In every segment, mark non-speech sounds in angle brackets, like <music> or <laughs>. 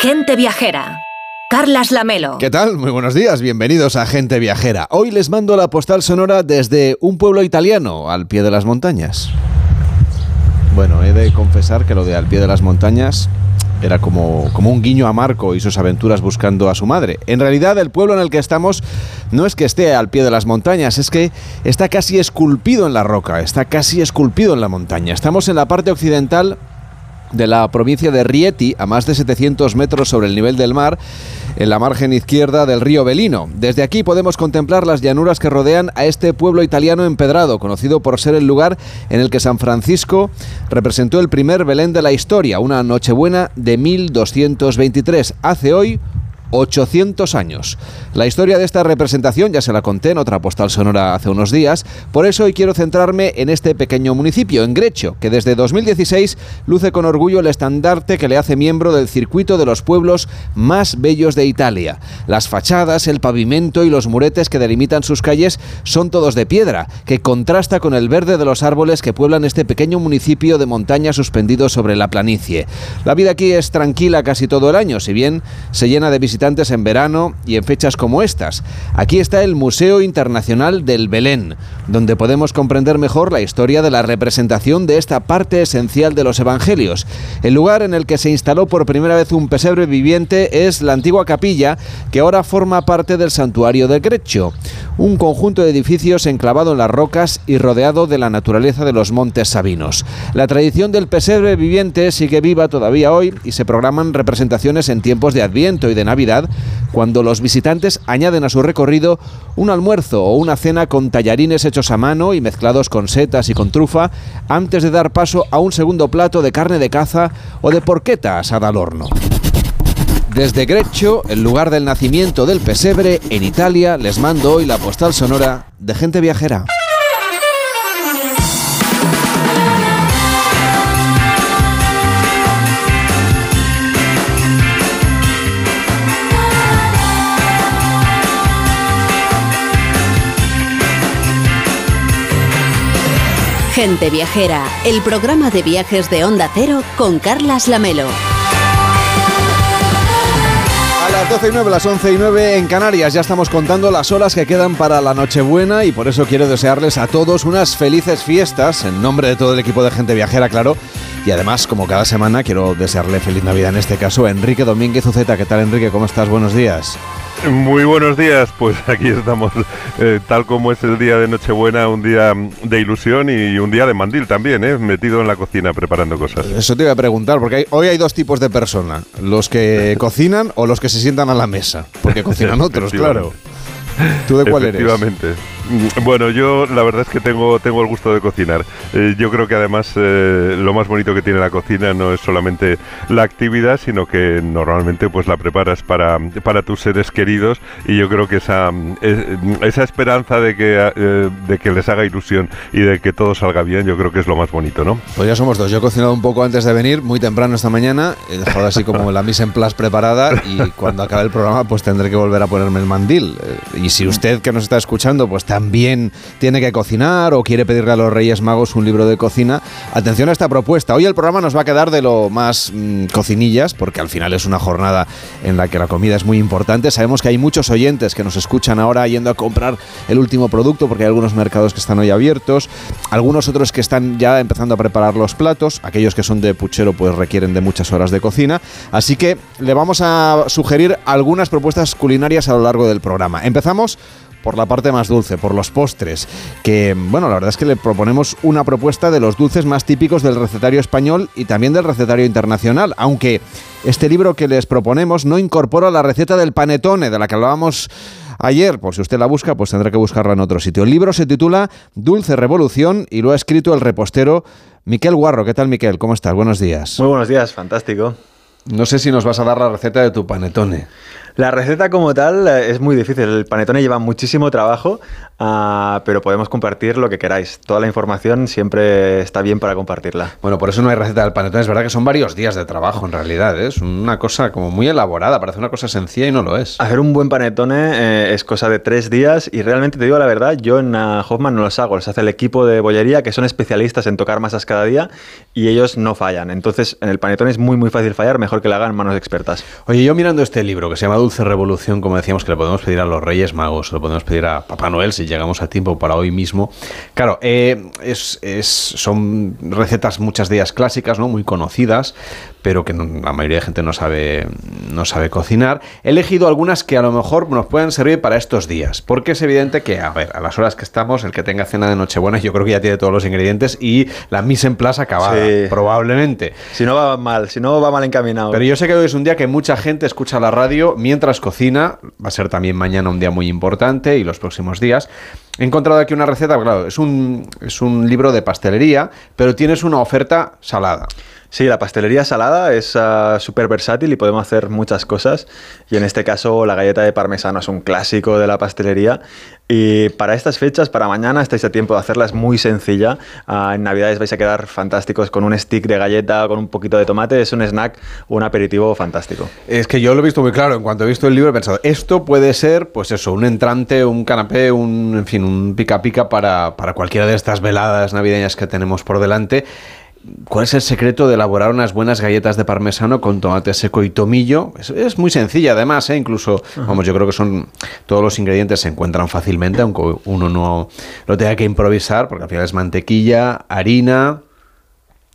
Gente Viajera. Carlas Lamelo. ¿Qué tal? Muy buenos días, bienvenidos a Gente Viajera. Hoy les mando la postal sonora desde un pueblo italiano, al pie de las montañas. Bueno, he de confesar que lo de al pie de las montañas era como, como un guiño a Marco y sus aventuras buscando a su madre. En realidad, el pueblo en el que estamos no es que esté al pie de las montañas, es que está casi esculpido en la roca, está casi esculpido en la montaña. Estamos en la parte occidental de la provincia de Rieti, a más de 700 metros sobre el nivel del mar, en la margen izquierda del río Belino. Desde aquí podemos contemplar las llanuras que rodean a este pueblo italiano empedrado, conocido por ser el lugar en el que San Francisco representó el primer Belén de la historia, una Nochebuena de 1223. Hace hoy 800 años. La historia de esta representación ya se la conté en otra postal sonora hace unos días, por eso hoy quiero centrarme en este pequeño municipio, en Grecho, que desde 2016 luce con orgullo el estandarte que le hace miembro del circuito de los pueblos más bellos de Italia. Las fachadas, el pavimento y los muretes que delimitan sus calles son todos de piedra, que contrasta con el verde de los árboles que pueblan este pequeño municipio de montaña suspendido sobre la planicie. La vida aquí es tranquila casi todo el año, si bien se llena de visitantes en verano y en fechas como estas. Aquí está el Museo Internacional del Belén, donde podemos comprender mejor la historia de la representación de esta parte esencial de los Evangelios. El lugar en el que se instaló por primera vez un pesebre viviente es la antigua capilla, que ahora forma parte del santuario de Grecho, un conjunto de edificios enclavado en las rocas y rodeado de la naturaleza de los montes sabinos. La tradición del pesebre viviente sigue viva todavía hoy y se programan representaciones en tiempos de Adviento y de Navidad cuando los visitantes añaden a su recorrido un almuerzo o una cena con tallarines hechos a mano y mezclados con setas y con trufa, antes de dar paso a un segundo plato de carne de caza o de porqueta asada al horno. Desde Greccio, el lugar del nacimiento del pesebre, en Italia, les mando hoy la postal sonora de gente viajera. Gente Viajera, el programa de viajes de Onda Cero con Carlas Lamelo. A las 12 y 9, las 11 y 9 en Canarias ya estamos contando las horas que quedan para la Nochebuena y por eso quiero desearles a todos unas felices fiestas en nombre de todo el equipo de Gente Viajera, claro. Y además, como cada semana, quiero desearle feliz Navidad en este caso a Enrique Domínguez Uceta. ¿Qué tal, Enrique? ¿Cómo estás? Buenos días. Muy buenos días, pues aquí estamos, eh, tal como es el día de Nochebuena, un día de ilusión y un día de mandil también, ¿eh? metido en la cocina preparando cosas. Eso te iba a preguntar, porque hoy hay dos tipos de personas, los que <laughs> cocinan o los que se sientan a la mesa, porque cocinan otros, claro. ¿Tú de cuál eres? Efectivamente. Bueno, yo la verdad es que tengo, tengo el gusto de cocinar. Eh, yo creo que además eh, lo más bonito que tiene la cocina no es solamente la actividad, sino que normalmente pues la preparas para, para tus seres queridos y yo creo que esa, esa esperanza de que, eh, de que les haga ilusión y de que todo salga bien, yo creo que es lo más bonito, ¿no? Pues ya somos dos. Yo he cocinado un poco antes de venir, muy temprano esta mañana, he dejado así como la mise en place preparada y cuando acabe el programa pues tendré que volver a ponerme el mandil. y si usted que nos está escuchando pues también tiene que cocinar o quiere pedirle a los Reyes Magos un libro de cocina, atención a esta propuesta. Hoy el programa nos va a quedar de lo más mm, cocinillas, porque al final es una jornada en la que la comida es muy importante. Sabemos que hay muchos oyentes que nos escuchan ahora yendo a comprar el último producto, porque hay algunos mercados que están hoy abiertos, algunos otros que están ya empezando a preparar los platos, aquellos que son de puchero pues requieren de muchas horas de cocina, así que le vamos a sugerir algunas propuestas culinarias a lo largo del programa. Empezamos por la parte más dulce, por los postres, que bueno, la verdad es que le proponemos una propuesta de los dulces más típicos del recetario español y también del recetario internacional, aunque este libro que les proponemos no incorpora la receta del panetone de la que hablábamos ayer, por si usted la busca, pues tendrá que buscarla en otro sitio. El libro se titula Dulce Revolución y lo ha escrito el repostero Miquel Guarro. ¿Qué tal, Miquel? ¿Cómo estás? Buenos días. Muy buenos días, fantástico. No sé si nos vas a dar la receta de tu panetone. La receta como tal eh, es muy difícil. El panetone lleva muchísimo trabajo, uh, pero podemos compartir lo que queráis. Toda la información siempre está bien para compartirla. Bueno, por eso no hay receta del panetone. Es verdad que son varios días de trabajo en realidad. ¿eh? Es una cosa como muy elaborada. Parece una cosa sencilla y no lo es. Hacer un buen panetone eh, es cosa de tres días y realmente te digo la verdad, yo en uh, Hoffman no los hago. Los hace el equipo de bollería que son especialistas en tocar masas cada día y ellos no fallan. Entonces en el panetone es muy muy fácil fallar. Mejor mejor que la hagan manos expertas. Oye, yo mirando este libro que se llama Dulce Revolución, como decíamos, que le podemos pedir a los Reyes Magos, lo podemos pedir a Papá Noel si llegamos a tiempo para hoy mismo. Claro, eh, es, son recetas muchas de ellas clásicas, ¿no? Muy conocidas, pero que la mayoría de gente no sabe, no sabe cocinar. He elegido algunas que a lo mejor nos pueden servir para estos días, porque es evidente que, a ver, a las horas que estamos, el que tenga cena de Nochebuena, yo creo que ya tiene todos los ingredientes y la mise en place acabada, probablemente. Si no va mal, si no va mal encaminado. Pero yo sé que hoy es un día que mucha gente escucha la radio mientras cocina, va a ser también mañana un día muy importante y los próximos días. He encontrado aquí una receta, claro, es un, es un libro de pastelería, pero tienes una oferta salada. Sí, la pastelería salada es ah, súper versátil y podemos hacer muchas cosas. Y en este caso, la galleta de parmesano es un clásico de la pastelería. Y para estas fechas, para mañana, estáis a tiempo de hacerla, es muy sencilla. Ah, en Navidades vais a quedar fantásticos con un stick de galleta, con un poquito de tomate. Es un snack, un aperitivo fantástico. Es que yo lo he visto muy claro. En cuanto he visto el libro, he pensado, esto puede ser, pues eso, un entrante, un canapé, un, en fin, un pica pica para, para cualquiera de estas veladas navideñas que tenemos por delante. ¿Cuál es el secreto de elaborar unas buenas galletas de parmesano con tomate seco y tomillo? Es, muy sencilla, además, ¿eh? incluso, vamos, yo creo que son todos los ingredientes se encuentran fácilmente, aunque uno no lo tenga que improvisar, porque al final es mantequilla, harina,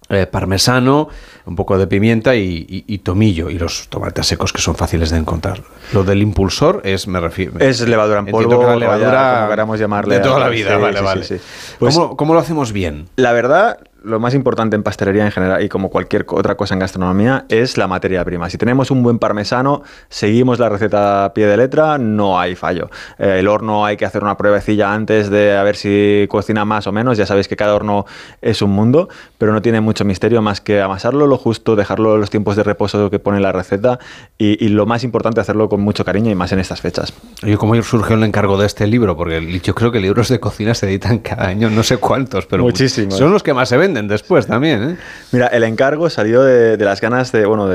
eh, parmesano, un poco de pimienta y, tomillo y los tomates secos que son fáciles de encontrar. Lo del impulsor es, me refiero... Es levadura en polvo, la levadura, queramos llamarle. De toda la vida, vale, vale. Pues ¿Cómo lo hacemos bien? La verdad, lo más importante en pastelería en general y como cualquier otra cosa en gastronomía es la materia prima. Si tenemos un buen parmesano, seguimos la receta a pie de letra, no hay fallo. Eh, el horno hay que hacer una pruebecilla antes de a ver si cocina más o menos. Ya sabéis que cada horno es un mundo, pero no tiene mucho misterio más que amasarlo lo justo, dejarlo los tiempos de reposo que pone la receta y, lo más importante hacerlo con mucho cariño y más en estas fechas. ¿Y cómo surgió el encargo de este libro? Porque yo creo que libros de cocina se editan cada año, no sé cuántos, pero muchísimos. Son los que más se venden después también. ¿eh? Mira, el encargo salió de, las ganas de, bueno,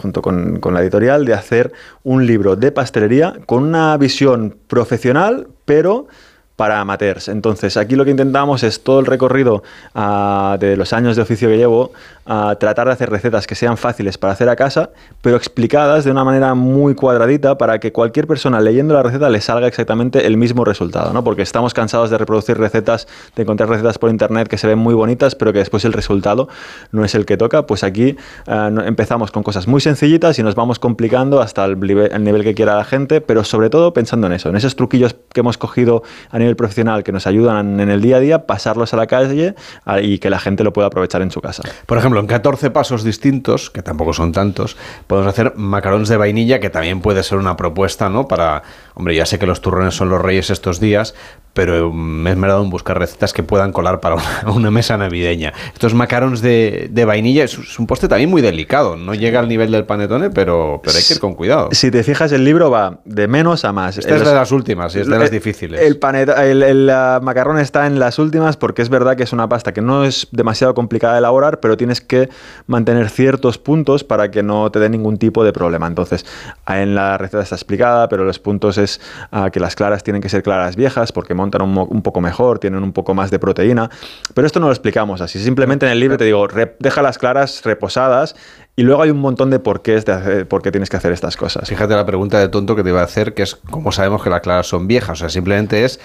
junto con, con la editorial, de hacer un libro de pastelería con una visión profesional, pero para amateurs. Entonces, aquí lo que intentamos es todo el recorrido ah, de los años de oficio que llevo, a tratar de hacer recetas que sean fáciles para hacer a casa, pero explicadas de una manera muy cuadradita para que cualquier persona leyendo la receta le salga exactamente el mismo resultado, ¿no? Porque estamos cansados de reproducir recetas, de encontrar recetas por internet que se ven muy bonitas, pero que después el resultado no es el que toca. Pues aquí ah, empezamos con cosas muy sencillitas y nos vamos complicando hasta el nivel, que quiera la gente, pero sobre todo pensando en eso, en esos truquillos que hemos cogido a nivel profesional que nos ayudan en el día a día, pasarlos a la calle y que la gente lo pueda aprovechar en su casa. Por ejemplo, en 14 pasos distintos, que tampoco son tantos, podemos hacer macarons de vainilla, que también puede ser una propuesta, ¿no? Para, hombre, ya sé que los turrones son los reyes estos días, pero me he esmerado en buscar recetas que puedan colar para una, <laughs> mesa navideña. Estos macarons de, vainilla es, un postre también muy delicado, no llega al nivel del panetone, pero, pero hay que ir con cuidado. Si te fijas, el libro va de menos a más. Esta es de las últimas y es de las difíciles. El, el, el, macarrón está en las últimas porque es verdad que es una pasta que no es demasiado complicada de elaborar, pero tienes que mantener ciertos puntos para que no te dé ningún tipo de problema. Entonces, en la receta está explicada, pero los puntos es ah, que las claras tienen que ser claras viejas porque montan un, poco mejor, tienen un poco más de proteína, pero esto no lo explicamos así. Simplemente en el libro te digo, deja las claras reposadas y luego hay un montón de porqués de por qué tienes que hacer estas cosas. Fíjate la pregunta de tonto que te iba a hacer, que es cómo sabemos que las claras son viejas. O sea, simplemente es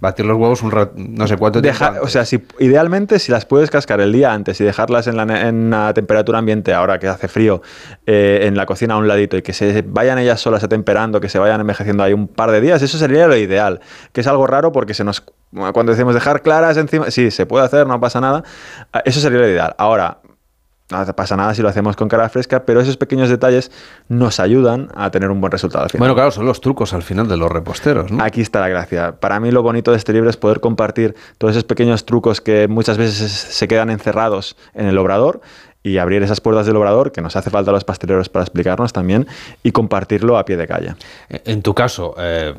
Batir los huevos un no sé cuánto tiempo. o sea, si, idealmente, si las puedes cascar el día antes y dejarlas en la, en temperatura ambiente, ahora que hace frío, eh, en la cocina a un ladito y que se vayan ellas solas atemperando, que se vayan envejeciendo ahí un par de días, eso sería lo ideal. Que es algo raro porque se nos. Cuando decimos dejar claras encima, sí, se puede hacer, no pasa nada. Eso sería lo ideal. Ahora, no pasa nada si lo hacemos con cara fresca, pero esos pequeños detalles nos ayudan a tener un buen resultado al final. Bueno, claro, son los trucos al final de los reposteros. ¿no? Aquí está la gracia. Para mí lo bonito de este libro es poder compartir todos esos pequeños trucos que muchas veces se quedan encerrados en el obrador y abrir esas puertas del obrador, que nos hace falta a los pasteleros para explicarnos también, y compartirlo a pie de calle. En tu caso, eh,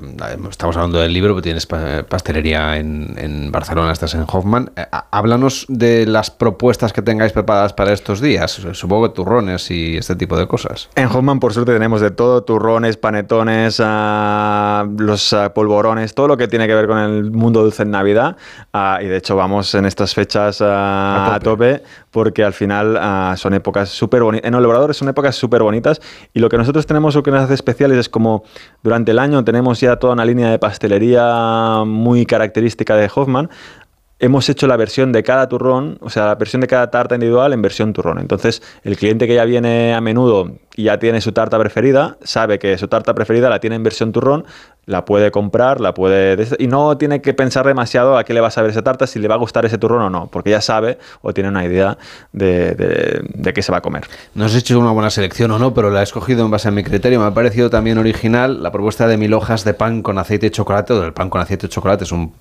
estamos hablando del libro, tienes pastelería en, Barcelona, estás en Hoffman. Eh, háblanos de las propuestas que tengáis preparadas para estos días. Supongo que turrones y este tipo de cosas. En Hoffman, por suerte, tenemos de todo: turrones, panetones, ah, los ah, polvorones, todo lo que tiene que ver con el mundo dulce en Navidad. Ah, y de hecho, vamos en estas fechas a tope. porque al final Son épocas súper bonitas. En el Obrador son épocas súper bonitas. Y lo que nosotros tenemos, lo que nos hace especiales es como durante el año tenemos ya toda una línea de pastelería muy característica de Hoffman hemos hecho la versión de cada turrón, o sea, la versión de cada tarta individual en versión turrón. Entonces, el cliente que ya viene a menudo y ya tiene su tarta preferida, sabe que su tarta preferida la tiene en versión turrón, la puede comprar, la puede... Y no tiene que pensar demasiado a qué le va a saber esa tarta, si le va a gustar ese turrón o no, porque ya sabe o tiene una idea de, de, qué se va a comer. No has hecho una buena selección o no, pero la he escogido en base a mi criterio. Me ha parecido también original la propuesta de mil hojas de pan con aceite de chocolate, o del pan con aceite de chocolate. Es un,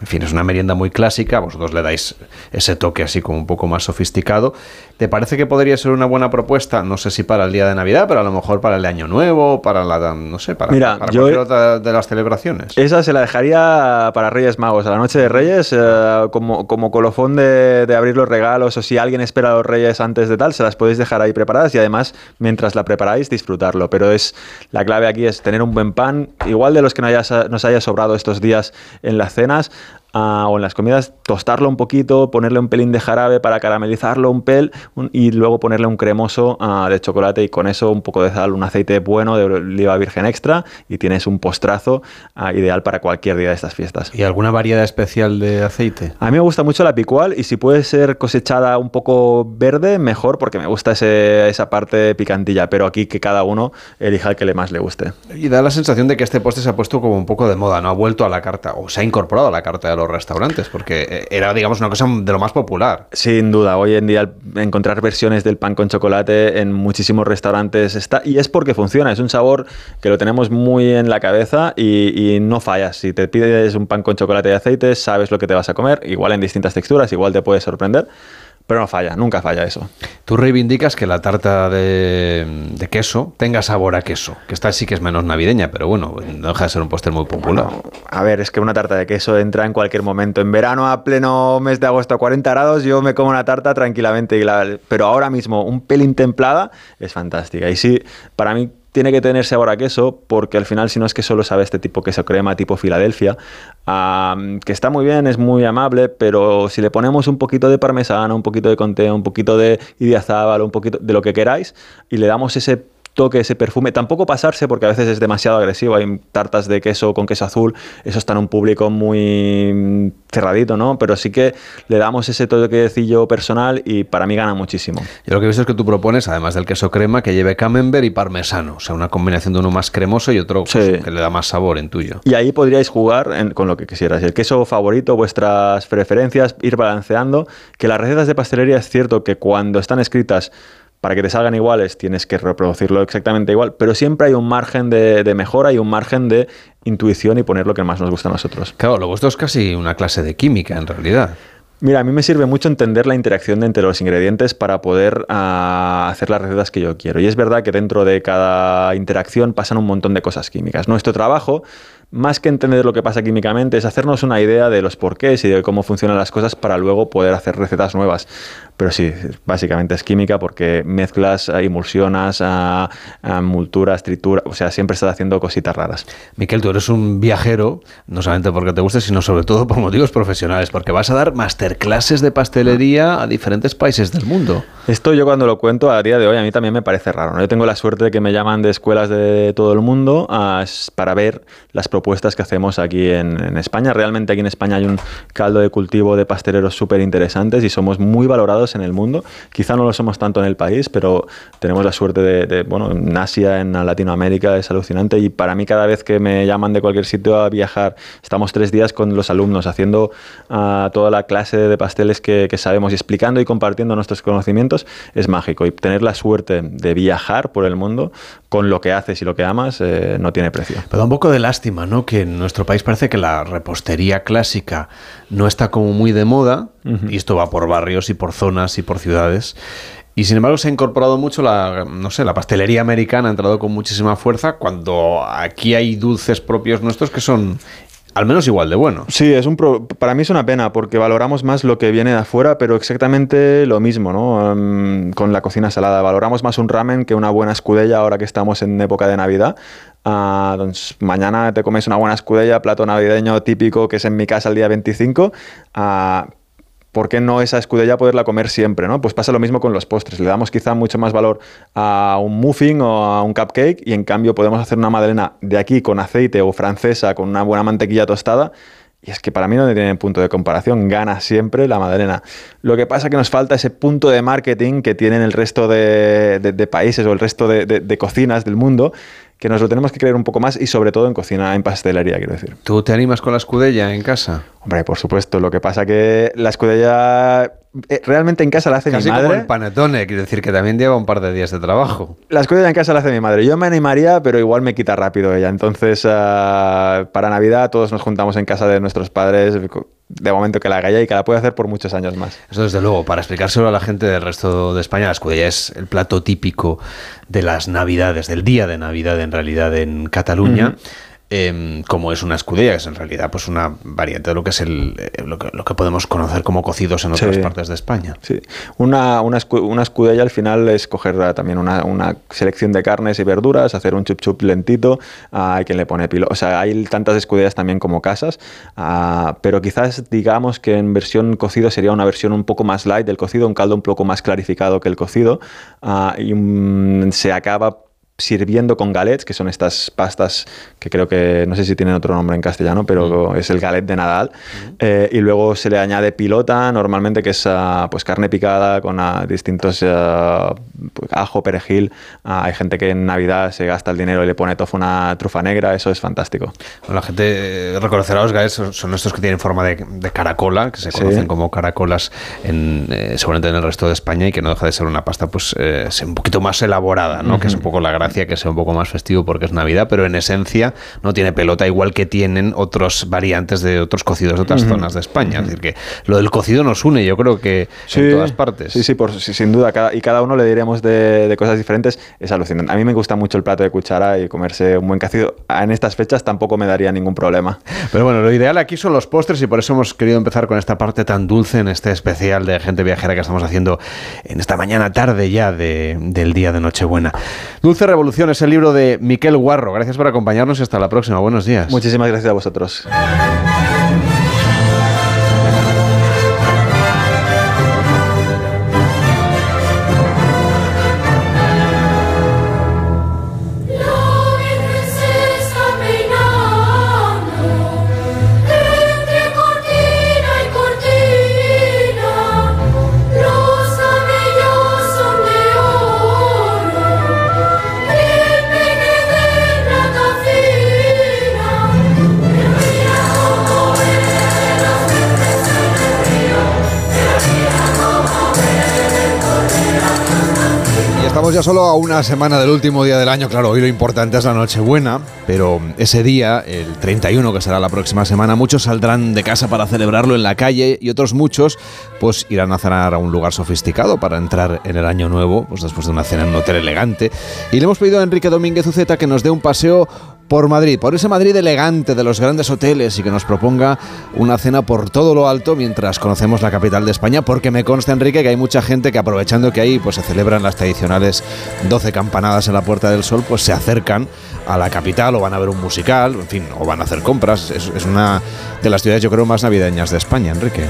en fin, es una merienda muy clásica. Vosotros le dais ese toque así como un poco más sofisticado. ¿Te parece que podría ser una buena propuesta? No sé si para el día de pero a lo mejor para el Año Nuevo, para la, no sé, para, Mira, cualquier otra de las celebraciones. Esa se la dejaría para Reyes Magos, a la noche de Reyes, eh, como, como colofón de, de, abrir los regalos o si alguien espera a los Reyes antes de tal, se las podéis dejar ahí preparadas y además, mientras la preparáis, disfrutarlo. Pero es la clave aquí es tener un buen pan, igual de los que nos haya sobrado estos días en las cenas, o en las comidas, tostarlo un poquito, ponerle un pelín de jarabe para caramelizarlo un pel y luego ponerle un cremoso ah, de chocolate y con eso un poco de sal, un aceite bueno de oliva virgen extra y tienes un postrazo ah, ideal para cualquier día de estas fiestas. ¿Y alguna variedad especial de aceite? A mí me gusta mucho la picual y si puede ser cosechada un poco verde, mejor porque me gusta esa parte picantilla, pero aquí que cada uno elija el que le más le guste. Y da la sensación de que este postre se ha puesto como un poco de moda, ¿no? Ha vuelto a la carta o se ha incorporado a la carta de los restaurantes, porque eh, era, digamos, una cosa de lo más popular. Sin duda, hoy en día encontrar versiones del pan con chocolate en muchísimos restaurantes está, y es porque funciona, es un sabor que lo tenemos muy en la cabeza y, y no fallas. Si te pides un pan con chocolate y aceite, sabes lo que te vas a comer, igual en distintas texturas, igual te puede sorprender. Pero no falla, nunca falla eso. Tú reivindicas que la tarta de, queso tenga sabor a queso, que esta sí que es menos navideña, pero bueno, no deja de ser un póster muy popular. a ver, es que una tarta de queso entra en cualquier momento. En verano, a pleno mes de agosto a 40 grados, yo me como una tarta tranquilamente. Pero ahora mismo, un pelín templada es fantástica. Y sí, para mí tiene que tener sabor a queso, porque al final, si no es que solo sabe este tipo queso crema, tipo Filadelfia, que está muy bien, es muy amable, pero si le ponemos un poquito de parmesano, un poquito de conté, un poquito de idiazábal, un poquito de lo que queráis, y le damos ese toque, ese perfume. Tampoco pasarse porque a veces es demasiado agresivo. Hay tartas de queso con queso azul, eso está en un público muy cerradito, ¿no? Pero sí que le damos ese toquecillo personal y para mí gana muchísimo. Y lo que he visto es que tú propones, además del queso crema, que lleve camembert y parmesano. O sea, una combinación de uno más cremoso y otro pues, que le da más sabor en tuyo. Y ahí podríais jugar con lo que quisieras. El queso favorito, vuestras preferencias, ir balanceando. Que las recetas de pastelería es cierto que cuando están escritas para que te salgan iguales tienes que reproducirlo exactamente igual, pero siempre hay un margen de, mejora y un margen de intuición y poner lo que más nos gusta a nosotros. Claro, lo vuestro es casi una clase de química en realidad. Mira, a mí me sirve mucho entender la interacción entre los ingredientes para poder ah, hacer las recetas que yo quiero. Y es verdad que dentro de cada interacción pasan un montón de cosas químicas. Nuestro trabajo más que entender lo que pasa químicamente, es hacernos una idea de los porqués y de cómo funcionan las cosas para luego poder hacer recetas nuevas. Pero sí, básicamente es química porque mezclas, emulsionas, multuras, trituras, o sea, siempre estás haciendo cositas raras. Miquel, tú eres un viajero, no solamente porque te guste, sino sobre todo por motivos profesionales, porque vas a dar masterclasses de pastelería a diferentes países del mundo. Esto yo cuando lo cuento a día de hoy a mí también me parece raro. Yo tengo la suerte de que me llaman de escuelas de todo el mundo para ver las propuestas propuestas que hacemos aquí en, España. Realmente aquí en España hay un caldo de cultivo de pasteleros súper interesantes y somos muy valorados en el mundo. Quizá no lo somos tanto en el país, pero tenemos la suerte de, bueno, en Asia, en Latinoamérica, es alucinante y para mí cada vez que me llaman de cualquier sitio a viajar, estamos tres días con los alumnos haciendo uh, toda la clase de pasteles que, sabemos y explicando y compartiendo nuestros conocimientos, es mágico. Y tener la suerte de viajar por el mundo con lo que haces y lo que amas eh, no tiene precio. Pero un poco de lástima, que en nuestro país parece que la repostería clásica no está como muy de moda, y esto va por barrios y por zonas y por ciudades. Y sin embargo se ha incorporado mucho la, no sé, la pastelería americana ha entrado con muchísima fuerza cuando aquí hay dulces propios nuestros que son al menos igual de bueno. Sí, es un para mí es una pena porque valoramos más lo que viene de afuera, pero exactamente lo mismo, ¿no? con la cocina salada. Valoramos más un ramen que una buena escudella ahora que estamos en época de Navidad. Uh, mañana te comes una buena escudella, plato navideño típico que es en mi casa el día 25. Uh, ¿por qué no esa escudella poderla comer siempre? ¿no? Pues pasa lo mismo con los postres. Le damos quizá mucho más valor a un muffin o a un cupcake y en cambio podemos hacer una madalena de aquí con aceite o francesa con una buena mantequilla tostada. Y es que para mí no tiene punto de comparación, gana siempre la madalena. Lo que pasa es que nos falta ese punto de marketing que tienen el resto de, países o el resto de cocinas del mundo, que nos lo tenemos que creer un poco más y sobre todo en cocina, en pastelería, quiero decir. ¿Tú te animas con la escudella en casa? Hombre, por supuesto. Lo que pasa que la escudella eh, realmente en casa la hace mi madre. Como el panetone, quiero decir que también lleva un par de días de trabajo. La escudella en casa la hace mi madre. Yo me animaría, pero igual me quita rápido ella. Entonces, ah, para Navidad todos nos juntamos en casa de nuestros padres de momento que la haga y que la puede hacer por muchos años más. Eso desde luego, para explicárselo a la gente del resto de España, la escudella es el plato típico de las Navidades, del día de Navidad en realidad en Cataluña. Em, como es una escudella, que es en realidad pues una variante de lo que es el, eh, lo, que, podemos conocer como cocidos en otras partes de España. Sí, una, una, escudella al final es coger también una, selección de carnes y verduras, hacer un chup chup lentito, ah, hay quien le pone pilo, o sea, hay tantas escudellas también como casas, ah, pero quizás digamos que en versión cocido sería una versión un poco más light del cocido, un caldo un poco más clarificado que el cocido, ah, y se acaba sirviendo con galets, que son estas pastas que creo que no sé si tienen otro nombre en castellano, pero mm. es el galet de Nadal. Eh, y luego se le añade pilota, normalmente que es ah, pues carne picada con ah, distintos ah, pues, ajo, perejil. hay gente que en Navidad se gasta el dinero y le pone tofu una trufa negra, eso es fantástico. la gente eh, reconocerá los galets, son, estos que tienen forma de, caracola, que se conocen como caracolas en, eh, seguramente en el resto de España y que no deja de ser una pasta pues un poquito más elaborada, ¿no? que es un poco la gracia que sea un poco más festivo porque es Navidad, pero en esencia no tiene pelota igual que tienen otros variantes de otros cocidos de otras zonas de España. Es decir, que lo del cocido nos une, yo creo que en todas partes. Sí, sí, por, sin duda. Cada, y cada uno le diremos de, cosas diferentes. Es alucinante. A mí me gusta mucho el plato de cuchara y comerse un buen cocido. En estas fechas tampoco me daría ningún problema. Pero bueno, lo ideal aquí son los postres y por eso hemos querido empezar con esta parte tan dulce en este especial de gente viajera que estamos haciendo en esta mañana tarde ya del día de Nochebuena. Dulce Revolución es el libro de Miquel Guarro. Gracias por acompañarnos y hasta la próxima. Buenos días. Muchísimas gracias a vosotros. Solo a una semana del último día del año. Claro, hoy lo importante es la Nochebuena, pero ese día, el 31, que será la próxima semana, muchos saldrán de casa para celebrarlo en la calle y otros muchos pues irán a cenar a un lugar sofisticado para entrar en el año nuevo, pues después de una cena en un hotel elegante. Y le hemos pedido a Enrique Domínguez Uceta que nos dé un paseo por Madrid, por ese Madrid elegante de los grandes hoteles y que nos proponga una cena por todo lo alto mientras conocemos la capital de España, porque me consta, Enrique, que hay mucha gente que aprovechando que ahí pues, se celebran las tradicionales 12 campanadas en la Puerta del Sol, pues se acercan a la capital o van a ver un musical, en fin, o van a hacer compras. Es, es una de las ciudades, yo creo, más navideñas de España, Enrique.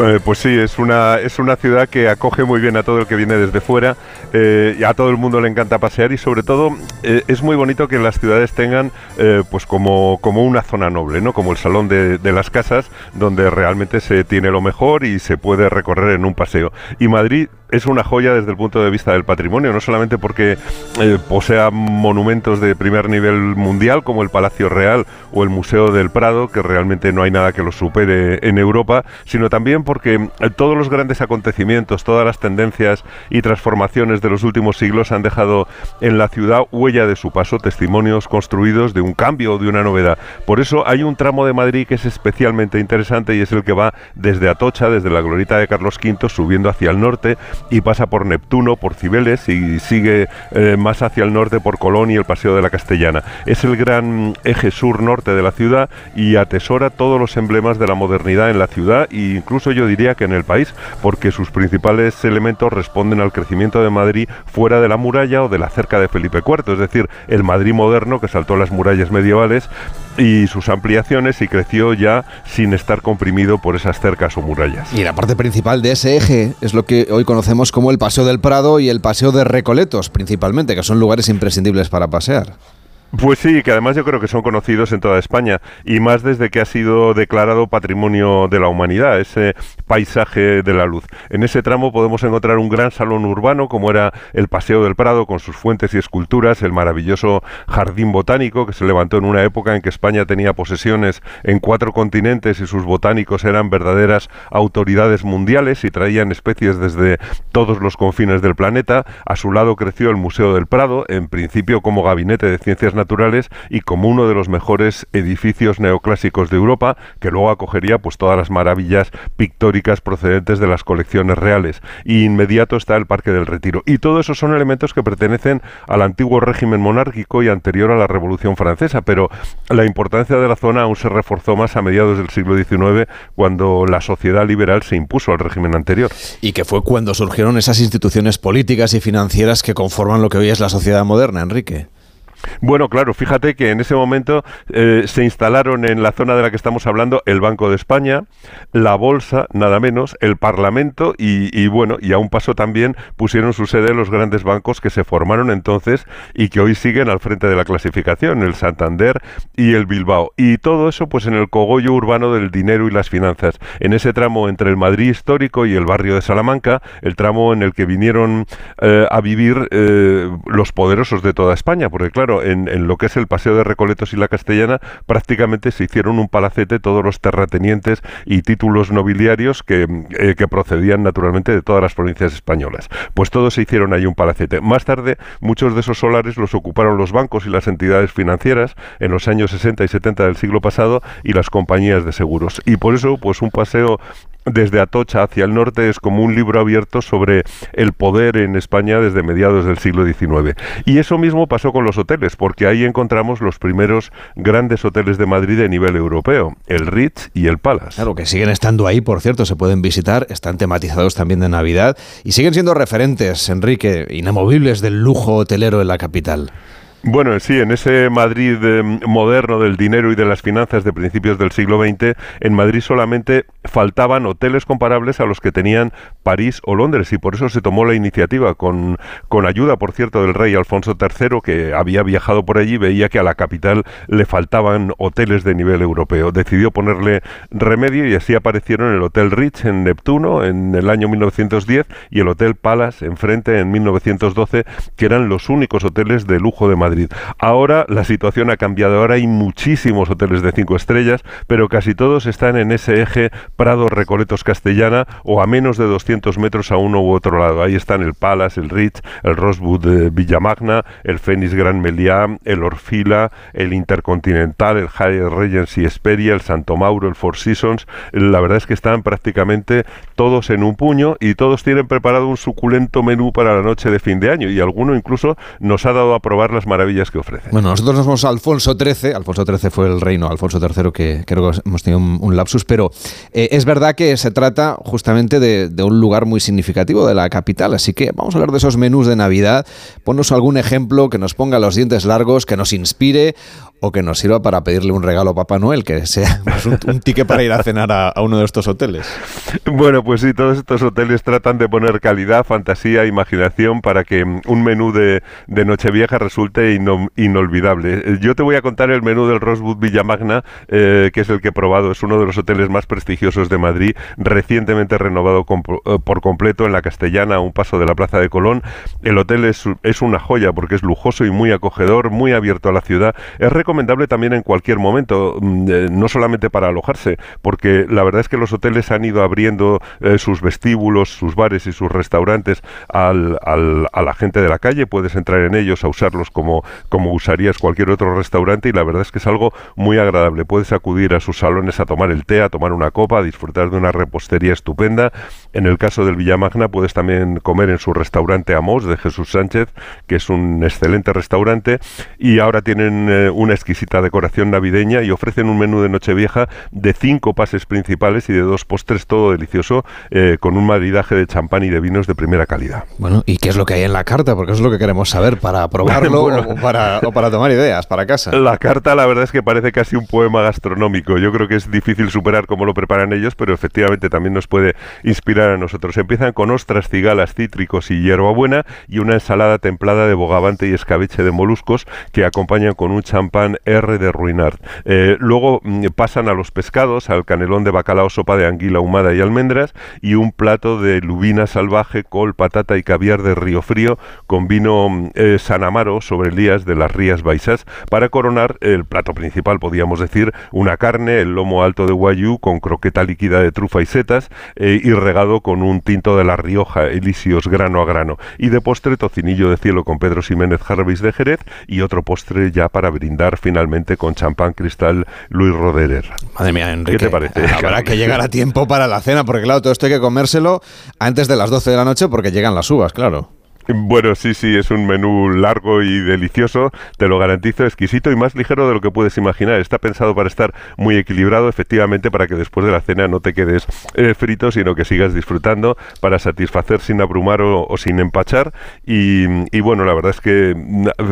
Eh, pues sí, es una, es una ciudad que acoge muy bien a todo el que viene desde fuera, eh, y a todo el mundo le encanta pasear y sobre todo eh, es muy bonito que las ciudades tengan pues como, como una zona noble, ¿no? como el salón de, las casas, donde realmente se tiene lo mejor y se puede recorrer en un paseo. Y Madrid es una joya desde el punto de vista del patrimonio, no solamente porque eh, posea monumentos de primer nivel mundial como el Palacio Real o el Museo del Prado, que realmente no hay nada que lo supere en Europa, sino también porque eh, todos los grandes acontecimientos, todas las tendencias y transformaciones de los últimos siglos han dejado en la ciudad huella de su paso, testimonios construidos de un cambio o de una novedad. Por eso hay un tramo de Madrid que es especialmente interesante y es el que va desde Atocha, desde la glorita de Carlos V, subiendo hacia el norte, y pasa por Neptuno, por Cibeles y sigue eh, más hacia el norte por Colón y el Paseo de la Castellana. Es el gran eje sur-norte de la ciudad y atesora todos los emblemas de la modernidad en la ciudad e incluso yo diría que en el país, porque sus principales elementos responden al crecimiento de Madrid fuera de la muralla o de la cerca de Felipe IV, es decir, el Madrid moderno que saltó las murallas medievales y sus ampliaciones y creció ya sin estar comprimido por esas cercas o murallas. Y la parte principal de ese eje es lo que hoy conocemos como el Paseo del Prado y el Paseo de Recoletos, principalmente, que son lugares imprescindibles para pasear. Pues sí, que además yo creo que son conocidos en toda España y más desde que ha sido declarado Patrimonio de la Humanidad, ese paisaje de la luz. En ese tramo podemos encontrar un gran salón urbano como era el Paseo del Prado con sus fuentes y esculturas, el maravilloso jardín botánico que se levantó en una época en que España tenía posesiones en cuatro continentes y sus botánicos eran verdaderas autoridades mundiales y traían especies desde todos los confines del planeta. A su lado creció el Museo del Prado, en principio como gabinete de ciencias naturales y como uno de los mejores edificios neoclásicos de Europa, que luego acogería pues todas las maravillas pictóricas procedentes de las colecciones reales. Y inmediato está el Parque del Retiro. Y todo eso son elementos que pertenecen al antiguo régimen monárquico y anterior a la Revolución Francesa, pero la importancia de la zona aún se reforzó más a mediados del siglo XIX, cuando la sociedad liberal se impuso al régimen anterior. Y que fue cuando surgieron esas instituciones políticas y financieras que conforman lo que hoy es la sociedad moderna, Enrique. Bueno, claro, fíjate que en ese momento eh, se instalaron en la zona de la que estamos hablando el Banco de España, la Bolsa, nada menos, el Parlamento y, bueno, y a un paso también pusieron su sede los grandes bancos que se formaron entonces y que hoy siguen al frente de la clasificación, el Santander y el Bilbao. Y todo eso pues en el cogollo urbano del dinero y las finanzas, en ese tramo entre el Madrid histórico y el barrio de Salamanca, el tramo en el que vinieron eh, a vivir eh, los poderosos de toda España, porque claro, en, lo que es el Paseo de Recoletos y la Castellana, prácticamente se hicieron un palacete todos los terratenientes y títulos nobiliarios que, eh, que procedían naturalmente de todas las provincias españolas. Pues todos se hicieron ahí un palacete. Más tarde, muchos de esos solares los ocuparon los bancos y las entidades financieras en los años 60 y 70 del siglo pasado y las compañías de seguros. Y por eso, pues un paseo desde Atocha hacia el norte es como un libro abierto sobre el poder en España desde mediados del siglo XIX. Y eso mismo pasó con los hoteles, porque ahí encontramos los primeros grandes hoteles de Madrid de nivel europeo, el Ritz y el Palace. Claro, que siguen estando ahí, por cierto, se pueden visitar, están tematizados también de Navidad y siguen siendo referentes, Enrique, inamovibles del lujo hotelero en la capital. Bueno, sí, en ese Madrid eh, moderno del dinero y de las finanzas de principios del siglo XX, en Madrid solamente faltaban hoteles comparables a los que tenían París o Londres y por eso se tomó la iniciativa con, con ayuda, por cierto, del rey Alfonso III que había viajado por allí, veía que a la capital le faltaban hoteles de nivel europeo. Decidió ponerle remedio y así aparecieron el Hotel Rich en Neptuno en el año 1910 y el Hotel Palace enfrente en 1912, que eran los únicos hoteles de lujo de Madrid Madrid. Ahora la situación ha cambiado, ahora hay muchísimos hoteles de cinco estrellas, pero casi todos están en ese eje Prado Recoletos Castellana o a menos de 200 metros a uno u otro lado. Ahí están el Palace, el Ritz, el Rosewood de Villamagna, el Fénix Gran Meliá, el Orfila, el Intercontinental, el Hyatt Regency Esperia, el Santo Mauro, el Four Seasons. La verdad es que están prácticamente todos en un puño y todos tienen preparado un suculento menú para la noche de fin de año y alguno incluso nos ha dado a probar las maravillas que ofrece. Bueno, nosotros nos vamos a Alfonso XIII, Alfonso XIII fue el reino, Alfonso III, que creo que hemos tenido un, lapsus, pero eh, es verdad que se trata justamente de, de, un lugar muy significativo de la capital, así que vamos a hablar de esos menús de Navidad, ponnos algún ejemplo que nos ponga los dientes largos, que nos inspire o que nos sirva para pedirle un regalo a Papá Noel, que sea <laughs> pues, un, ticket para ir a cenar a, uno de estos hoteles. <laughs> Bueno, pues sí, todos estos hoteles tratan de poner calidad, fantasía, imaginación para que un menú de, de Nochevieja resulte inolvidable. Eh, yo te voy a contar el menú del Rosewood Villamagna, eh, que es el que he probado. Es uno de los hoteles más prestigiosos de Madrid, recientemente renovado eh, por completo en la Castellana, a un paso de la Plaza de Colón. El hotel es, una joya porque es lujoso y muy acogedor, muy abierto a la ciudad. Es recomendable también en cualquier momento, mm, eh, no solamente para alojarse, porque la verdad es que los hoteles han ido abriendo sus vestíbulos, sus bares y sus restaurantes a la gente de la calle, puedes entrar en ellos a usarlos como, como usarías cualquier otro restaurante y la verdad es que es algo muy agradable. Puedes acudir a sus salones a tomar el té, a tomar una copa, a disfrutar de una repostería estupenda. En el caso del Villamagna puedes también comer en su restaurante Amos de Jesús Sánchez, que es un excelente restaurante y ahora tienen eh, una exquisita decoración navideña y ofrecen un menú de Nochevieja de cinco pases principales y de dos postres, todo delicioso, eh, con un maridaje de champán y de vinos de primera calidad. Bueno, ¿y qué es lo que hay en la carta? Porque eso es lo que queremos saber para <laughs> probarlo o, para, o para tomar ideas para casa. La carta, la verdad es que parece casi un poema gastronómico. Yo creo que es difícil superar cómo lo preparan ellos, pero efectivamente también nos puede inspirar a nosotros. Empiezan con ostras, cigalas, cítricos y hierbabuena y una ensalada templada de bogavante y escabeche de moluscos que acompañan con un champán R de Ruinart. Eh, luego mm, pasan a los pescados, al canelón de bacalao, sopa de anguila ahumada y almendras y un plato de lubina salvaje, col, patata y caviar de río frío con vino mm, eh, San Amaro sobre De las Rías Baixas para coronar el plato principal, podríamos decir, una carne, el lomo alto de guayú con croqueta líquida de trufa y setas eh, y regado con un tinto de la Rioja, Elíseos grano a grano. Y de postre, tocinillo de cielo con Pedro Ximénez Jarvis de Jerez y otro postre ya para brindar finalmente con champán cristal Luis Roderer. Madre mía, Enrique. ¿Qué te parece? <laughs> Habrá que llegar a tiempo para la cena, porque claro, todo esto hay que comérselo antes de las 12 de la noche porque llegan las uvas, claro. Bueno, sí, sí, es un menú largo y delicioso, te lo garantizo, exquisito y más ligero de lo que puedes imaginar. Está pensado para estar muy equilibrado, efectivamente, para que después de la cena no te quedes eh, frito, sino que sigas disfrutando para satisfacer sin abrumar o, sin empachar. Y, bueno, la verdad es que,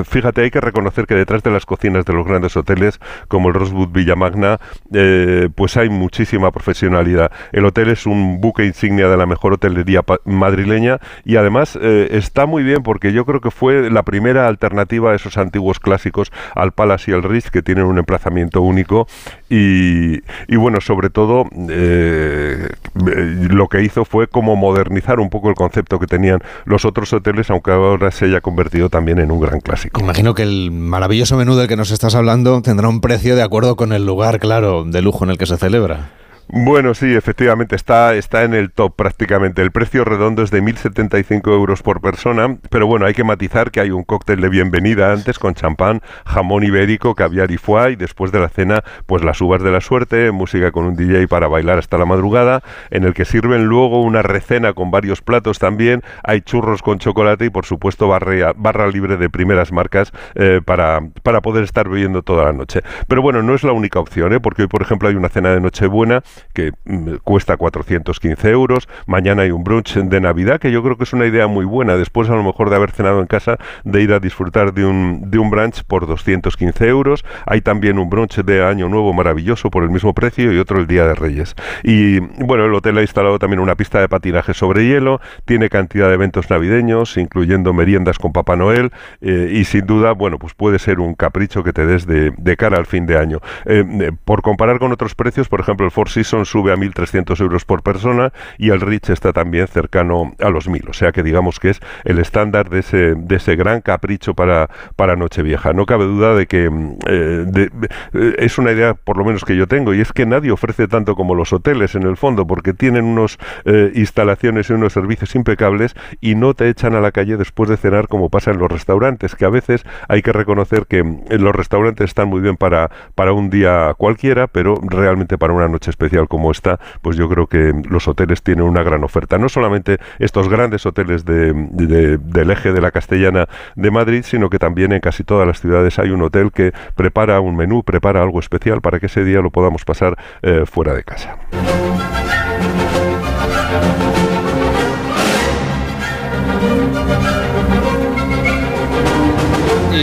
fíjate, hay que reconocer que detrás de las cocinas de los grandes hoteles, como el Rosewood Villamagna, eh, pues hay muchísima profesionalidad. El hotel es un buque insignia de la mejor hotelería madrileña y además eh, está muy bien porque yo creo que fue la primera alternativa a esos antiguos clásicos, al Palace y al Ritz, que tienen un emplazamiento único y, bueno, sobre todo eh, lo que hizo fue como modernizar un poco el concepto que tenían los otros hoteles, aunque ahora se haya convertido también en un gran clásico. Imagino que el maravilloso menú del que nos estás hablando tendrá un precio de acuerdo con el lugar, claro, de lujo en el que se celebra. Bueno, sí, efectivamente, está, está en el top prácticamente. El precio redondo es de 1.075 euros por persona, pero bueno, hay que matizar que hay un cóctel de bienvenida antes con champán, jamón ibérico, caviar y foie, y después de la cena, pues las uvas de la suerte, música con un DJ para bailar hasta la madrugada, en el que sirven luego una recena con varios platos también, hay churros con chocolate y por supuesto barra, barra libre de primeras marcas eh, para, para poder estar bebiendo toda la noche. Pero bueno, no es la única opción, ¿eh? porque hoy, por ejemplo, hay una cena de Nochebuena que mm, cuesta 415 euros. Mañana hay un brunch de Navidad, que yo creo que es una idea muy buena, después a lo mejor de haber cenado en casa, de ir a disfrutar de un, de un brunch por 215 euros. Hay también un brunch de Año Nuevo maravilloso por el mismo precio y otro el Día de Reyes. Y bueno, el hotel ha instalado también una pista de patinaje sobre hielo, tiene cantidad de eventos navideños, incluyendo meriendas con Papá Noel, eh, y sin duda, bueno, pues puede ser un capricho que te des de, cara al fin de año. Eh, eh, por comparar con otros precios, por ejemplo, el Four sube a 1.300 euros por persona y el Rich está también cercano a los 1.000. O sea que digamos que es el estándar de ese, de ese gran capricho para, para Nochevieja. No cabe duda de que mm, eh, eh, es una idea, por lo menos que yo tengo, y es que nadie ofrece tanto como los hoteles en el fondo, porque tienen unos eh, instalaciones y unos servicios impecables y no te echan a la calle después de cenar como pasa en los restaurantes, que a veces hay que reconocer que mm, los restaurantes están muy bien para, para un día cualquiera, pero realmente para una noche especial como está, pues yo creo que los hoteles tienen una gran oferta. No solamente estos grandes hoteles del eje de la Castellana de Madrid, sino que también en casi todas las ciudades hay un hotel que prepara un menú, prepara algo especial para que ese día lo podamos pasar eh, fuera de casa.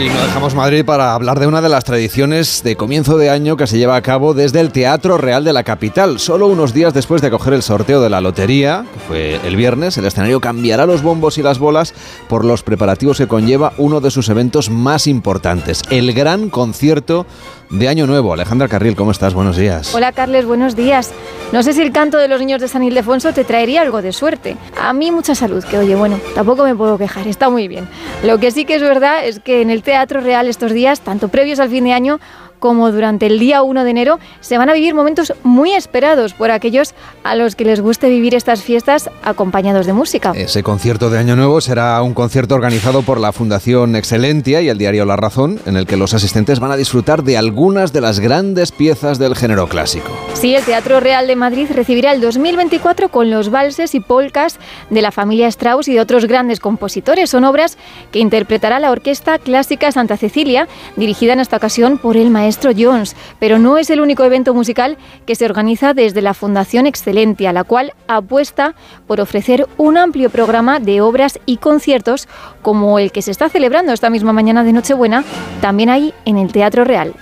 Y no dejamos Madrid para hablar de una de las tradiciones de comienzo de año que se lleva a cabo desde el Teatro Real de la capital. Solo unos días después de coger el sorteo de la lotería, que fue el viernes, el escenario cambiará los bombos y las bolas por los preparativos que conlleva uno de sus eventos más importantes, el gran concierto de Año Nuevo. Alejandra Carril, ¿cómo estás? Buenos días. Hola, Carles, buenos días. No sé si el canto de los niños de San Ildefonso te traería algo de suerte. A mí mucha salud, que oye, bueno, tampoco me puedo quejar, está muy bien. Lo que sí que es verdad es que en el Teatro Real estos días, tanto previos al fin de año como durante el día 1 de enero se van a vivir momentos muy esperados por aquellos a los que les guste vivir estas fiestas acompañados de música. Ese concierto de Año Nuevo será un concierto organizado por la Fundación Excelentia y el diario La Razón, en el que los asistentes van a disfrutar de algunas de las grandes piezas del género clásico. Sí, el Teatro Real de Madrid recibirá el 2024 con los valses y polcas de la familia Strauss y de otros grandes compositores. Son obras que interpretará la Orquesta Clásica Santa Cecilia, dirigida en esta ocasión por el maestro maestro Jones, pero no es el único evento musical que se organiza desde la Fundación Excelentia, la cual apuesta por ofrecer un amplio programa de obras y conciertos como el que se está celebrando esta misma mañana de Nochebuena, también ahí en el Teatro Real.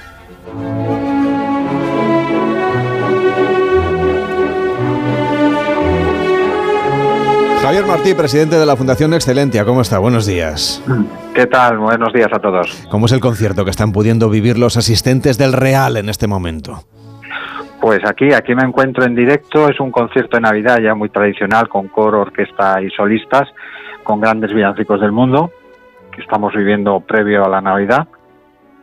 Javier Martí, presidente de la Fundación Excelentia, ¿cómo está? Buenos días. ¿Qué tal? Buenos días a todos. ¿Cómo es el concierto que están pudiendo vivir los asistentes del Real en este momento? Pues aquí, aquí me encuentro en directo, es un concierto de Navidad ya muy tradicional con coro, orquesta y solistas, con grandes villancicos del mundo, que estamos viviendo previo a la Navidad.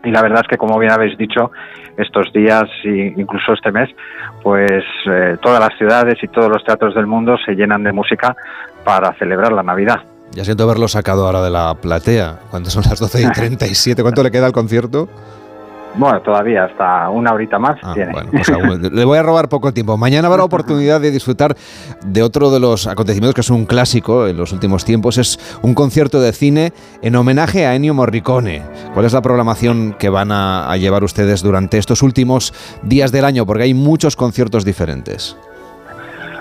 Y la verdad es que, como bien habéis dicho, estos días e incluso este mes, pues eh, todas las ciudades y todos los teatros del mundo se llenan de música para celebrar la Navidad. Ya siento haberlo sacado ahora de la platea, cuando son las 12 y <laughs> 37. ¿Cuánto le queda al concierto? Bueno, todavía hasta una horita más Ah, tiene. bueno, pues aún- <laughs> le voy a robar poco tiempo. Mañana habrá oportunidad de disfrutar de otro de los acontecimientos que es un clásico en los últimos tiempos. Es un concierto de cine en homenaje a Ennio Morricone. ¿Cuál es la programación que van a, a llevar ustedes durante estos últimos días del año? Porque hay muchos conciertos diferentes.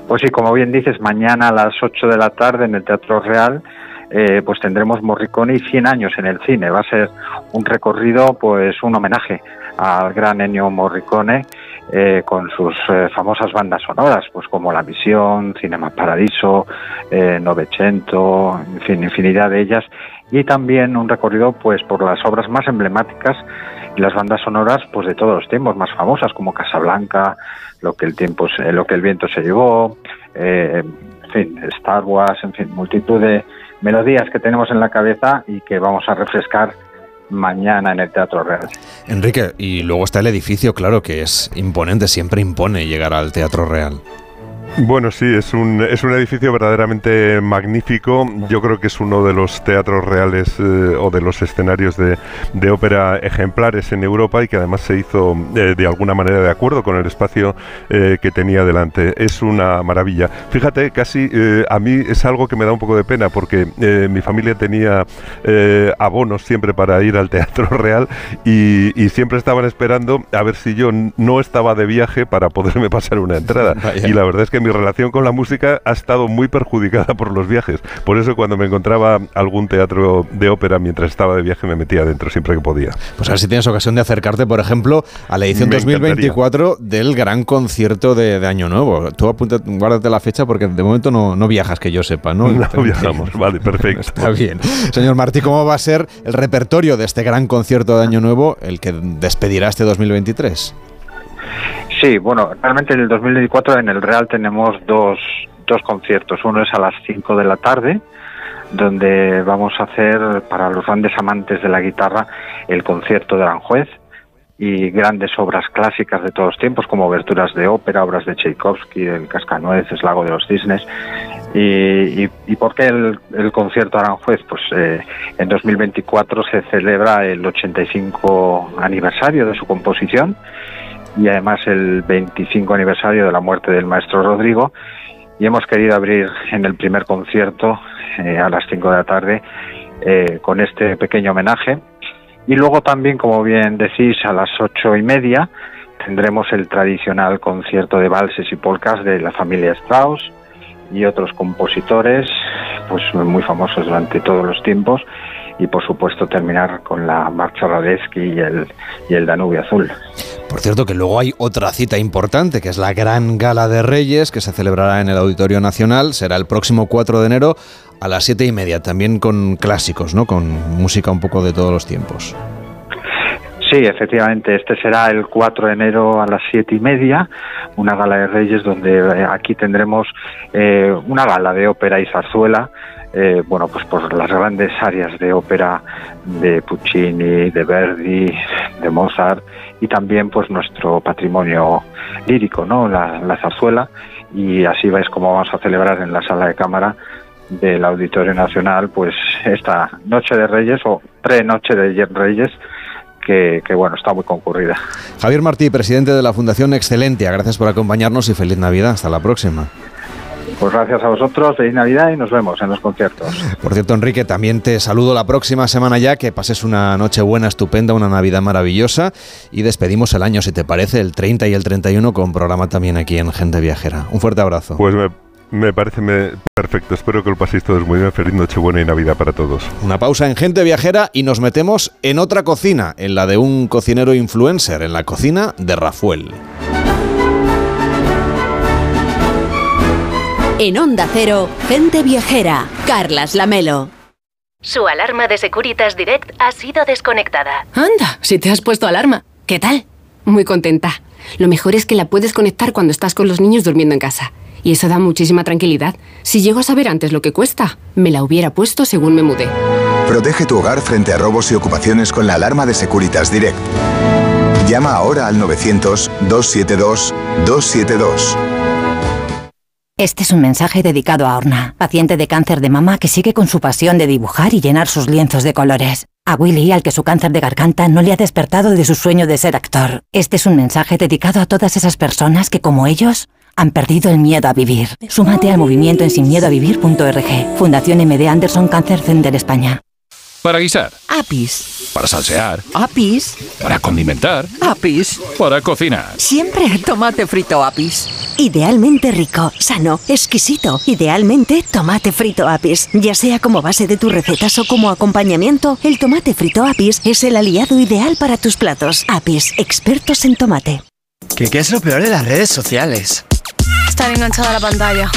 Pues sí, como bien dices, mañana a las 8 de la tarde en el Teatro Real eh, pues tendremos Morricone y 100 años en el cine. Va a ser un recorrido, pues un homenaje al gran Ennio Morricone eh, con sus eh, famosas bandas sonoras, pues como La Visión, Cinema Paradiso, eh, Novecento, en fin, infinidad de ellas. Y también un recorrido pues por las obras más emblemáticas las bandas sonoras pues de todos los tiempos más famosas como Casablanca, lo que el tiempo se- lo que el viento se llevó, eh, en fin, Star Wars, en fin, multitud de melodías que tenemos en la cabeza y que vamos a refrescar mañana en el Teatro Real. Enrique, y luego está el edificio, claro, que es imponente, siempre impone llegar al Teatro Real. Bueno, sí, es un, es un edificio verdaderamente magnífico. Yo creo que es uno de los teatros reales eh, o de los escenarios de, de ópera ejemplares en Europa y que además se hizo eh, de alguna manera de acuerdo con el espacio eh, que tenía delante. Es una maravilla. Fíjate, casi eh, a mí es algo que me da un poco de pena porque eh, mi familia tenía abonos siempre para ir al Teatro <laughs> Real y, y siempre estaban esperando a ver si yo no estaba de viaje para poderme pasar una entrada. <laughs> Vaya. Y la verdad es que mi relación con la música ha estado muy perjudicada por los viajes. Por eso cuando me encontraba algún teatro de ópera mientras estaba de viaje me metía adentro siempre que podía. Pues a ver si tienes ocasión de acercarte, por ejemplo, a la edición Me 2024 del gran concierto de, de Año Nuevo. Tú apunta, guárdate la fecha porque de momento no, no viajas, que yo sepa, ¿no? <laughs> No viajamos, vale, perfecto. <laughs> Está bien. Señor Martí, ¿cómo va a ser el repertorio de este gran concierto de Año Nuevo, el que despedirá este 2023? Sí, bueno, realmente en el 2024 en el Real tenemos dos, dos conciertos. Uno es a las 5 de la tarde, donde vamos a hacer para los grandes amantes de la guitarra el concierto de Aranjuez y grandes obras clásicas de todos los tiempos, como oberturas de ópera, obras de Tchaikovsky, el Cascanueces, Lago de los Cisnes. ¿Y, y, por qué el, el concierto Aranjuez? Pues eh, en 2024 se celebra el 85 aniversario de su composición y además el 25 aniversario de la muerte del maestro Rodrigo. Y hemos querido abrir en el primer concierto eh, a las 5 de la tarde eh, con este pequeño homenaje. Y luego también, como bien decís, a las ocho y media tendremos el tradicional concierto de valses y polcas de la familia Strauss y otros compositores pues muy famosos durante todos los tiempos y por supuesto terminar con la marcha Radetzky y el, y el Danubio Azul. Por cierto, que luego hay otra cita importante, que es la Gran Gala de Reyes, que se celebrará en el Auditorio Nacional. Será el próximo 4 de enero a las 7 y media, también con clásicos, ¿no? Con música un poco de todos los tiempos. Sí, efectivamente, este será el 4 de enero a las siete y media, una gala de Reyes donde eh, aquí tendremos eh, una gala de ópera y zarzuela, eh, bueno, pues por las grandes áreas de ópera de Puccini, de Verdi, de Mozart y también pues nuestro patrimonio lírico, ¿no? La, la zarzuela y así vais como vamos a celebrar en la sala de cámara del Auditorio Nacional pues esta Noche de Reyes o pre-Noche de Reyes que, que, bueno, está muy concurrida. Javier Martí, presidente de la Fundación Excelentia, gracias por acompañarnos y feliz Navidad. Hasta la próxima. Pues gracias a vosotros, feliz Navidad y nos vemos en los conciertos. Por cierto, Enrique, también te saludo la próxima semana ya, que pases una noche buena, estupenda, una Navidad maravillosa y despedimos el año, si te parece, el 30 y el 31 con programa también aquí en Gente Viajera. Un fuerte abrazo. Pues me, me parece me- perfecto, espero que lo paséis todos muy bien, feliz Nochebuena y Navidad para todos. Una pausa en Gente Viajera y nos metemos en otra cocina, en la de un cocinero influencer, en la cocina de Rafael. En Onda Cero, Gente Viajera, Carlas Lamelo. Su alarma de Securitas Direct ha sido desconectada. Anda, si te has puesto alarma. ¿Qué tal? Muy contenta. Lo mejor es que la puedes conectar cuando estás con los niños durmiendo en casa. Y eso da muchísima tranquilidad. Si llego a saber antes lo que cuesta, me la hubiera puesto según me mudé. Protege tu hogar frente a robos y ocupaciones con la alarma de Securitas Direct. Llama ahora al 900-272-272. Este es un mensaje dedicado a Orna, paciente de cáncer de mama que sigue con su pasión de dibujar y llenar sus lienzos de colores. A Willy, al que su cáncer de garganta no le ha despertado de su sueño de ser actor. Este es un mensaje dedicado a todas esas personas que, como ellos, han perdido el miedo a vivir. Súmate al movimiento en sinmiedoavivir.org. Fundación MD Anderson Cáncer Center España. Para guisar, Apis. para salsear, Apis. para condimentar, Apis. para cocinar. Siempre tomate frito Apis. Idealmente rico, sano, exquisito. Idealmente tomate frito Apis. Ya sea como base de tus recetas o como acompañamiento, el tomate frito Apis es el aliado ideal para tus platos. Apis, expertos en tomate. ¿Qué, qué es lo peor de las redes sociales? Estar enganchada a la pantalla.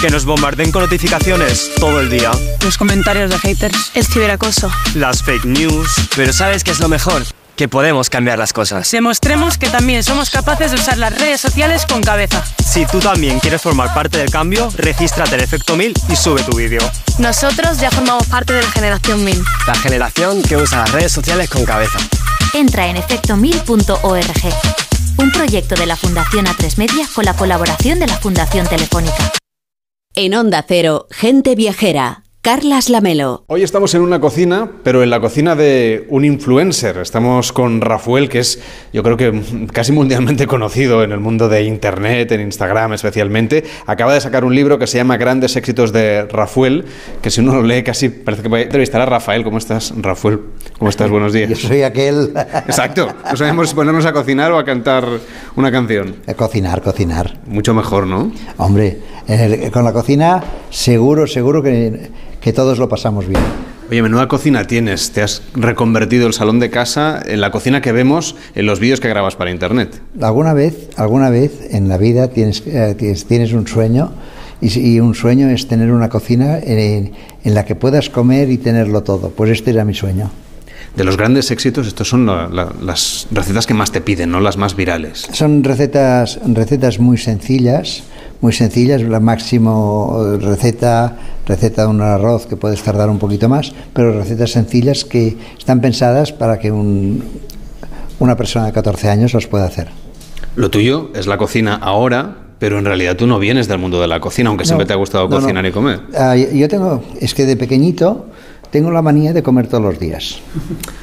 Que nos bombarden con notificaciones todo el día. Los comentarios de haters. El ciberacoso. Las fake news. Pero ¿sabes qué es lo mejor? Que podemos cambiar las cosas. Demostremos que también somos capaces de usar las redes sociales con cabeza. Si tú también quieres formar parte del cambio, regístrate en Efecto 1000 y sube tu vídeo. Nosotros ya formamos parte de la generación 1000. La generación que usa las redes sociales con cabeza. Entra en efectomil.org. Un proyecto de la Fundación A3 Media con la colaboración de la Fundación Telefónica. En Onda Cero, Gente Viajera, Carlas Lamelo. Hoy estamos en una cocina, pero en la cocina de un influencer. Estamos con Rafael, que es, yo creo que casi mundialmente <laughs> conocido en el mundo de Internet, en Instagram especialmente. Acaba de sacar un libro que se llama Grandes éxitos de Rafael, que si uno lo lee casi parece que va a entrevistar a Rafael. ¿Cómo estás, Rafael? ¿Cómo estás? Buenos días. Yo soy aquel... <laughs> Exacto. No sabemos si ponernos a cocinar o a cantar una canción. A cocinar, cocinar. Mucho mejor, ¿no? Hombre, el- con la cocina seguro, seguro que, que todos lo pasamos bien. Oye, menuda cocina tienes. Te has reconvertido el salón de casa en la cocina que vemos en los vídeos que grabas para internet. Alguna vez, alguna vez en la vida tienes, eh, tienes, tienes un sueño y, y un sueño es tener una cocina en, en la que puedas comer y tenerlo todo. Pues este era mi sueño. De los grandes éxitos, estos son la- la- las recetas que más te piden, ¿no? Las más virales. Son recetas, recetas muy sencillas, muy sencillas. La máximo eh, receta, receta de un arroz que puedes tardar un poquito más, pero recetas sencillas que están pensadas para que un- una persona de 14 años las pueda hacer. Lo tuyo es la cocina ahora, pero en realidad tú no vienes del mundo de la cocina, aunque siempre te ha gustado no, no. cocinar y comer. Ah, yo- yo tengo, es que de pequeñito tengo la manía de comer todos los días.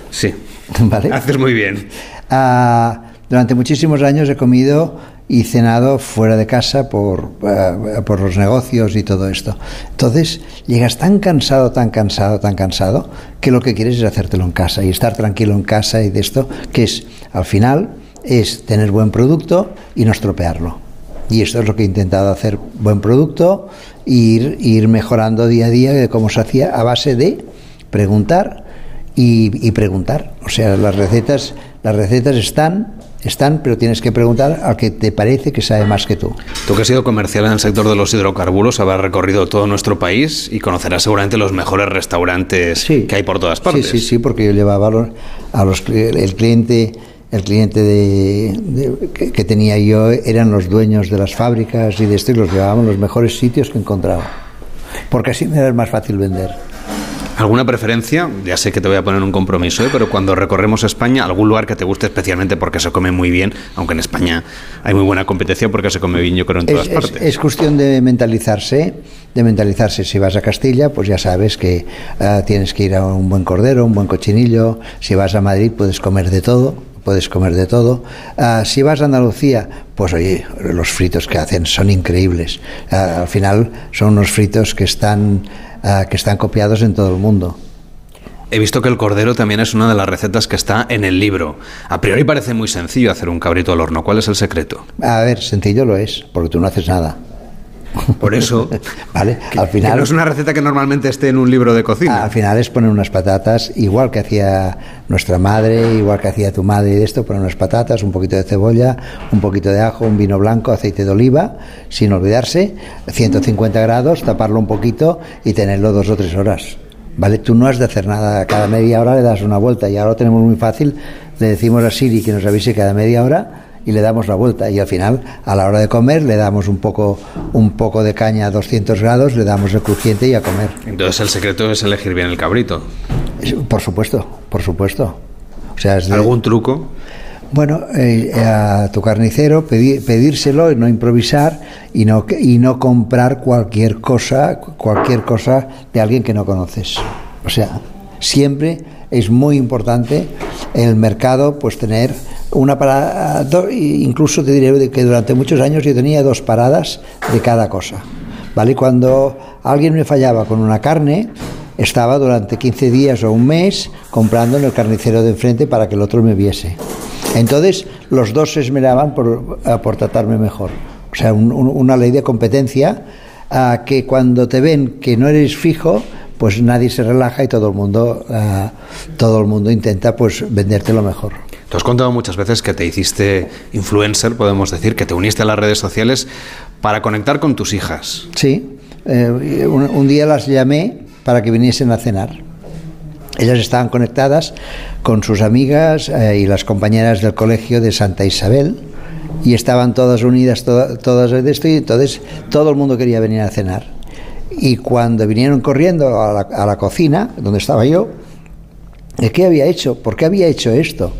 Sí. <laughs> ¿Vale? Haces muy bien. Ah, durante muchísimos años he comido y cenado fuera de casa por, ah, por los negocios y todo esto. Entonces llegas tan cansado, tan cansado, tan cansado, que lo que quieres es hacértelo en casa y estar tranquilo en casa y de esto, que es, al final, es tener buen producto y no estropearlo. Y esto es lo que he intentado hacer, buen producto, ir, ir mejorando día a día de cómo se hacía a base de preguntar y, y preguntar. O sea, las recetas, las recetas están, están, pero tienes que preguntar al que te parece que sabe más que tú. Tú que has sido comercial en el sector de los hidrocarburos, habrás recorrido todo nuestro país y conocerás seguramente los mejores restaurantes que hay por todas partes. Sí, sí, sí, porque yo llevaba a los, a los cli- el cliente, el cliente de, de- que, que tenía yo eran los dueños de las fábricas y de esto y los llevábamos a los mejores sitios que encontraba. Porque así me era más fácil vender. ¿Alguna preferencia? Ya sé que te voy a poner un compromiso, ¿eh? pero cuando recorremos España, algún lugar que te guste especialmente porque se come muy bien, aunque en España hay muy buena competencia porque se come bien yo creo en todas Es, es- partes. es cuestión de mentalizarse, de mentalizarse. Si vas a Castilla, pues ya sabes que ah, tienes que ir a un buen cordero, un buen cochinillo. Si vas a Madrid, puedes comer de todo, puedes comer de todo. Ah, si vas a Andalucía, pues oye, los fritos que hacen son increíbles. Ah, al final son unos fritos que están, ah, que están copiados en todo el mundo. He visto que el cordero también es una de las recetas que está en el libro. A priori parece muy sencillo hacer un cabrito al horno. ¿Cuál es el secreto? A ver, sencillo lo es, porque tú no haces nada. Por eso, <laughs> ¿vale? que, al final que no es una receta que normalmente esté en un libro de cocina. Al final es poner unas patatas, igual que hacía nuestra madre, igual que hacía tu madre y de esto, poner unas patatas, un poquito de cebolla, un poquito de ajo, un vino blanco, aceite de oliva, sin olvidarse, 150 grados, taparlo un poquito y tenerlo dos o tres horas. ¿Vale? Tú no has de hacer nada, cada media hora le das una vuelta y ahora lo tenemos muy fácil, le decimos a Siri que nos avise cada media hora y le damos la vuelta y al final a la hora de comer le damos un poco un poco de caña a 200 grados le damos el crujiente y a comer Entonces el secreto es elegir bien el cabrito. por supuesto por supuesto o sea es de- ¿Algún truco? bueno eh, a tu carnicero pedi- pedírselo y no improvisar y no y no comprar cualquier cosa cualquier cosa de alguien que no conoces o sea siempre es muy importante en el mercado pues tener una parada, incluso te diré que durante muchos años yo tenía dos paradas de cada cosa. ¿Vale? Cuando alguien me fallaba con una carne, estaba durante 15 días o un mes comprando en el carnicero de enfrente para que el otro me viese. Entonces, los dos se esmeraban por, a- por tratarme mejor. O sea, un- un- una ley de competencia ah, que cuando te ven que no eres fijo, pues nadie se relaja y todo el mundo, ah, todo el mundo intenta pues venderte lo mejor. Te has contado muchas veces que te hiciste influencer, podemos decir, que te uniste a las redes sociales para conectar con tus hijas. Sí, eh, un, un día las llamé para que viniesen a cenar. Ellas estaban conectadas con sus amigas eh, y las compañeras del colegio de Santa Isabel y estaban todas unidas, to- todas de esto y entonces todo el mundo quería venir a cenar. Y cuando vinieron corriendo a la, a la cocina, donde estaba yo, ¿de qué había hecho? ¿Por qué había hecho esto?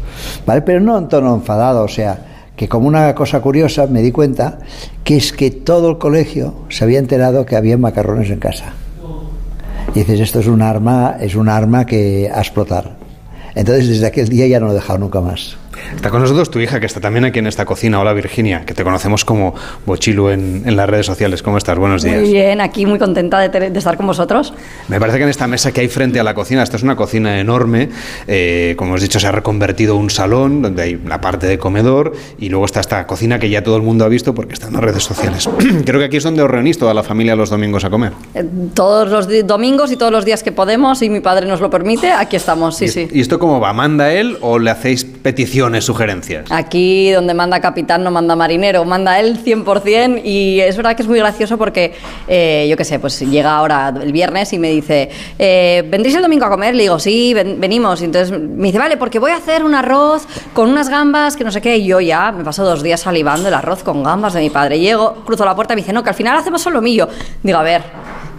¿Vale? Pero no en tono enfadado, o sea, que como una cosa curiosa me di cuenta que es que todo el colegio se había enterado que había macarrones en casa. Y dices, esto es un arma, es un arma que a explotar. Entonces desde aquel día ya no lo he dejado nunca más. Está con nosotros tu hija, que está también aquí en esta cocina. Hola Virginia, que te conocemos como Bochilu en, en las redes sociales. ¿Cómo estás? Buenos días. Muy bien, aquí muy contenta de, estar con vosotros. Me parece que en esta mesa que hay frente a la cocina, esta es una cocina enorme, eh, como os he dicho, se ha reconvertido un salón donde hay una parte de comedor y luego está esta cocina que ya todo el mundo ha visto porque está en las redes sociales. <clears throat> Creo que aquí es donde os reunís toda la familia los domingos a comer. Eh, Todos los domingos y todos los días que podemos, y mi padre nos lo permite, aquí estamos, sí, ¿Y, sí. ¿Y esto cómo va? ¿Manda él o le hacéis sugerencias? Aquí donde manda capitán no manda marinero, manda él 100% y es verdad que es muy gracioso porque, eh, yo qué sé, pues llega ahora el viernes y me dice, eh, ¿vendréis el domingo a comer? Le digo, sí, ven- venimos. Entonces me dice, vale, porque voy a hacer un arroz con unas gambas que no sé qué. Y yo ya me paso dos días salivando el arroz con gambas de mi padre. Llego, cruzo la puerta y me dice, no, que al final hacemos solo millo. Digo, a ver,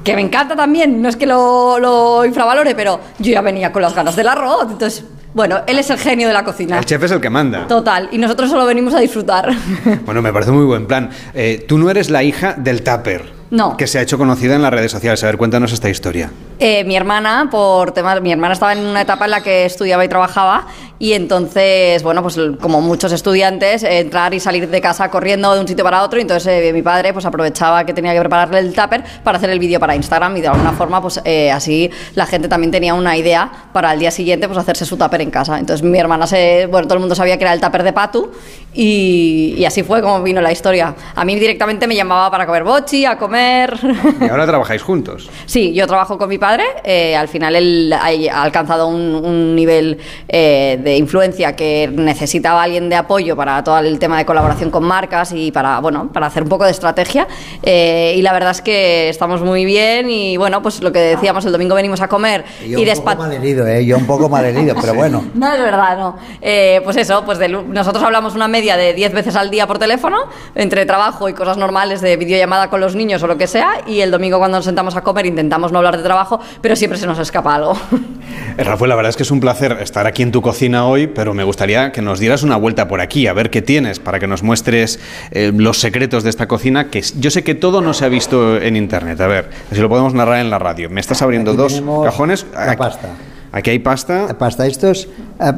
que me encanta también, no es que lo, lo infravalore, pero yo ya venía con las ganas del arroz. Entonces, bueno, él es el genio de la cocina. El chef es el que manda. Total, y nosotros solo venimos a disfrutar. <laughs> Bueno, me parece muy buen plan. Eh, tú no eres la hija del Tupper. No. Que se ha hecho conocida en las redes sociales. A ver, cuéntanos esta historia. Eh, mi hermana, por temas, mi hermana estaba en una etapa en la que estudiaba y trabajaba y entonces, bueno, pues como muchos estudiantes, eh, entrar y salir de casa corriendo de un sitio para otro. Y entonces eh, mi padre pues aprovechaba que tenía que prepararle el tupper para hacer el vídeo para Instagram y de alguna forma pues eh, así la gente también tenía una idea para el día siguiente pues hacerse su tupper en casa. Entonces mi hermana se, bueno, todo el mundo sabía que era el tupper de Patu y, y así fue como vino la historia. A mí directamente me llamaba para comer bochi, a comer. Y ahora <laughs> trabajáis juntos. Sí, yo trabajo con mi padre. eh, al final él ha, alcanzado un, un nivel eh, de influencia que necesitaba alguien de apoyo para todo el tema de colaboración con marcas y para, bueno, para hacer un poco de estrategia. Eh, y la verdad es que estamos muy bien y bueno, pues lo que decíamos, el domingo venimos a comer Yo y un poco despachamos. mal herido, ¿eh? Yo un poco mal herido, <laughs> pero bueno. No, es verdad, no. Eh, pues eso, pues de nosotros hablamos una media de 10 veces al día por teléfono, entre trabajo y cosas normales de videollamada con los niños o lo que sea, y el domingo cuando nos sentamos a comer intentamos no hablar de trabajo, pero siempre se nos escapa algo. <laughs> Eh, Rafael, la verdad es que es un placer estar aquí en tu cocina hoy, pero me gustaría que nos dieras una vuelta por aquí, a ver qué tienes, para que nos muestres eh, los secretos de esta cocina, que yo sé que todo no se ha visto en internet. A ver, si lo podemos narrar en la radio. Me estás abriendo Aquí dos cajones. La Aquí- pasta. Aquí hay pasta. Pasta, estos.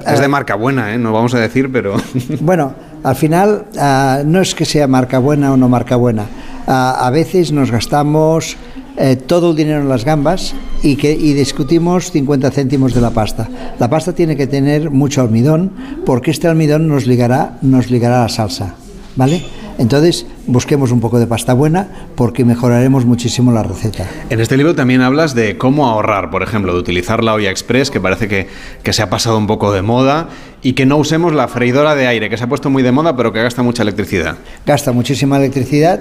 es de marca buena, ¿eh? No vamos a decir, pero. <laughs> bueno, al final ah, no es que sea marca buena o no marca buena. Ah, a veces nos gastamos eh, todo el dinero en las gambas y, que, y discutimos 50 céntimos de la pasta. La pasta tiene que tener mucho almidón porque este almidón nos ligará, nos ligará a la salsa. ¿Vale? Entonces, busquemos un poco de pasta buena porque mejoraremos muchísimo la receta. En este libro también hablas de cómo ahorrar, por ejemplo, de utilizar la olla express, que parece que, que, se ha pasado un poco de moda, y que no usemos la freidora de aire, que se ha puesto muy de moda, pero que gasta mucha electricidad. Gasta muchísima electricidad,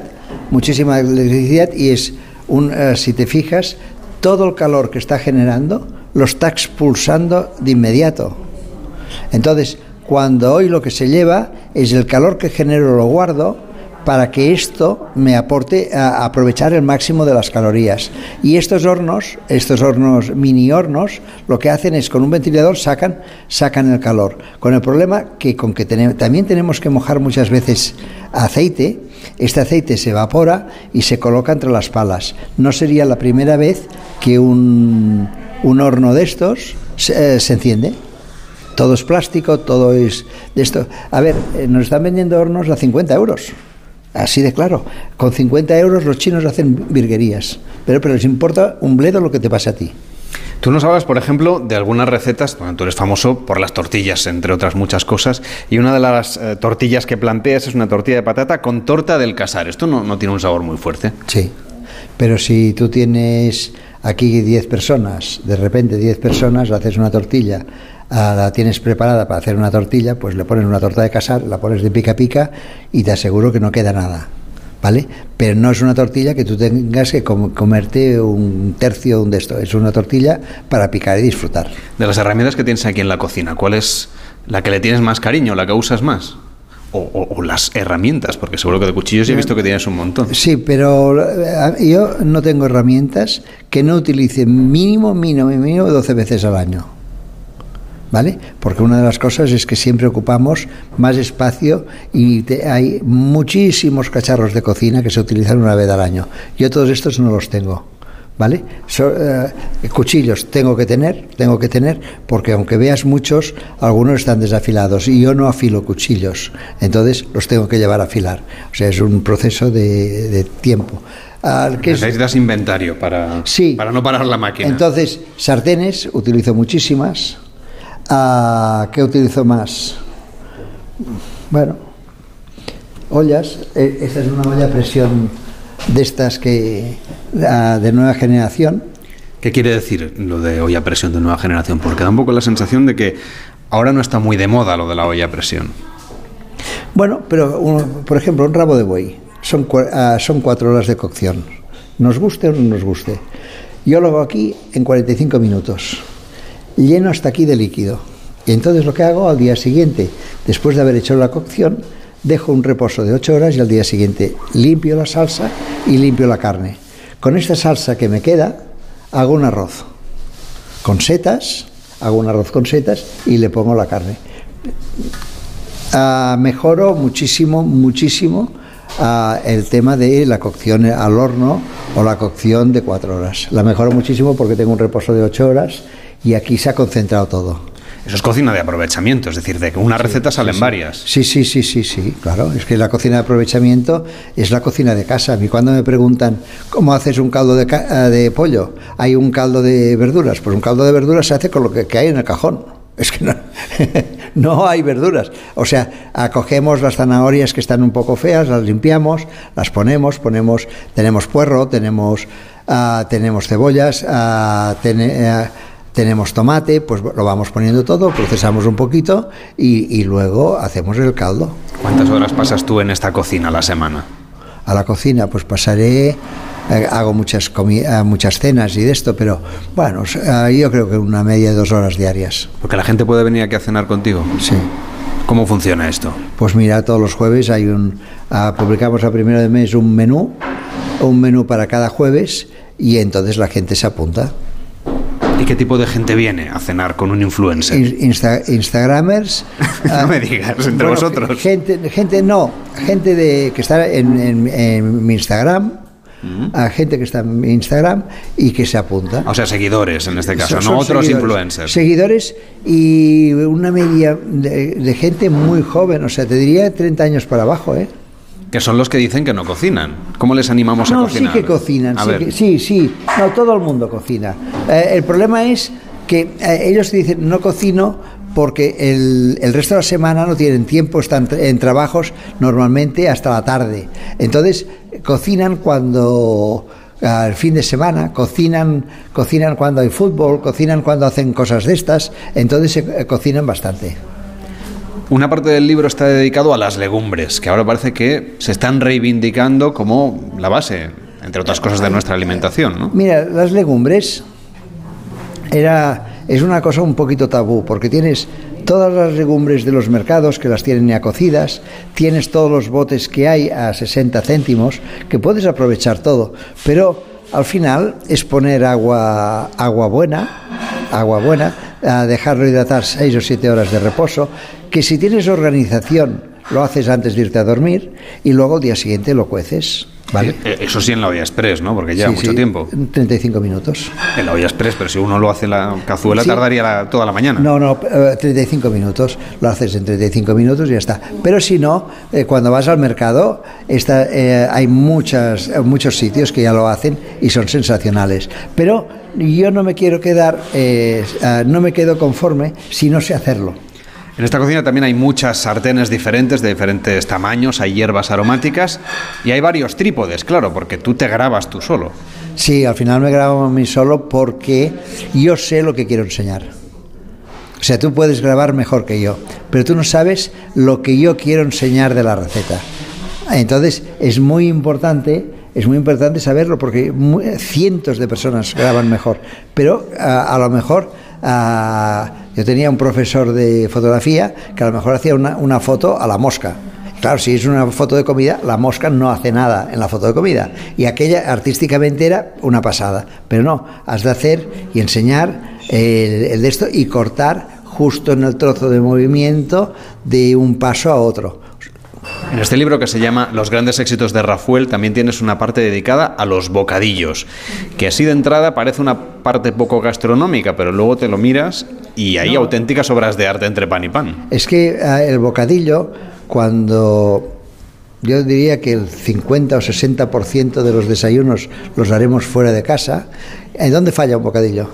muchísima electricidad, y es, un, eh, si te fijas, todo el calor que está generando lo está expulsando de inmediato. Entonces, cuando hoy lo que se lleva es el calor que genero lo guardo para que esto me aporte a aprovechar el máximo de las calorías. Y estos hornos, estos hornos mini hornos, lo que hacen es con un ventilador sacan sacan el calor. Con el problema que con que también tenemos que mojar muchas veces aceite, este aceite se evapora y se coloca entre las palas. No sería la primera vez que un, un horno de estos se, eh, se enciende todo es plástico, todo es de esto. A ver, eh, nos están vendiendo hornos a 50 euros. Así de claro. Con 50 euros los chinos hacen virguerías. Pero, pero les importa un bledo lo que te pase a ti. Tú nos hablas, por ejemplo, de algunas recetas, bueno, tú eres famoso por las tortillas, entre otras muchas cosas, y una de las eh, tortillas que planteas es una tortilla de patata con torta del casar. Esto no, no tiene un sabor muy fuerte. Sí, pero si tú tienes aquí 10 personas, de repente 10 personas, haces una tortilla la tienes preparada para hacer una tortilla, pues le pones una torta de casar, la pones de pica pica y te aseguro que no queda nada. ¿Vale? Pero no es una tortilla que tú tengas que comerte un tercio de esto, es una tortilla para picar y disfrutar. De las herramientas que tienes aquí en la cocina, ¿cuál es la que le tienes más cariño, la que usas más? O, las herramientas, porque seguro que de cuchillos he visto que tienes un montón. Sí, pero eh, yo no tengo herramientas que no utilice mínimo, mínimo, mínimo 12 veces al año. ¿Vale? Porque una de las cosas es que siempre ocupamos más espacio y hay muchísimos cacharros de cocina que se utilizan una vez al año. Yo todos estos no los tengo. ¿Vale? Eh, cuchillos tengo que tener, tengo que tener, porque aunque veas muchos, algunos están desafilados y yo no afilo cuchillos, entonces los tengo que llevar a afilar. O sea, es un proceso de, tiempo. Al que Necesitas inventario para, sí. para no parar la máquina. Entonces, sartenes utilizo muchísimas, ¿A ¿Qué utilizo más? Bueno, ollas. E, esta es una olla a presión de estas que de nueva generación. ¿Qué quiere decir lo de olla a presión de nueva generación? Porque da un poco la sensación de que ahora no está muy de moda lo de la olla a presión. Bueno, pero por ejemplo, un rabo de buey son, ah, son cuatro horas de cocción. Nos guste o no nos guste. Yo lo hago aquí en 45 minutos lleno hasta aquí de líquido. Y entonces lo que hago al día siguiente, después de haber hecho la cocción, dejo un reposo de 8 horas y al día siguiente limpio la salsa y limpio la carne. Con esta salsa que me queda, hago un arroz con setas, hago un arroz con setas y le pongo la carne. Ah, mejoro muchísimo, muchísimo ah, el tema de la cocción al horno o la cocción de 4 horas. La mejoro muchísimo porque tengo un reposo de 8 horas y aquí se ha concentrado todo. Eso es cocina de aprovechamiento, es decir, de que una receta salen varias. Sí, sí, sí, sí, sí, claro. Es que la cocina de aprovechamiento es la cocina de casa. A mí cuando me preguntan cómo haces un caldo de, eh, de pollo, hay un caldo de verduras. Pues un caldo de verduras se hace con lo que, hay en el cajón. <laughs> Es que no, <laughs> no, hay verduras. O sea, acogemos las zanahorias que están un poco feas, las limpiamos, las ponemos, ponemos, tenemos puerro, tenemos, uh, tenemos cebollas, uh, tenemos tomate, pues lo vamos poniendo todo, procesamos un poquito y, luego hacemos el caldo. ¿Cuántas horas pasas tú en esta cocina a la semana? A la cocina, pues pasaré, eh, hago muchas, eh, muchas cenas y de esto, pero bueno, eh, yo creo que una media de dos horas diarias. Porque la gente puede venir aquí a cenar contigo. Sí. ¿Cómo funciona esto? Pues mira, todos los jueves hay un, ah, publicamos a primero de mes un menú, un menú para cada jueves y entonces la gente se apunta. ¿Y qué tipo de gente viene a cenar con un influencer? Instagramers. <laughs> no me digas, entre vosotros. Gente, gente no, gente de, que está en, mi Instagram, a gente que está en Instagram y que se apunta. O sea, seguidores en este caso, Son- no otros seguidores. influencers. Seguidores y una media de, de gente muy joven, o sea, te diría 30 años para abajo, ¿eh? Que son los que dicen que no cocinan. ¿Cómo les animamos a no, cocinar? sí que cocinan, sí, que- sí, sí. No, todo el mundo cocina. Eh, el problema es que eh, ellos dicen no cocino porque el, el resto de la semana no tienen tiempo, están en trabajos normalmente hasta la tarde. Entonces cocinan cuando al fin de semana, cocinan, cocinan cuando hay fútbol, cocinan cuando hacen cosas de estas, entonces eh, cocinan bastante. Una parte del libro está dedicado a las legumbres, que ahora parece que se están reivindicando como la base, entre otras cosas, de nuestra alimentación, ¿no? Mira, las legumbres era, es una cosa un poquito tabú, porque tienes todas las legumbres de los mercados que las tienen ya cocidas, tienes todos los botes que hay a 60 céntimos, que puedes aprovechar todo, pero al final es poner agua, agua buena, agua buena, a dejarlo hidratar 6 o 7 horas de reposo, que si tienes organización lo haces antes de irte a dormir y luego al día siguiente lo cueces. ¿Vale? Eh, Eso sí en la olla express, ¿no? Porque lleva Sí, mucho sí, tiempo. 35 minutos. En la olla express, pero si uno lo hace en la cazuela Sí. tardaría la- toda la mañana. No, no, eh, 35 minutos. Lo haces en 35 minutos y ya está. Pero si no, eh, cuando vas al mercado, está, eh, hay muchas, eh, muchos sitios que ya lo hacen y son sensacionales. Pero yo no me quiero quedar, eh, no me quedo conforme si no sé hacerlo. En esta cocina también hay muchas sartenes diferentes, de diferentes tamaños, hay hierbas aromáticas y hay varios trípodes, claro, porque tú te grabas tú solo. Sí, al final me grabo a mí solo porque yo sé lo que quiero enseñar. O sea, tú puedes grabar mejor que yo, pero tú no sabes lo que yo quiero enseñar de la receta. Entonces, es muy importante, es muy importante saberlo porque mu- cientos de personas graban mejor, pero a, a lo mejor yo tenía un profesor de fotografía que a lo mejor hacía una, una foto a la mosca. Claro, si es una foto de comida, la mosca no hace nada en la foto de comida. Y aquella artísticamente era una pasada. Pero no, has de hacer y enseñar el, el de esto y cortar justo en el trozo de movimiento de un paso a otro. En este libro que se llama Los grandes éxitos de Rafael también tienes una parte dedicada a los bocadillos, que así de entrada parece una parte poco gastronómica, pero luego te lo miras y hay auténticas obras de arte entre pan y pan. Es que eh, el bocadillo, cuando yo diría que el 50 o 60% de los desayunos los haremos fuera de casa, ¿en dónde falla un bocadillo?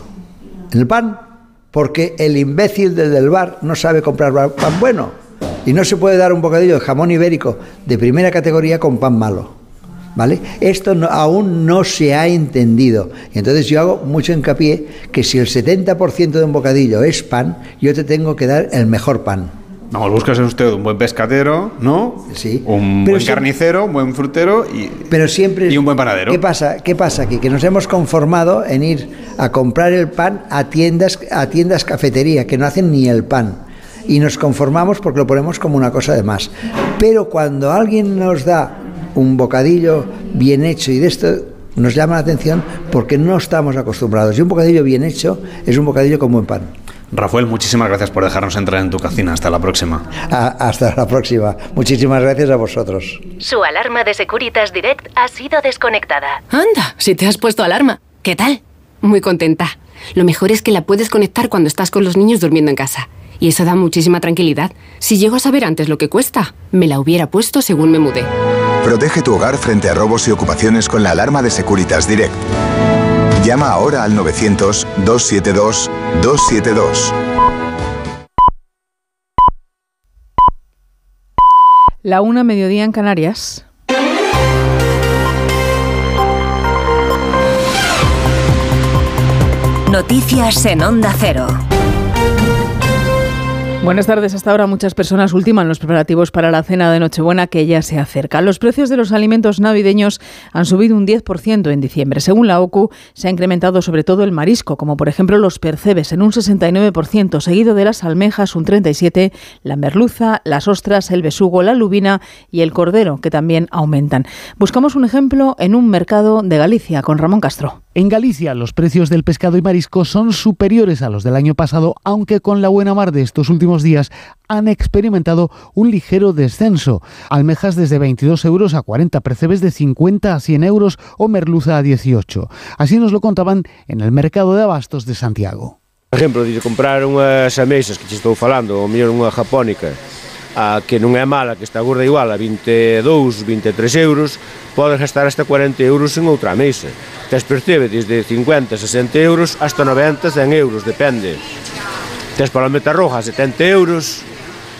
En el pan, porque el imbécil del del bar no sabe comprar pan bueno y no se puede dar un bocadillo de jamón ibérico de primera categoría con pan malo. ¿Vale? Esto no- aún no se ha entendido. Y entonces yo hago mucho hincapié que si el 70% de un bocadillo es pan, yo te tengo que dar el mejor pan. Vamos, buscas usted un buen pescadero, ¿no? Sí. Un Pero buen carnicero, un buen frutero y, Pero siempre y un buen panadero. ¿Qué pasa? ¿Qué pasa aquí? Que nos hemos conformado en ir a comprar el pan a tiendas a tiendas cafetería que no hacen ni el pan y nos conformamos porque lo ponemos como una cosa de más. Pero cuando alguien nos da un bocadillo bien hecho y de esto nos llama la atención porque no estamos acostumbrados. Y un bocadillo bien hecho es un bocadillo con buen pan. Rafael, muchísimas gracias por dejarnos entrar en tu cocina. Hasta la próxima. A- hasta la próxima. Muchísimas gracias a vosotros. Su alarma de Securitas Direct ha sido desconectada. Anda, si te has puesto alarma. ¿Qué tal? Muy contenta. Lo mejor es que la puedes conectar cuando estás con los niños durmiendo en casa. Y eso da muchísima tranquilidad. Si llego a saber antes lo que cuesta, me la hubiera puesto según me mudé. Protege tu hogar frente a robos y ocupaciones con la alarma de Securitas Direct. Llama ahora al 900-272-272. La una mediodía en Canarias. Noticias en Onda Cero. Buenas tardes. Hasta ahora muchas personas ultiman los preparativos para la cena de Nochebuena que ya se acerca. Los precios de los alimentos navideños han subido un 10% en diciembre. Según la OCU, se ha incrementado sobre todo el marisco, como por ejemplo los percebes en un 69%, seguido de las almejas un 37%, la merluza, las ostras, el besugo, la lubina y el cordero, que también aumentan. Buscamos un ejemplo en un mercado de Galicia con Ramón Castro. En Galicia los precios del pescado y marisco son superiores a los del año pasado, aunque con la buena mar de estos últimos últimos días han experimentado un ligero descenso. Almejas desde 22 euros a 40, percebes de 50 a 100 euros o merluza a 18. Así nos lo contaban en el mercado de abastos de Santiago. Por exemplo, de comprar unhas ameixas que che estou falando, ou mellor unha japónica, a que non é mala, que está gorda igual a 22, 23 euros, podes gastar hasta 40 euros en outra ameixa. Tes percebe desde 50, 60 euros hasta 90, 100 euros, depende. Tes palometa roja, 70 euros,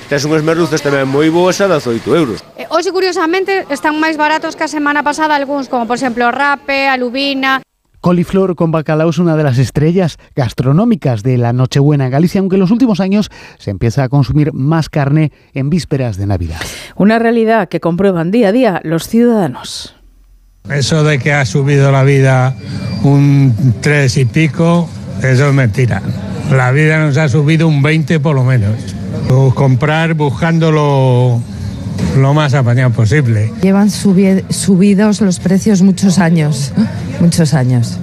tes unhas merluzas tamén moi boas a 18 euros. Eh, Hoxe, curiosamente, están máis baratos que a semana pasada algúns, como por exemplo rape, alubina... Coliflor con bacalao es una de las estrellas gastronómicas de la Nochebuena en Galicia, aunque en los últimos años se empieza a consumir más carne en vísperas de Navidad. Una realidad que comprueban día a día los ciudadanos. Eso de que ha subido la vida un 3 y pico, eso es mentira. La vida nos ha subido un 20 por lo menos. Comprar buscando lo, más apañado posible. Llevan subi- subidos los precios muchos años, muchos años.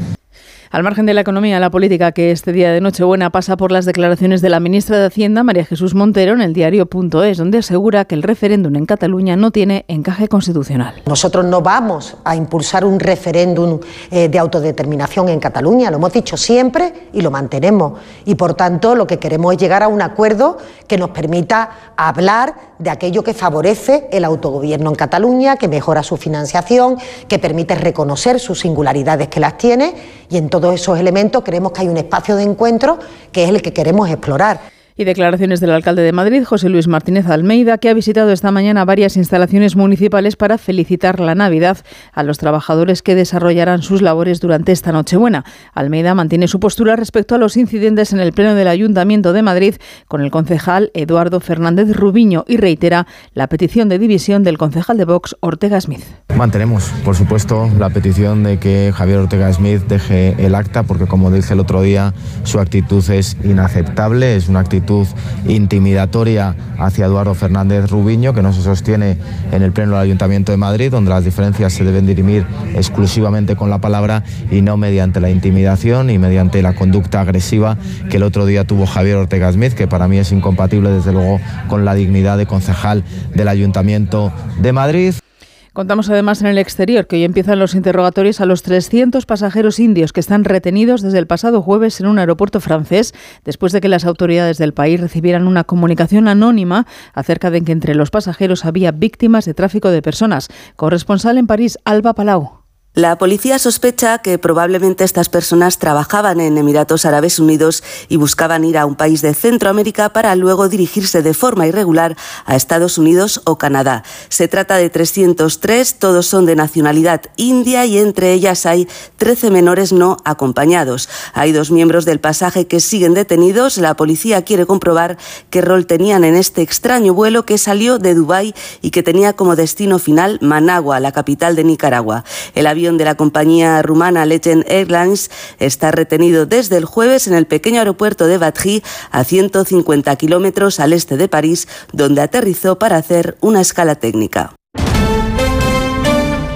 Al margen de la economía, la política que este día de Nochebuena pasa por las declaraciones de la ministra de Hacienda, María Jesús Montero, en el diario.es, donde asegura que el referéndum en Cataluña no tiene encaje constitucional. Nosotros no vamos a impulsar un referéndum eh, de autodeterminación en Cataluña, lo hemos dicho siempre y lo mantenemos. Y por tanto lo que queremos es llegar a un acuerdo que nos permita hablar de aquello que favorece el autogobierno en Cataluña, que mejora su financiación, que permite reconocer sus singularidades que las tiene y en todos esos elementos creemos que hay un espacio de encuentro que es el que queremos explorar. Y declaraciones del alcalde de Madrid, José Luis Martínez Almeida, que ha visitado esta mañana varias instalaciones municipales para felicitar la Navidad a los trabajadores que desarrollarán sus labores durante esta Nochebuena. Almeida mantiene su postura respecto a los incidentes en el Pleno del Ayuntamiento de Madrid con el concejal Eduardo Fernández Rubiño y reitera la petición de división del concejal de Vox, Ortega Smith. Mantenemos, por supuesto, la petición de que Javier Ortega Smith deje el acta, porque como dije el otro día, su actitud es inaceptable, es una actitud intimidatoria hacia Eduardo Fernández Rubiño, que no se sostiene en el Pleno del Ayuntamiento de Madrid, donde las diferencias se deben dirimir exclusivamente con la palabra y no mediante la intimidación y mediante la conducta agresiva que el otro día tuvo Javier Ortega Smith, que para mí es incompatible desde luego con la dignidad de concejal del Ayuntamiento de Madrid. Contamos además en el exterior que hoy empiezan los interrogatorios a los 300 pasajeros indios que están retenidos desde el pasado jueves en un aeropuerto francés después de que las autoridades del país recibieran una comunicación anónima acerca de que entre los pasajeros había víctimas de tráfico de personas. Corresponsal en París, Alba Palau. La policía sospecha que probablemente estas personas trabajaban en Emiratos Árabes Unidos y buscaban ir a un país de Centroamérica para luego dirigirse de forma irregular a Estados Unidos o Canadá. Se trata de 303, todos son de nacionalidad india y entre ellas hay 13 menores no acompañados. Hay dos miembros del pasaje que siguen detenidos. La policía quiere comprobar qué rol tenían en este extraño vuelo que salió de Dubái y que tenía como destino final Managua, la capital de Nicaragua. El avión de la compañía rumana Legend Airlines está retenido desde el jueves en el pequeño aeropuerto de Batry, a 150 kilómetros al este de París, donde aterrizó para hacer una escala técnica.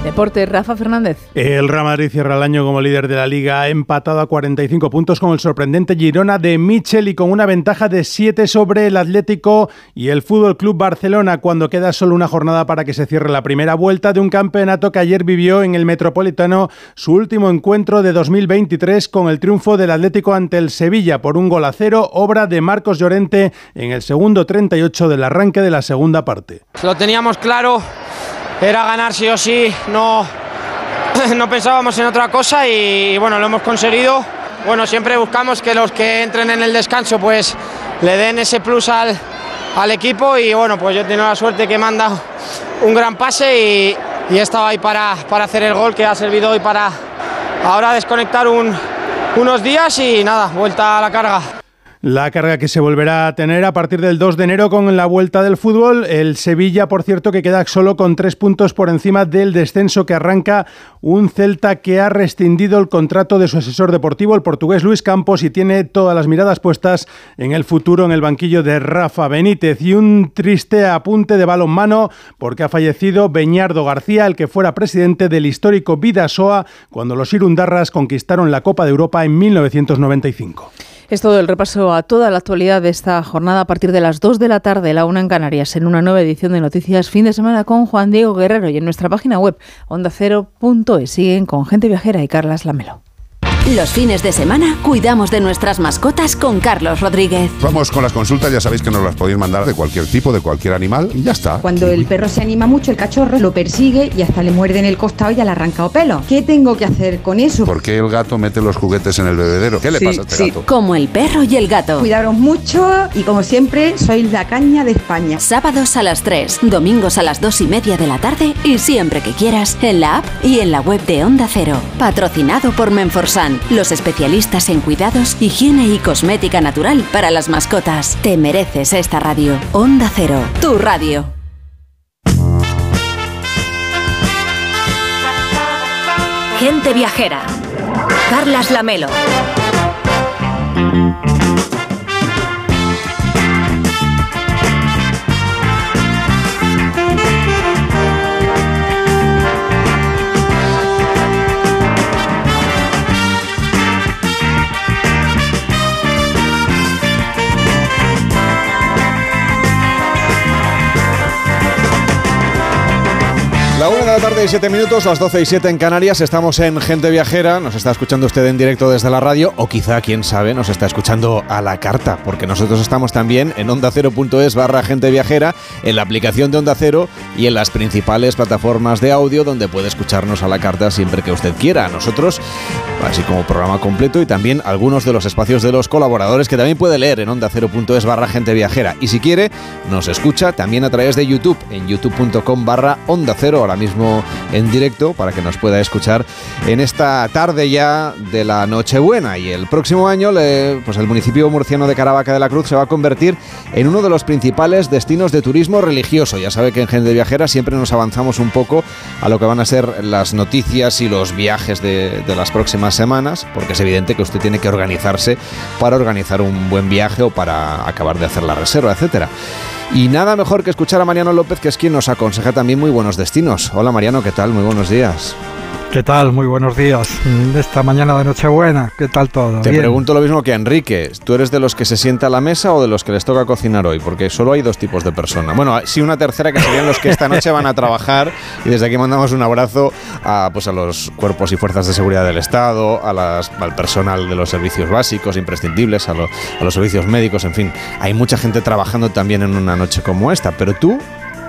Deporte, Rafa Fernández. El Real Madrid cierra el año como líder de la Liga, empatado a 45 puntos con el sorprendente Girona de Michel y con una ventaja de 7 sobre el Atlético y el Fútbol Club Barcelona cuando queda solo una jornada para que se cierre la primera vuelta de un campeonato que ayer vivió en el Metropolitano su último encuentro de 2023 con el triunfo del Atlético ante el Sevilla por un gol a cero, obra de Marcos Llorente en el segundo 38 del arranque de la segunda parte. Lo teníamos claro, era ganar sí o sí, no, <laughs> no pensábamos en otra cosa y bueno, lo hemos conseguido. Bueno, siempre buscamos que los que entren en el descanso pues le den ese plus al, al equipo y bueno, pues yo he tenido la suerte que me han dado un gran pase y, y he estado ahí para, para hacer el gol que ha servido hoy para ahora desconectar un, unos días y nada, vuelta a la carga. La carga que se volverá a tener a partir del 2 de enero con la vuelta del fútbol. El Sevilla, por cierto, que queda solo con tres puntos por encima del descenso que arranca un Celta que ha rescindido el contrato de su asesor deportivo, el portugués Luis Campos, y tiene todas las miradas puestas en el futuro en el banquillo de Rafa Benítez. Y un triste apunte de balonmano porque ha fallecido Beñardo García, el que fuera presidente del histórico Vidasoa cuando los Irundarras conquistaron la Copa de Europa en 1995. Es todo el repaso a toda la actualidad de esta jornada a partir de las 2 de la tarde, la una en Canarias, en una nueva edición de Noticias Fin de Semana con Juan Diego Guerrero y en nuestra página web ondacero.es. Siguen con Gente Viajera y Carlas Lamelo. Los fines de semana cuidamos de nuestras mascotas con Carlos Rodríguez. Vamos con las consultas, ya sabéis que nos las podéis mandar de cualquier tipo, de cualquier animal y ya está. Cuando el perro se anima mucho, el cachorro lo persigue y hasta le muerde en el costado y ya le arranca pelo. ¿Qué tengo que hacer con eso? ¿Por qué el gato mete los juguetes en el bebedero? ¿Qué le Sí, pasa a este sí. gato? Como el perro y el gato. Cuidaros mucho y como siempre, sois la caña de España. Sábados a las 3, domingos a las 2 y media de la tarde y siempre que quieras en la app y en la web de Onda Cero. Patrocinado por Menforsan, los especialistas en cuidados, higiene y cosmética natural para las mascotas. Te mereces esta radio. Onda Cero, tu radio. Gente viajera. Carlas Lamelo. La una de la tarde y siete minutos, las 12 y 7 en Canarias. Estamos en Gente Viajera. Nos está escuchando usted en directo desde la radio o quizá, quién sabe, nos está escuchando a la carta, porque nosotros estamos también en ondacero.es barra Gente Viajera, en la aplicación de Onda Cero y en las principales plataformas de audio donde puede escucharnos a la carta siempre que usted quiera. Nosotros, así como programa completo y también algunos de los espacios de los colaboradores que también puede leer en ondacero.es barra Gente Viajera. Y si quiere, nos escucha también a través de YouTube, en youtube.com barra Onda Cero, ahora mismo en directo, para que nos pueda escuchar en esta tarde ya de la Nochebuena. Y el próximo año, pues el municipio murciano de Caravaca de la Cruz se va a convertir en uno de los principales destinos de turismo religioso. Ya sabe que en Gente Viajera siempre nos avanzamos un poco a lo que van a ser las noticias y los viajes de, de las próximas semanas, porque es evidente que usted tiene que organizarse para organizar un buen viaje o para acabar de hacer la reserva, etcétera. Y nada mejor que escuchar a Mariano López, que es quien nos aconseja también muy buenos destinos. Hola Mariano, ¿qué tal? Muy buenos días. ¿Qué tal? Muy buenos días. Mm, Esta mañana de Nochebuena, ¿qué tal todo? Te Bien. pregunto lo mismo que a Enrique. ¿Tú eres de los que se sienta a la mesa o de los que les toca cocinar hoy? Porque solo hay dos tipos de personas. Bueno, sí una tercera que serían los que esta noche van a trabajar y desde aquí mandamos un abrazo a, pues, a los cuerpos y fuerzas de seguridad del Estado, a las- al personal de los servicios básicos, imprescindibles, a, lo- a los servicios médicos, en fin. Hay mucha gente trabajando también en una noche como esta, pero tú...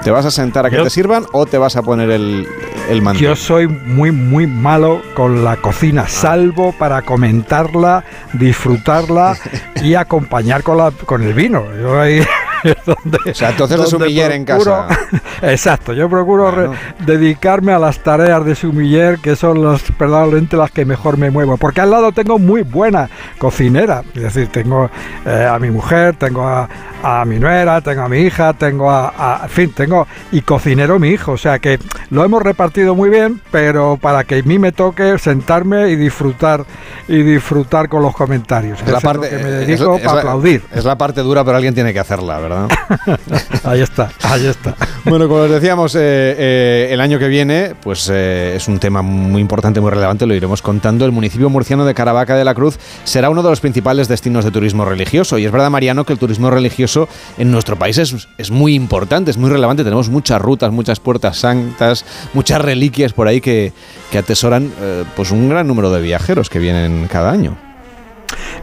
¿Te vas a sentar a que Yo- te sirvan o te vas a poner el, el mantel? Yo soy muy, muy malo con la cocina, salvo para comentarla, disfrutarla <laughs> y acompañar con, la, con el vino. Yo ahí <laughs> O sea, haces de sumiller en casa. <laughs> Exacto, yo procuro dedicarme a las tareas de sumiller, que son las, verdaderamente las que mejor me muevo. Porque al lado tengo muy buena cocinera. Es decir, tengo eh, a mi mujer, tengo a, a mi nuera, tengo a mi hija, tengo a, a- En fin, tengo. Y cocinero mi hijo. O sea que lo hemos repartido muy bien, pero para que a mí me toque sentarme y disfrutar y disfrutar con los comentarios. Es la Eso es lo parte, que me es- dedico es para la- aplaudir. Es la parte dura, pero alguien tiene que hacerla, ¿verdad? <laughs> Ahí está, ahí está. Bueno, como os decíamos, eh, eh, el año que viene, pues eh, es un tema muy importante, muy relevante, lo iremos contando. El municipio murciano de Caravaca de la Cruz será uno de los principales destinos de turismo religioso. Y es verdad, Mariano, que el turismo religioso en nuestro país es, es muy importante, es muy relevante. Tenemos muchas rutas, muchas puertas santas, muchas reliquias por ahí que, que atesoran pues un gran número de viajeros que vienen cada año.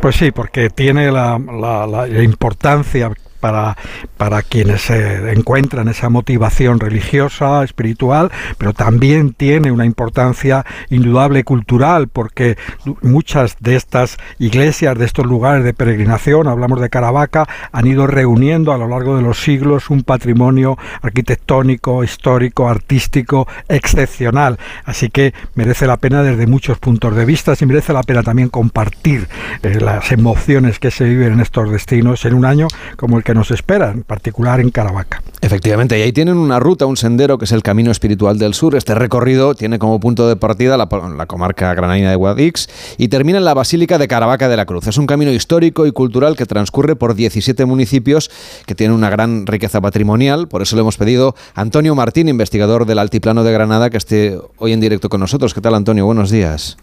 Pues sí, porque tiene la- la importancia para, para quienes se encuentran esa motivación religiosa, espiritual, pero también tiene una importancia indudable cultural, porque muchas de estas iglesias, de estos lugares de peregrinación, hablamos de Caravaca, han ido reuniendo a lo largo de los siglos un patrimonio arquitectónico, histórico, artístico excepcional. Así que merece la pena desde muchos puntos de vista y merece la pena también compartir eh, las emociones que se viven en estos destinos en un año como el que nos espera, en particular en Caravaca. Efectivamente, y ahí tienen una ruta, un sendero que es el Camino Espiritual del Sur. Este recorrido tiene como punto de partida la, la comarca granadina de Guadix y termina en la Basílica de Caravaca de la Cruz. Es un camino histórico y cultural que transcurre por 17 municipios que tienen una gran riqueza patrimonial. Por eso le hemos pedido a Antonio Martín, investigador del Altiplano de Granada, que esté hoy en directo con nosotros. ¿Qué tal, Antonio? Buenos días.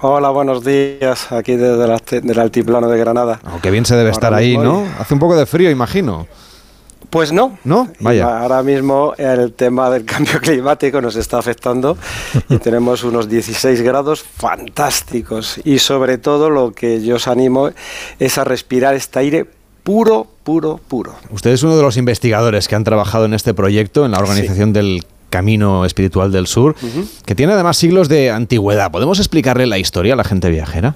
Hola, buenos días, aquí desde la, del altiplano de Granada. Oh, qué bien se debe estar ahí, ¿no? Hace un poco de frío, imagino. Pues no. ¿No? Vaya. Ahora mismo el tema del <laughs> cambio climático nos está afectando y tenemos unos 16 grados fantásticos. Y sobre todo lo que yo os animo es a respirar este aire puro, puro, puro. Usted es uno de los investigadores que han trabajado en este proyecto, en la organización del Camino Espiritual del Sur, que tiene además siglos de antigüedad. ¿Podemos explicarle la historia a la gente viajera?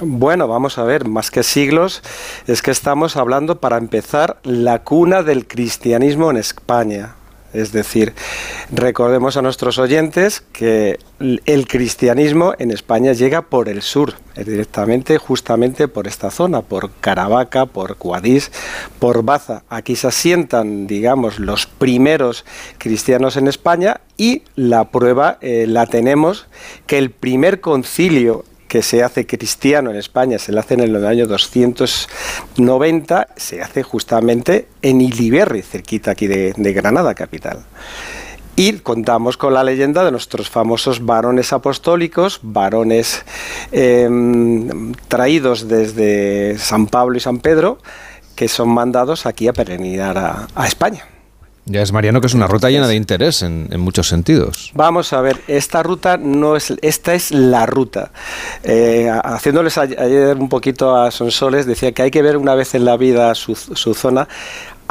Bueno, vamos a ver, más que siglos, es que estamos hablando, para empezar, la cuna del cristianismo en España. Es decir, recordemos a nuestros oyentes que el cristianismo en España llega por el sur, directamente justamente por esta zona, por Caravaca, por Guadix, por Baza. Aquí se asientan, digamos, los primeros cristianos en España y la prueba eh, la tenemos que el primer concilio que se hace cristiano en España, se le hace en el año 290, se hace justamente en Iliberri, cerquita aquí de, Granada capital. Y contamos con la leyenda de nuestros famosos varones apostólicos, varones em, traídos desde San Pablo y San Pedro, que son mandados aquí a peregrinar a España. Ya es Mariano que es una ruta llena de interés en, muchos sentidos. Vamos a ver, esta ruta no es, esta es la ruta. Eh, haciéndoles ayer un poquito a Sonsoles, decía que hay que ver una vez en la vida su, su zona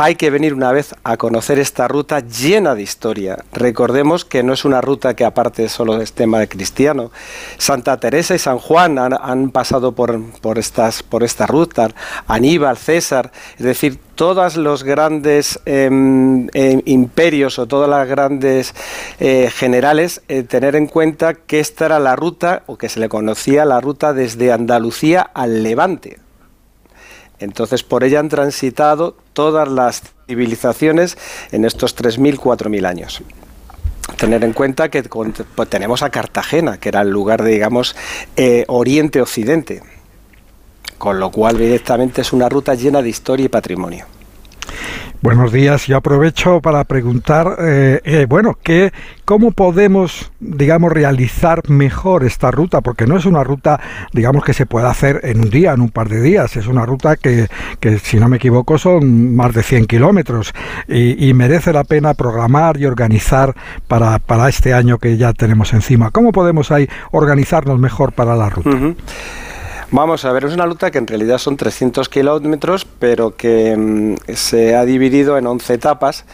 hay que venir una vez a conocer esta ruta llena de historia. Recordemos que no es una ruta que aparte solo es tema cristiano. Santa Teresa y San Juan han, pasado por, por, por esta ruta, Aníbal, César, es decir, todos los grandes em, em, imperios o todas las grandes eh, generales, eh, tener en cuenta que esta era la ruta, o que se le conocía la ruta desde Andalucía al Levante. Entonces, por ella han transitado todas las civilizaciones en estos 3.000, 4.000 años. Tener en cuenta que pues, tenemos a Cartagena, que era el lugar de, digamos, eh, Oriente-Occidente, con lo cual directamente es una ruta llena de historia y patrimonio. Buenos días. Yo aprovecho para preguntar, eh, eh, bueno, ¿qué, ¿cómo podemos, digamos, realizar mejor esta ruta? Porque no es una ruta, digamos, que se pueda hacer en un día, en un par de días. Es una ruta que, que si no me equivoco, son más de 100 kilómetros y, merece la pena programar y organizar para, para este año que ya tenemos encima. ¿Cómo podemos ahí organizarnos mejor para la ruta? Vamos a ver, es una ruta que en realidad son 300 kilómetros, pero que mm, se ha dividido en 11 etapas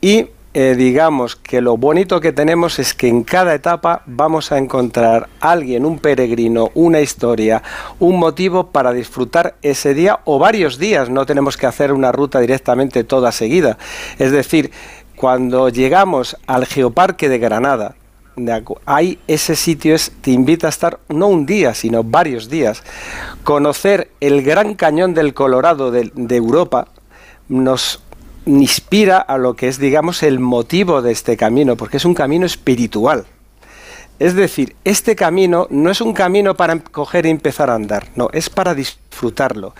y eh, digamos que lo bonito que tenemos es que en cada etapa vamos a encontrar alguien, un peregrino, una historia, un motivo para disfrutar ese día o varios días. No tenemos que hacer una ruta directamente toda seguida. Es decir, cuando llegamos al Geoparque de Granada, hay ese sitio es, te invita a estar no un día, sino varios días. Conocer el gran cañón del Colorado de, Europa nos inspira a lo que es, digamos, el motivo de este camino, porque es un camino espiritual. Es decir, este camino no es un camino para coger y empezar a andar, no, es para disfrutarlo.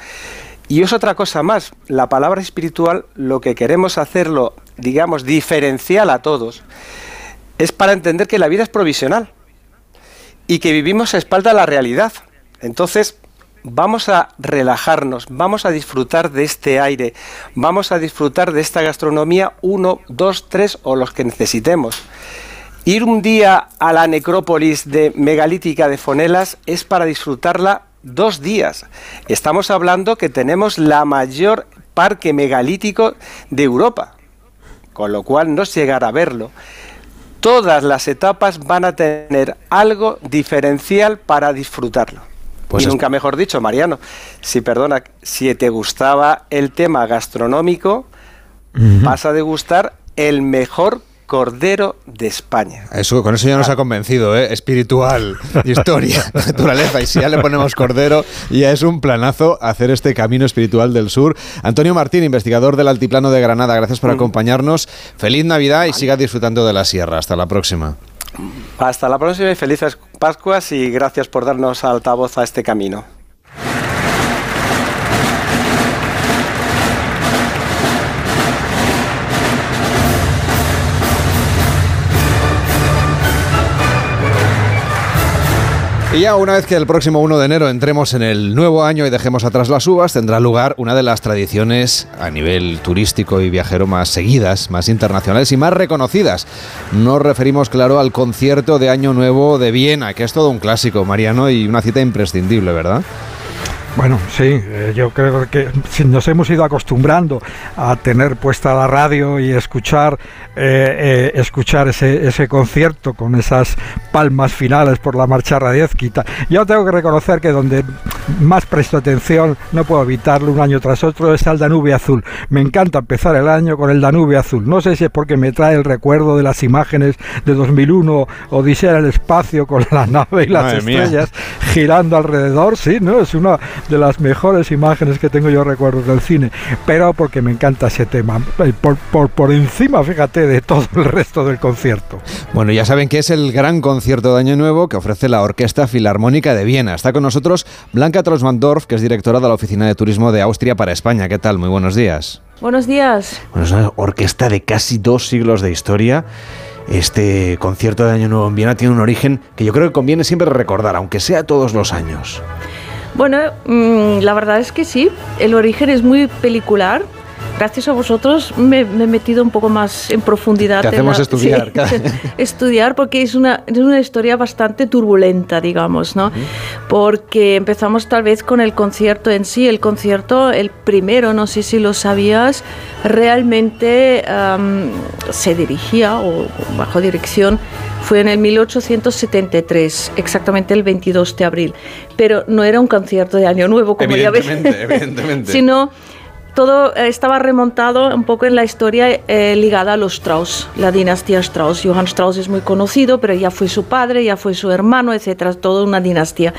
Y es otra cosa más, la palabra espiritual, lo que queremos hacerlo, digamos, diferencial a todos, es para entender que la vida es provisional y que vivimos a espalda de la realidad. Entonces, vamos a relajarnos, vamos a disfrutar de este aire, vamos a disfrutar de esta gastronomía uno, dos, tres o los que necesitemos. Ir un día a la necrópolis de megalítica de Fonelas es para disfrutarla dos días. Estamos hablando que tenemos la mayor parque megalítico de Europa, con lo cual no es llegar a verlo todas las etapas van a tener algo diferencial para disfrutarlo. Pues y nunca mejor dicho, Mariano, si perdona, si te gustaba el tema gastronómico, vas a degustar el mejor Cordero de España. Eso, con eso ya nos ha convencido, ¿eh? espiritual, <laughs> historia, naturaleza. Y si ya le ponemos Cordero, ya es un planazo hacer este camino espiritual del sur. Antonio Martín, investigador del Altiplano de Granada, gracias por mm. acompañarnos. Feliz Navidad y siga disfrutando de la sierra. Hasta la próxima. Hasta la próxima y felices Pascuas y gracias por darnos altavoz a este camino. Y ya una vez que el próximo 1 de enero entremos en el nuevo año y dejemos atrás las uvas, tendrá lugar una de las tradiciones a nivel turístico y viajero más seguidas, más internacionales y más reconocidas. Nos referimos, claro, al concierto de Año Nuevo de Viena, que es todo un clásico, Mariano, y una cita imprescindible, ¿verdad? Bueno, sí, eh, yo creo que si nos hemos ido acostumbrando a tener puesta la radio y escuchar, eh, eh, escuchar ese, ese concierto con esas palmas finales por la marcha radiezquita. Yo tengo que reconocer que donde más presto atención, no puedo evitarlo un año tras otro, es al Danube Azul. Me encanta empezar el año con el Danube Azul. No sé si es porque me trae el recuerdo de las imágenes de 2001, Odisea en el espacio con la nave y las Madre mía. estrellas girando alrededor. Sí, ¿no? Es una de las mejores imágenes que tengo yo recuerdos del cine, pero porque me encanta ese tema, eh, por, por, por encima, fíjate, de todo el resto del concierto. Bueno, ya saben que es el gran concierto de Año Nuevo que ofrece la Orquesta Filarmónica de Viena. Está con nosotros Blanca Trosmandorf, que es directora de la Oficina de Turismo de Austria para España. ¿Qué tal? Muy buenos días. Buenos días. Bueno, es una orquesta de casi dos siglos de historia. Este concierto de Año Nuevo en Viena tiene un origen que yo creo que conviene siempre recordar, aunque sea todos los años. Bueno, mm, la verdad es que sí, el origen es muy pelicular. Gracias a vosotros me, me he metido un poco más en profundidad. Te hacemos la- estudiar, sí, cada- <laughs> estudiar porque es una, es una historia bastante turbulenta, digamos, ¿no? Porque empezamos tal vez con el concierto en sí. El concierto, el primero, no sé si lo sabías, realmente am, se dirigía o bajo dirección fue en el 1873, exactamente el 22 de abril. Pero no era un concierto de Año Nuevo, como ya ves. Evidentemente, <laughs> evidentemente. sino todo eh, estaba remontado un poco en la historia eh, ligada a los Strauss, la dinastía Strauss. Johann Strauss es muy conocido, pero ya fue su padre, ya fue su hermano, etcétera, toda una dinastía.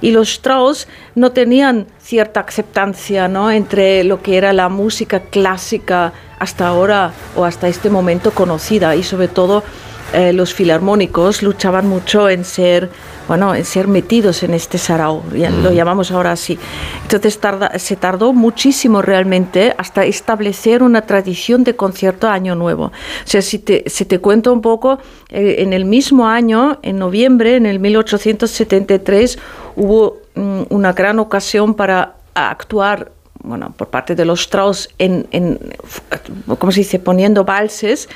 Y los Strauss no tenían cierta aceptancia ¿no? entre lo que era la música clásica hasta ahora o hasta este momento conocida y sobre todo eh, los filarmónicos luchaban mucho en ser bueno en ser metidos en este sarao lo llamamos ahora así. Entonces tarda- se tardó muchísimo realmente hasta establecer una tradición de concierto a año nuevo. O sea si te, si te cuento un poco eh, en el mismo año en noviembre en el 1873 hubo mm, una gran ocasión para actuar bueno, por parte de los Strauss en, en ¿cómo se dice?, poniendo valses,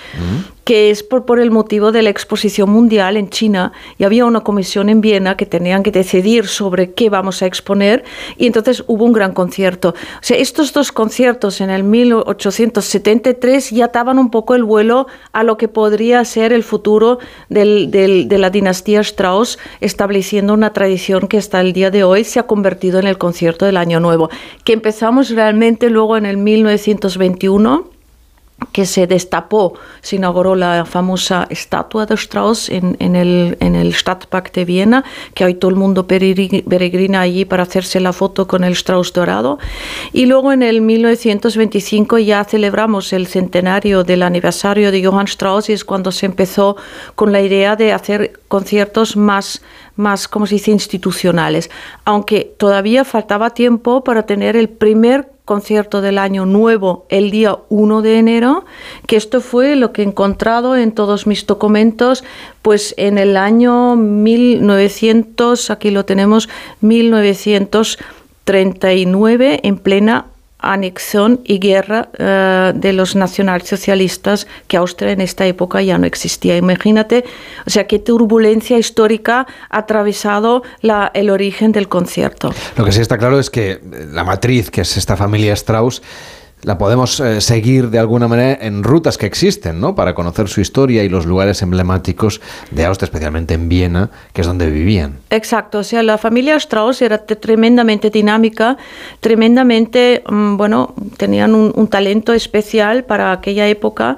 que es por, por el motivo de la exposición mundial en China y había una comisión en Viena que tenían que decidir sobre qué vamos a exponer y entonces hubo un gran concierto. O sea, estos dos conciertos en el 1873 ya daban un poco el vuelo a lo que podría ser el futuro del- de la dinastía Strauss, estableciendo una tradición que hasta el día de hoy se ha convertido en el concierto del Año Nuevo, que empezamos realmente luego en el 1921 que se destapó, se inauguró la famosa estatua de Strauss en, en el, en el Stadtpark de Viena, que hoy todo el mundo peregri- peregrina allí para hacerse la foto con el Strauss dorado. Y luego en el 1925 ya celebramos el centenario del aniversario de Johann Strauss y es cuando se empezó con la idea de hacer conciertos más, más como se dice, institucionales. Aunque todavía faltaba tiempo para tener el primer concierto del año nuevo el día 1 de enero, que esto fue lo que he encontrado en todos mis documentos, pues en el año 1900, aquí lo tenemos, 1939, en plena anexión y guerra eh, de los nacionalsocialistas que Austria en esta época ya no existía. Imagínate, o sea, qué turbulencia histórica ha atravesado la- el origen del concierto. Lo que sí está claro es que eh, la matriz, que es esta familia Strauss, la podemos eh, seguir de alguna manera en rutas que existen, ¿no? Para conocer su historia y los lugares emblemáticos de Austria, especialmente en Viena, que es donde vivían. Exacto, o sea, la familia Strauss era te- tremendamente dinámica, tremendamente, mm, bueno, tenían un, un talento especial para aquella época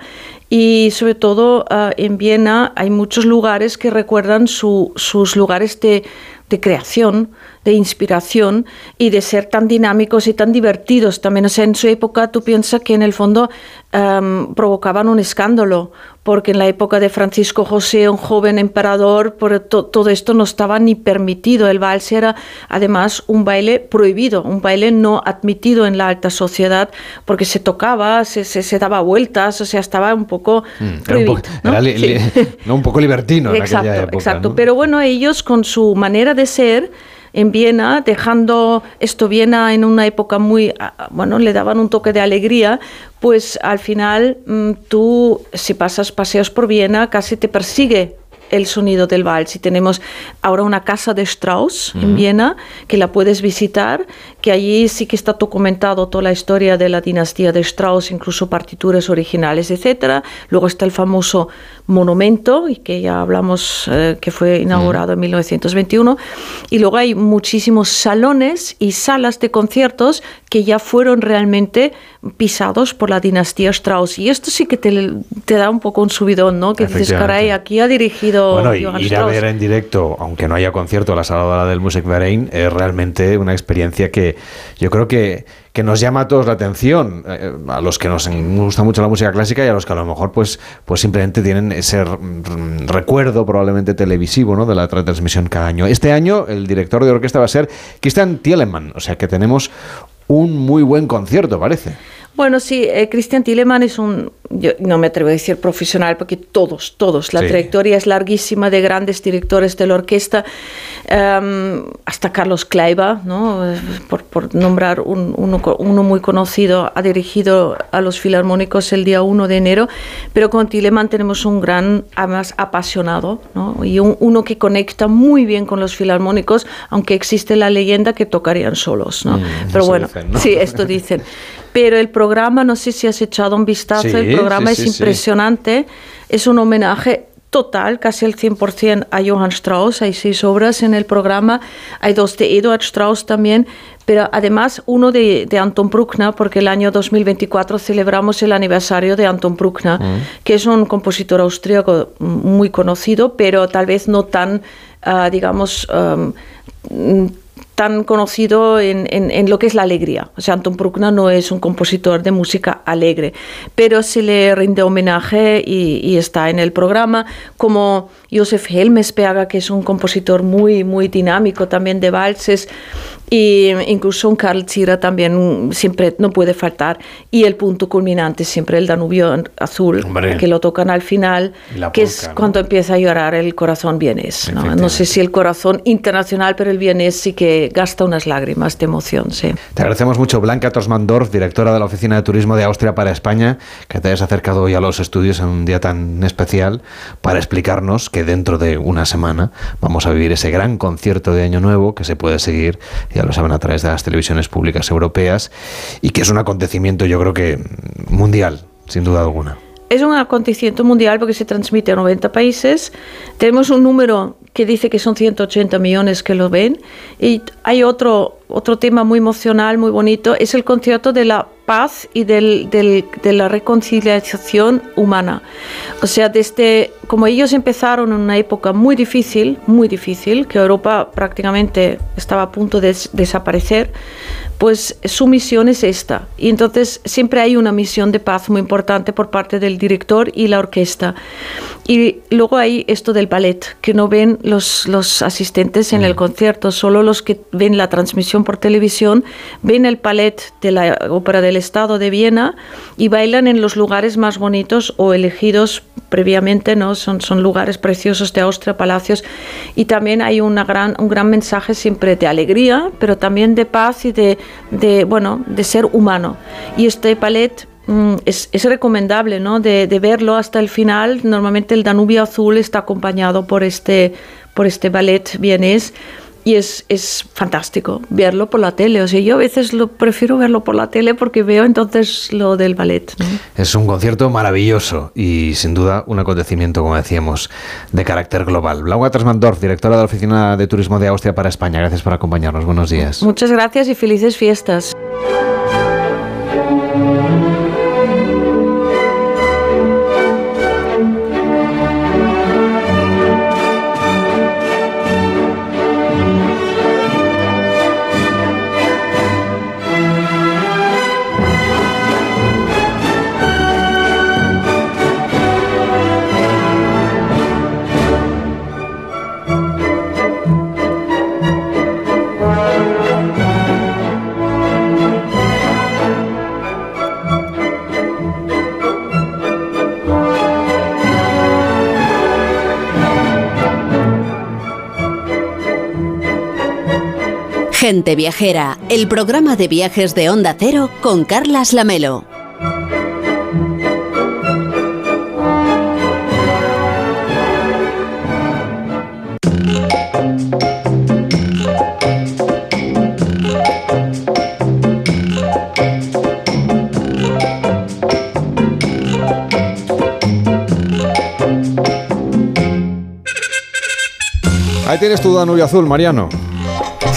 y sobre todo ah, en Viena hay muchos lugares que recuerdan su- sus lugares de, de creación, de inspiración y de ser tan dinámicos y tan divertidos también. O sea, en su época tú piensas que en el fondo am, provocaban un escándalo, porque en la época de Francisco José, un joven emperador, por to- todo esto no estaba ni permitido. El vals era además un baile prohibido, un baile no admitido en la alta sociedad, porque se tocaba, se, se, se daba vueltas, o sea, estaba un poco Mm, era un, poco, ¿no? era li- Sí. li- <laughs> no, un poco libertino en Exacto, aquella época. exacto. ¿no? Pero bueno, ellos con su manera de ser en Viena, dejando esto Viena en una época muy, ah, bueno, le daban un toque de alegría, pues al final mm, tú, si pasas paseos por Viena, casi te persigue el sonido del vals. Y tenemos ahora una casa de Strauss en Viena, que la puedes visitar, que allí sí que está documentado toda la historia de la dinastía de Strauss, incluso partituras originales, etc. Luego está el famoso monumento, y que ya hablamos, eh, que fue inaugurado en 1921. Y luego hay muchísimos salones y salas de conciertos que ya fueron realmente pisados por la dinastía Strauss. Y esto sí que te, te da un poco un subidón, ¿no? Que dices, caray, aquí ha dirigido Bueno, y Johann ir a ver en directo, aunque no haya concierto, la sala del Musikverein, es realmente una experiencia que yo creo que, que nos llama a todos la atención, eh, a los que nos gusta mucho la música clásica y a los que a lo mejor pues, pues simplemente tienen ese recuerdo probablemente televisivo ¿no? de la retransmisión cada año. Este año el director de orquesta va a ser Christian Thielemann, o sea que tenemos un muy buen concierto, parece. Bueno, sí, eh, Christian Tillemann es un, yo no me atrevo a decir profesional, porque todos, todos, la Sí. trayectoria es larguísima de grandes directores de la orquesta, em, hasta Carlos Kleiber, ¿no? Por, por nombrar un- uno, uno muy conocido, ha dirigido a los filarmónicos el día 1 de enero, pero con Tillemann tenemos un gran, además, apasionado, ¿no? y un- uno que conecta muy bien con los filarmónicos, aunque existe la leyenda que tocarían solos. ¿no? Mm, pero bueno, dicen, ¿no? sí, esto dicen. <laughs> Pero el programa, no sé si has echado un vistazo, Sí, el programa sí, es sí, impresionante, es un homenaje total, casi el 100% a Johann Strauss, hay seis obras en el programa, hay dos de Eduard Strauss también, pero además uno de, de Anton Bruckner, porque el año 2024 celebramos el aniversario de Anton Bruckner, que es un compositor austríaco muy conocido, pero tal vez no tan, ah, digamos, um, mm, tan conocido en, en- lo que es la alegría. O sea, Anton Bruckner no es un compositor de música alegre, pero se le rinde homenaje y, y está en el programa, como Josef Helmesberger, que es un compositor muy, muy dinámico también de valses, y incluso un Karl Zira también siempre no puede faltar. Y el punto culminante, siempre el Danubio azul, Hombre. que lo tocan al final, la que es ¿no? cuando empieza a llorar el corazón vienés. ¿no? No sé si el corazón internacional, pero el vienés sí que gasta unas lágrimas de emoción, sí. Te agradecemos mucho, Blanca Tosmandorf, directora de la Oficina de Turismo de Austria para España, que te hayas acercado hoy a los estudios en un día tan especial para explicarnos que dentro de una semana vamos a vivir ese gran concierto de Año Nuevo que se puede seguir, ya lo saben, a través de las televisiones públicas europeas y que es un acontecimiento, yo creo que mundial, sin duda alguna. Es un acontecimiento mundial porque se transmite a 90 países. Tenemos un número que dice que son 180 millones que lo ven. Y hay otro, otro tema muy emocional, muy bonito, es el concierto de la paz y del, del- de la reconciliación humana. O sea, desde como ellos empezaron en una época muy difícil, muy difícil, que Europa prácticamente estaba a punto de des- desaparecer, pues su misión es esta. Y entonces siempre hay una misión de paz muy importante por parte del director y la orquesta. Y luego hay esto del ballet, que no ven los, los asistentes en el concierto, solo los que ven la transmisión por televisión, ven el ballet de la Ópera del Estado de Viena y bailan en los lugares más bonitos o elegidos previamente, ¿no? Son, son lugares preciosos de Austria, palacios, y también hay una gran, un gran mensaje siempre de alegría, pero también de paz y de, de, bueno, de ser humano. Y este ballet mm, es, es recomendable ¿no? de, de verlo hasta el final. Normalmente el Danubio Azul está acompañado por este, por este ballet vienés y es, es fantástico verlo por la tele. O sea, yo a veces lo prefiero verlo por la tele porque veo entonces lo del ballet. ¿no? Es un concierto maravilloso y sin duda un acontecimiento, como decíamos, de carácter global. Blanca Trasmandorf, directora de la Oficina de Turismo de Austria para España, gracias por acompañarnos. Buenos días. Muchas gracias y felices fiestas. Gente Viajera, el programa de viajes de Onda Cero con Carlas Lamelo. Ahí tienes tu Danubio Azul, Mariano.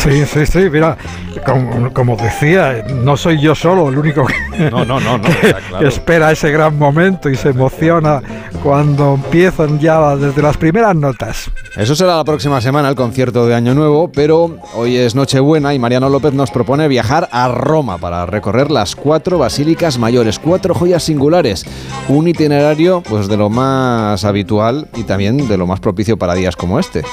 Sí, sí, sí, mira, como, como, decía, no soy yo solo el único que, no, no, no, <laughs> que, claro. que, espera ese gran momento y se emociona cuando empiezan ya desde las primeras notas. Eso será la próxima semana, el concierto de Año Nuevo, pero hoy es Nochebuena y Mariano López nos propone viajar a Roma para recorrer las cuatro basílicas mayores, cuatro joyas singulares, un itinerario pues de lo más habitual y también de lo más propicio para días como este.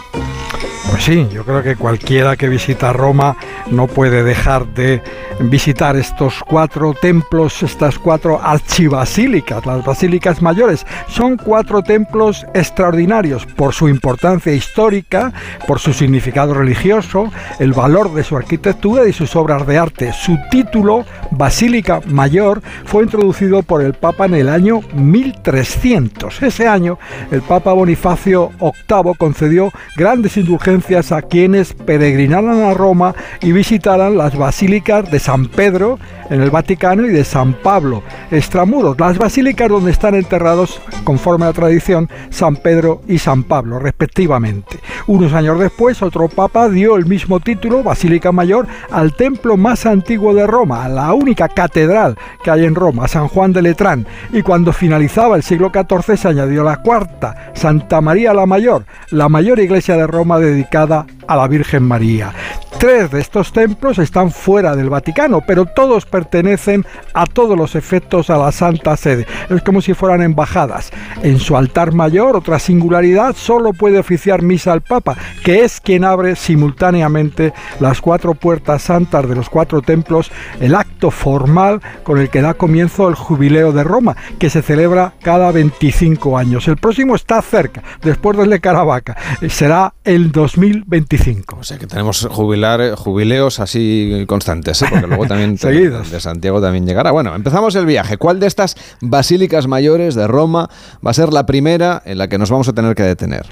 Pues sí, yo creo que cualquiera que visita Roma no puede dejar de visitar estos cuatro templos, estas cuatro archibasílicas, las basílicas mayores. Son cuatro templos extraordinarios por su importancia histórica, por su significado religioso, el valor de su arquitectura y sus obras de arte. Su título, Basílica Mayor, fue introducido por el Papa en el año 1300. Ese año, el Papa Bonifacio VIII concedió grandes indulgencias a quienes peregrinaran a Roma y visitaran las basílicas de San Pedro en el Vaticano y de San Pablo, extramuros, las basílicas donde están enterrados, conforme a la tradición, San Pedro y San Pablo, respectivamente. Unos años después, otro papa dio el mismo título, Basílica Mayor, al templo más antiguo de Roma, a la única catedral que hay en Roma, San Juan de Letrán, y cuando finalizaba el siglo XIV se añadió la cuarta, Santa María la Mayor, la mayor iglesia de Roma dedicada a la Virgen María. Tres de estos templos están fuera del Vaticano, pero todos pertenecen a todos los efectos a la Santa Sede. Es como si fueran embajadas. En su altar mayor, otra singularidad, solo puede oficiar misa al Papa, que es quien abre simultáneamente las cuatro puertas santas de los cuatro templos, el acto formal con el que da comienzo el Jubileo de Roma, que se celebra cada 25 años. El próximo está cerca, después del de Caravaca. Será el 2025. O sea que tenemos jubilar, jubileos así constantes, ¿eh? porque luego también <laughs> de Santiago también llegará. Bueno, empezamos el viaje. ¿Cuál de estas basílicas mayores de Roma va a ser la primera en la que nos vamos a tener que detener?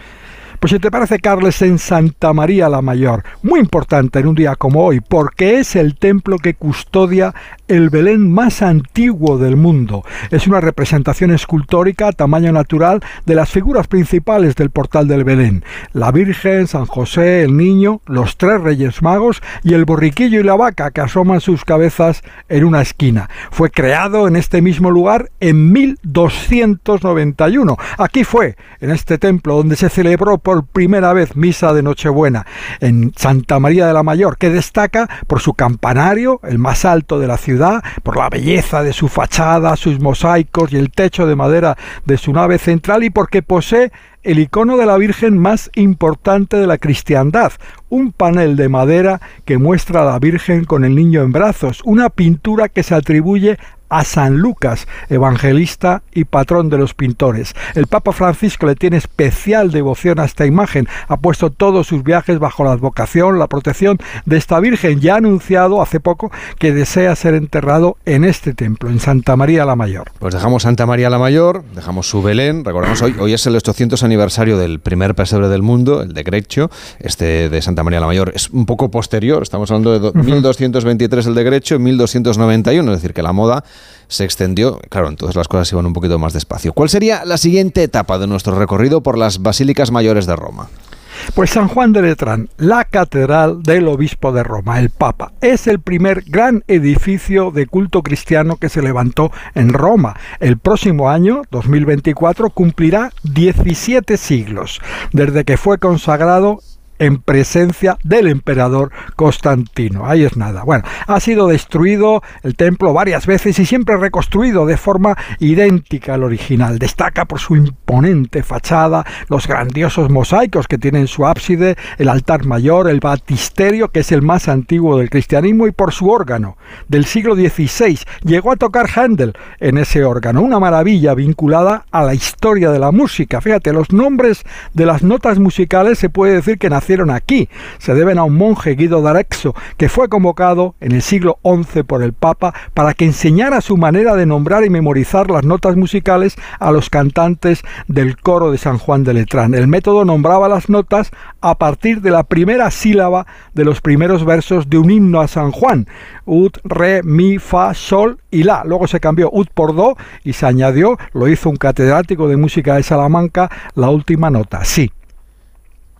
Pues si te parece, Carles, en Santa María la Mayor, muy importante en un día como hoy, porque es el templo que custodia el Belén más antiguo del mundo. Es una representación escultórica a tamaño natural de las figuras principales del portal del Belén. La Virgen, San José, el Niño, los tres Reyes Magos y el borriquillo y la vaca que asoman sus cabezas en una esquina. Fue creado en este mismo lugar en 1291. Aquí fue, en este templo, donde se celebró por primera vez misa de Nochebuena, en Santa María de la Mayor, que destaca por su campanario, el más alto de la ciudad, por la belleza de su fachada, sus mosaicos y el techo de madera de su nave central y porque posee el icono de la Virgen más importante de la cristiandad, un panel de madera que muestra a la Virgen con el niño en brazos, una pintura que se atribuye a San Lucas, evangelista y patrón de los pintores. El Papa Francisco le tiene especial devoción a esta imagen, ha puesto todos sus viajes bajo la advocación, la protección de esta Virgen. Y ha anunciado hace poco que desea ser enterrado en este templo, en Santa María la Mayor. Pues dejamos Santa María la Mayor, dejamos su Belén, recordamos hoy, hoy es el 800 aniversario del primer pesebre del mundo, el de Grecho, este de Santa María la Mayor. Es un poco posterior, estamos hablando de 1223 el de Grecho, 1291, es decir, que la moda se extendió. Claro, entonces las cosas iban un poquito más despacio. ¿Cuál sería la siguiente etapa de nuestro recorrido por las basílicas mayores de Roma? Pues San Juan de Letrán, la catedral del obispo de Roma, el Papa, es el primer gran edificio de culto cristiano que se levantó en Roma. El próximo año, 2024, cumplirá 17 siglos, desde que fue consagrado en presencia del emperador Constantino. Ahí es nada. Bueno, ha sido destruido el templo varias veces y siempre reconstruido de forma idéntica al original. Destaca por su imponente fachada, los grandiosos mosaicos que tiene en su ábside, el altar mayor, el batisterio, que es el más antiguo del cristianismo, y por su órgano del siglo XVI. Llegó a tocar Handel en ese órgano, una maravilla vinculada a la historia de la música. Fíjate, los nombres de las notas musicales se puede decir que nacieron aquí. Se deben a un monje Guido d'Arexo, que fue convocado en el siglo XI por el Papa para que enseñara su manera de nombrar y memorizar las notas musicales a los cantantes del coro de San Juan de Letrán. El método nombraba las notas a partir de la primera sílaba de los primeros versos de un himno a San Juan. Ud, re, mi, fa, sol y la. Luego se cambió ud por do y se añadió, lo hizo un catedrático de música de Salamanca, la última nota, sí.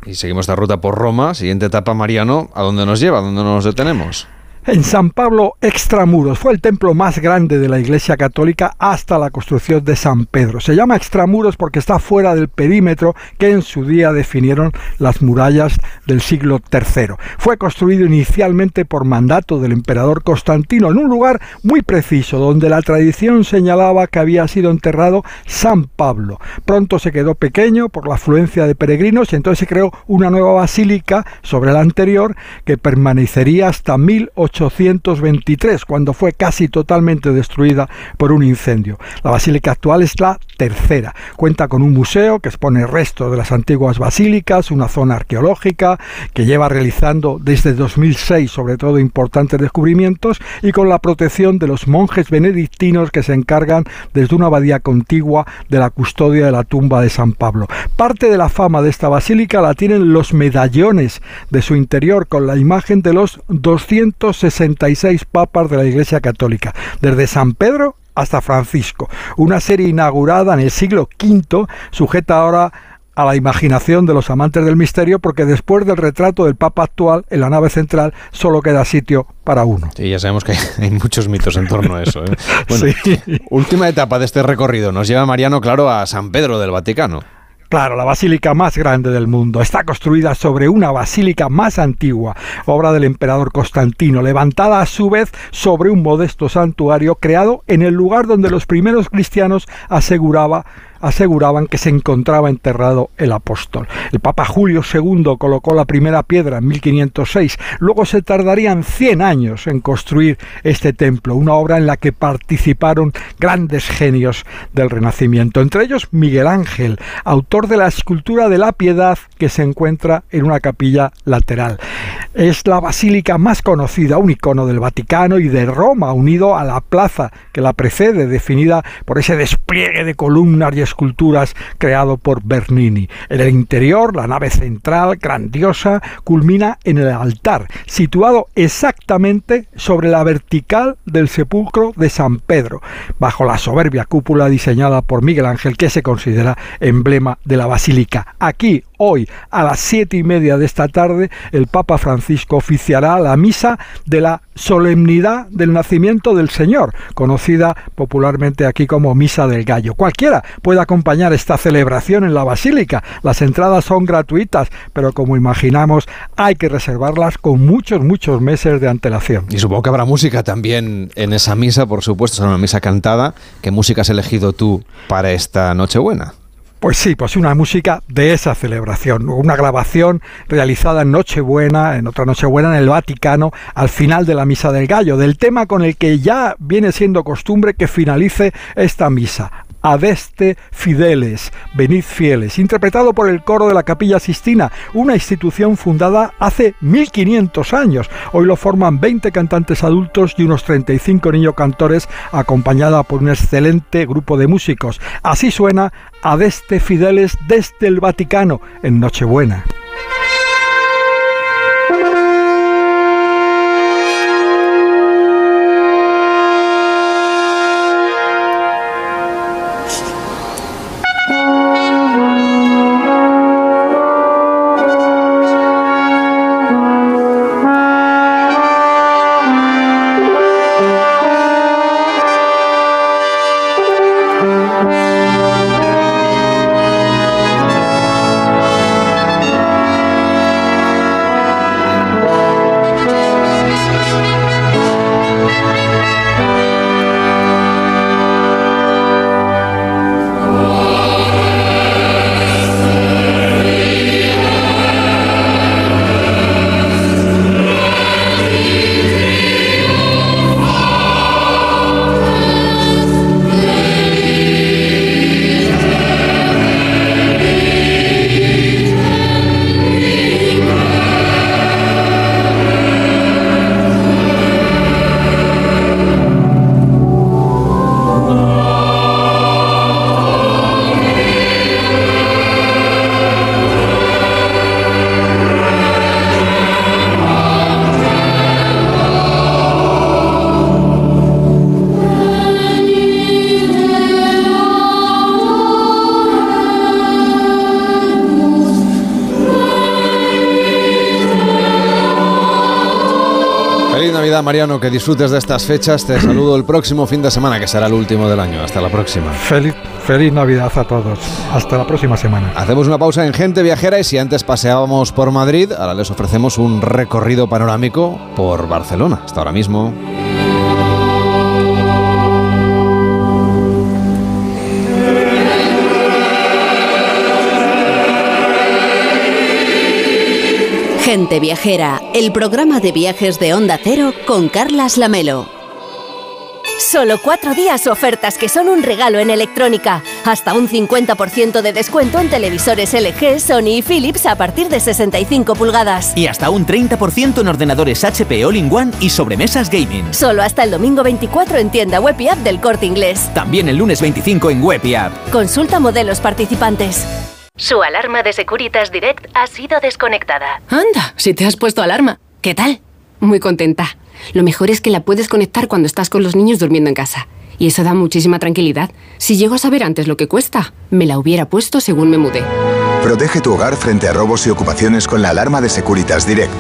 Y seguimos esta ruta por Roma, siguiente etapa Mariano, ¿a dónde nos lleva? ¿A dónde nos detenemos? En San Pablo Extramuros fue el templo más grande de la Iglesia Católica hasta la construcción de San Pedro. Se llama Extramuros porque está fuera del perímetro que en su día definieron las murallas del siglo III. Fue construido inicialmente por mandato del emperador Constantino en un lugar muy preciso donde la tradición señalaba que había sido enterrado San Pablo. Pronto se quedó pequeño por la afluencia de peregrinos y entonces se creó una nueva basílica sobre la anterior que permanecería hasta 1800 1823, cuando fue casi totalmente destruida por un incendio. La basílica actual es la tercera. Cuenta con un museo que expone restos de las antiguas basílicas, una zona arqueológica que lleva realizando desde 2006 sobre todo importantes descubrimientos y con la protección de los monjes benedictinos que se encargan desde una abadía contigua de la custodia de la tumba de San Pablo. Parte de la fama de esta basílica la tienen los medallones de su interior con la imagen de los 200 66 papas de la Iglesia Católica, desde San Pedro hasta Francisco. Una serie inaugurada en el siglo V, sujeta ahora a la imaginación de los amantes del misterio porque después del retrato del Papa actual en la nave central solo queda sitio para uno. Sí, ya sabemos que <laughs> hay, muchos mitos en torno a eso. ¿eh? <laughs> Bueno, última etapa de este recorrido nos lleva Mariano, claro, a San Pedro del Vaticano. Claro, la basílica más grande del mundo. Está construida sobre una basílica más antigua, obra del emperador Constantino, levantada a su vez sobre un modesto santuario creado en el lugar donde los primeros cristianos aseguraba aseguraban que se encontraba enterrado el apóstol. El Papa Julio II colocó la primera piedra en 1506. Luego se tardarían 100 años en construir este templo, una obra en la que participaron grandes genios del Renacimiento, entre ellos Miguel Ángel, autor de la escultura de la Piedad que se encuentra en una capilla lateral. Es la basílica más conocida, un icono del Vaticano y de Roma, unido a la plaza que la precede, definida por ese despliegue de columnas y esculturas creado por Bernini. En el interior, la nave central, grandiosa, culmina en el altar, situado exactamente sobre la vertical del sepulcro de San Pedro, bajo la soberbia cúpula diseñada por Miguel Ángel, que se considera emblema de la basílica. Aquí, hoy a las siete y media de esta tarde el Papa Francisco oficiará la misa de la solemnidad del nacimiento del Señor, conocida popularmente aquí como Misa del Gallo. Cualquiera puede acompañar esta celebración en la basílica. Las entradas son gratuitas, pero como imaginamos hay que reservarlas con muchos, muchos meses de antelación. Y supongo que habrá música también en esa misa, por supuesto, es una misa cantada. ¿Qué música has elegido tú para esta Nochebuena? Pues sí, pues una música de esa celebración, una grabación realizada en Nochebuena, en otra Nochebuena en el Vaticano, al final de la Misa del Gallo, del tema con el que ya viene siendo costumbre que finalice esta misa. Adeste Fideles, Venid Fieles, interpretado por el coro de la Capilla Sistina, una institución fundada hace 1500 años. Hoy lo forman 20 cantantes adultos y unos 35 niños cantores, acompañada por un excelente grupo de músicos. Así suena Adeste Fideles desde el Vaticano en Nochebuena. Mariano, que disfrutes de estas fechas. Te saludo el próximo fin de semana, que será el último del año. Hasta la próxima. Feliz, feliz Navidad a todos. Hasta la próxima semana. Hacemos una pausa en Gente Viajera y si antes paseábamos por Madrid, ahora les ofrecemos un recorrido panorámico por Barcelona. Hasta ahora mismo. Gente Viajera, el programa de viajes de Onda Cero con Carlas Lamelo. Solo cuatro días ofertas que son un regalo en electrónica. Hasta un 50% de descuento en televisores LG, Sony y Philips a partir de 65 pulgadas. Y hasta un 30% en ordenadores HP All-in-One y sobremesas gaming. Solo hasta el domingo 24 en tienda web y app del Corte Inglés. También el lunes 25 en web y app. Consulta modelos participantes. Su alarma de Securitas Direct ha sido desconectada. Anda, si te has puesto alarma. ¿Qué tal? Muy contenta. Lo mejor es que la puedes conectar cuando estás con los niños durmiendo en casa. Y eso da muchísima tranquilidad. Si llego a saber antes lo que cuesta, me la hubiera puesto según me mudé. Protege tu hogar frente a robos y ocupaciones con la alarma de Securitas Direct.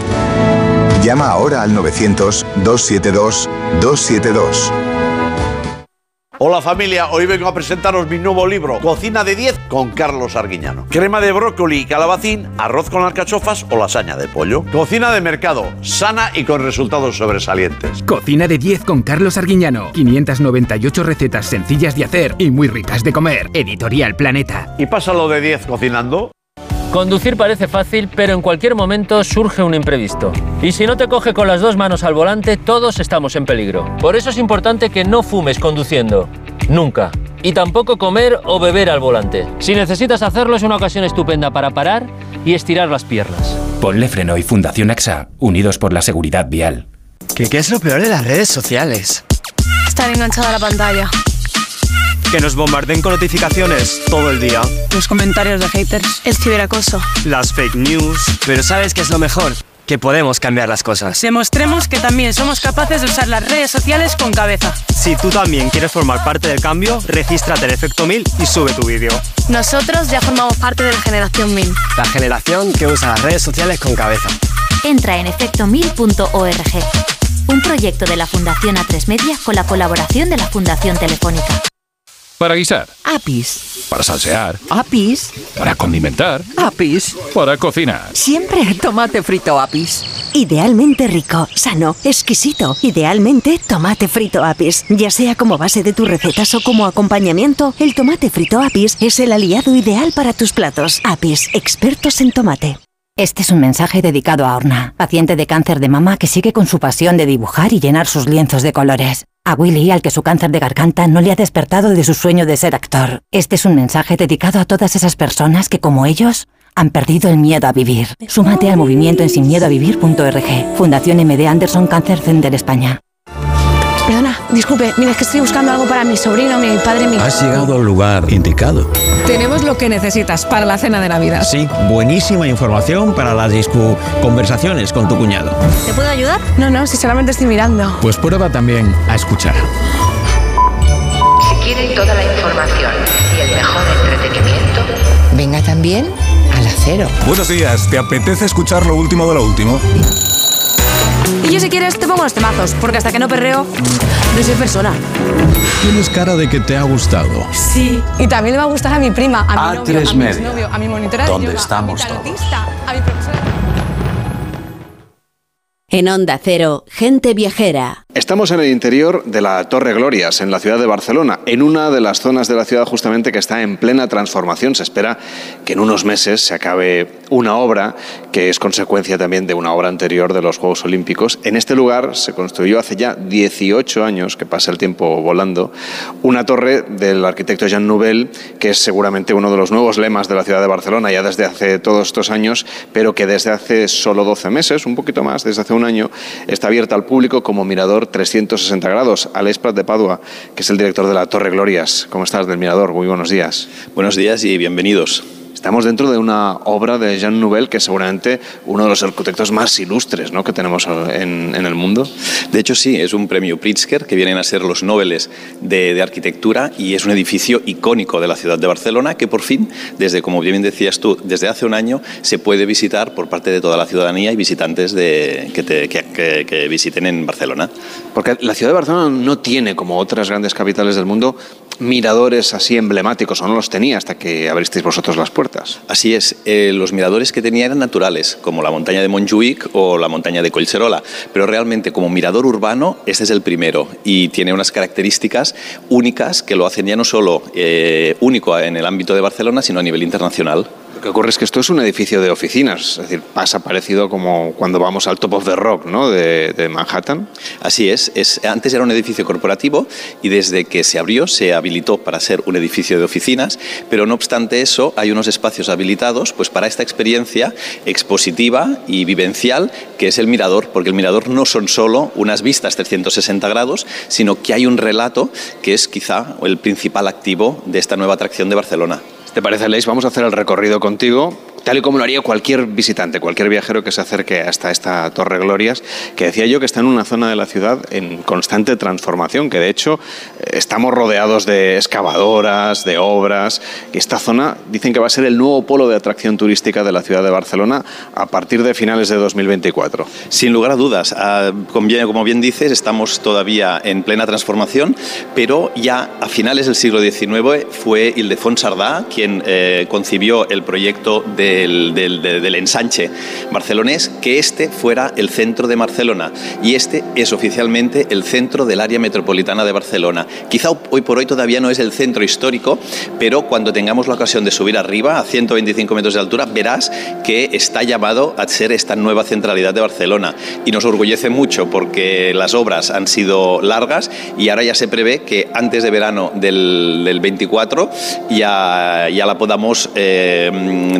Llama ahora al 900-272-272. Hola familia, hoy vengo a presentaros mi nuevo libro, Cocina de 10 con Carlos Arguiñano. Crema de brócoli y calabacín, arroz con alcachofas o lasaña de pollo. Cocina de mercado, sana y con resultados sobresalientes. Cocina de 10 con Carlos Arguiñano. 598 recetas sencillas de hacer y muy ricas de comer. Editorial Planeta. ¿Y pásalo de 10 cocinando? Conducir parece fácil, pero en cualquier momento surge un imprevisto. Y si no te coge con las dos manos al volante, todos estamos en peligro. Por eso es importante que no fumes conduciendo. Nunca. Y tampoco comer o beber al volante. Si necesitas hacerlo es una ocasión estupenda para parar y estirar las piernas. Ponle freno y Fundación AXA, unidos por la seguridad vial. ¿Qué, qué es lo peor de las redes sociales? Estar enganchada a la pantalla. Que nos bombarden con notificaciones todo el día. Los comentarios de haters. El ciberacoso. Las fake news. Pero ¿sabes qué es lo mejor? Que podemos cambiar las cosas. Demostremos que también somos capaces de usar las redes sociales con cabeza. Si tú también quieres formar parte del cambio, regístrate en Efecto 1000 y sube tu vídeo. Nosotros ya formamos parte de la generación 1000. La generación que usa las redes sociales con cabeza. Entra en efectomil.org. Un proyecto de la Fundación A3 Media con la colaboración de la Fundación Telefónica. Para guisar. Apis. Para salsear. Apis. Para condimentar. Apis. Para cocinar. Siempre tomate frito Apis. Idealmente rico, sano, exquisito. Idealmente tomate frito Apis. Ya sea como base de tus recetas o como acompañamiento, el tomate frito Apis es el aliado ideal para tus platos. Apis, expertos en tomate. Este es un mensaje dedicado a Orna, paciente de cáncer de mama que sigue con su pasión de dibujar y llenar sus lienzos de colores. A Willy, al que su cáncer de garganta no le ha despertado de su sueño de ser actor. Este es un mensaje dedicado a todas esas personas que, como ellos, han perdido el miedo a vivir. Súmate al movimiento en sinmiedoavivir.org. Fundación MD Anderson Cáncer Center España. Disculpe, mira, es que estoy buscando algo para mi sobrino, mi padre, mi... Has llegado al lugar indicado. Tenemos lo que necesitas para la cena de Navidad. Sí, buenísima información para las discu conversaciones con tu cuñado. ¿Te puedo ayudar? No, no, si solamente estoy mirando. Pues prueba también a escuchar. Si quiere toda la información y el mejor entretenimiento, venga también al acero. Buenos días, ¿te apetece escuchar lo último de lo último? Y yo si quieres te pongo los temazos, porque hasta que no perreo, no soy persona. Tienes cara de que te ha gustado. Sí, y también le va a gustar a mi prima, a mi novio, A3 a mi a mi monitora de yoga, estamos a mi todos. tarotista, a mi profesora... En Onda Cero, gente viajera. Estamos en el interior de la Torre Glorias, en la ciudad de Barcelona, en una de las zonas de la ciudad justamente que está en plena transformación. Se espera que en unos meses se acabe una obra que es consecuencia también de una obra anterior de los Juegos Olímpicos. En este lugar se construyó hace ya 18 años, que pasa el tiempo volando, una torre del arquitecto Jean Nouvel, que es seguramente uno de los nuevos lemas de la ciudad de Barcelona ya desde hace todos estos años, pero que desde hace solo 12 meses, un poquito más, desde hace un año, está abierta al público como mirador 360 grados. Alex Prat de Padua, que es el director de la Torre Glorias. ¿Cómo estás del mirador? Muy buenos días. Buenos días y bienvenidos. Estamos dentro de una obra de Jean Nouvel que es seguramente uno de los arquitectos más ilustres ¿no? que tenemos en, en, el mundo. De hecho, sí, es un premio Pritzker que vienen a ser los Nobeles de, de, arquitectura y es un edificio icónico de la ciudad de Barcelona que por fin, desde, como bien decías tú, desde hace un año se puede visitar por parte de toda la ciudadanía y visitantes de, que, te, que, que, que visiten en Barcelona. Porque la ciudad de Barcelona no tiene, como otras grandes capitales del mundo, miradores así emblemáticos, o no los tenía hasta que abristeis vosotros las puertas. Así es, eh, los miradores que tenía eran naturales, como la montaña de Montjuic o la montaña de Collserola, pero realmente como mirador urbano este es el primero y tiene unas características únicas que lo hacen ya no solo eh, único en el ámbito de Barcelona, sino a nivel internacional. Que ocurre es que esto es un edificio de oficinas, es decir, pasa parecido como cuando vamos al Top of the Rock ¿no? de, de Manhattan. Así es, es, antes era un edificio corporativo y desde que se abrió se habilitó para ser un edificio de oficinas, pero no obstante eso hay unos espacios habilitados pues, para esta experiencia expositiva y vivencial que es el mirador, porque el mirador no son solo unas vistas 360 grados, sino que hay un relato que es quizá el principal activo de esta nueva atracción de Barcelona. ¿Te parece, Leis? Vamos a hacer el recorrido contigo tal y como lo haría cualquier visitante, cualquier viajero que se acerque hasta esta Torre Glorias, que decía yo que está en una zona de la ciudad en constante transformación, que de hecho estamos rodeados de excavadoras, de obras, y esta zona dicen que va a ser el nuevo polo de atracción turística de la ciudad de Barcelona a partir de finales de 2024. Sin lugar a dudas, como bien dices, estamos todavía en plena transformación, pero ya a finales del siglo XIX fue Ildefons Sardá quien eh, concibió el proyecto de del, del, del, ensanche barcelonés, que este fuera el centro de Barcelona. Y este es oficialmente el centro del área metropolitana de Barcelona. Quizá hoy por hoy todavía no es el centro histórico, pero cuando tengamos la ocasión de subir arriba, a 125 metros de altura, verás que está llamado a ser esta nueva centralidad de Barcelona. Y nos orgullece mucho porque las obras han sido largas y ahora ya se prevé que antes de verano del, del 24 ya, ya la podamos eh,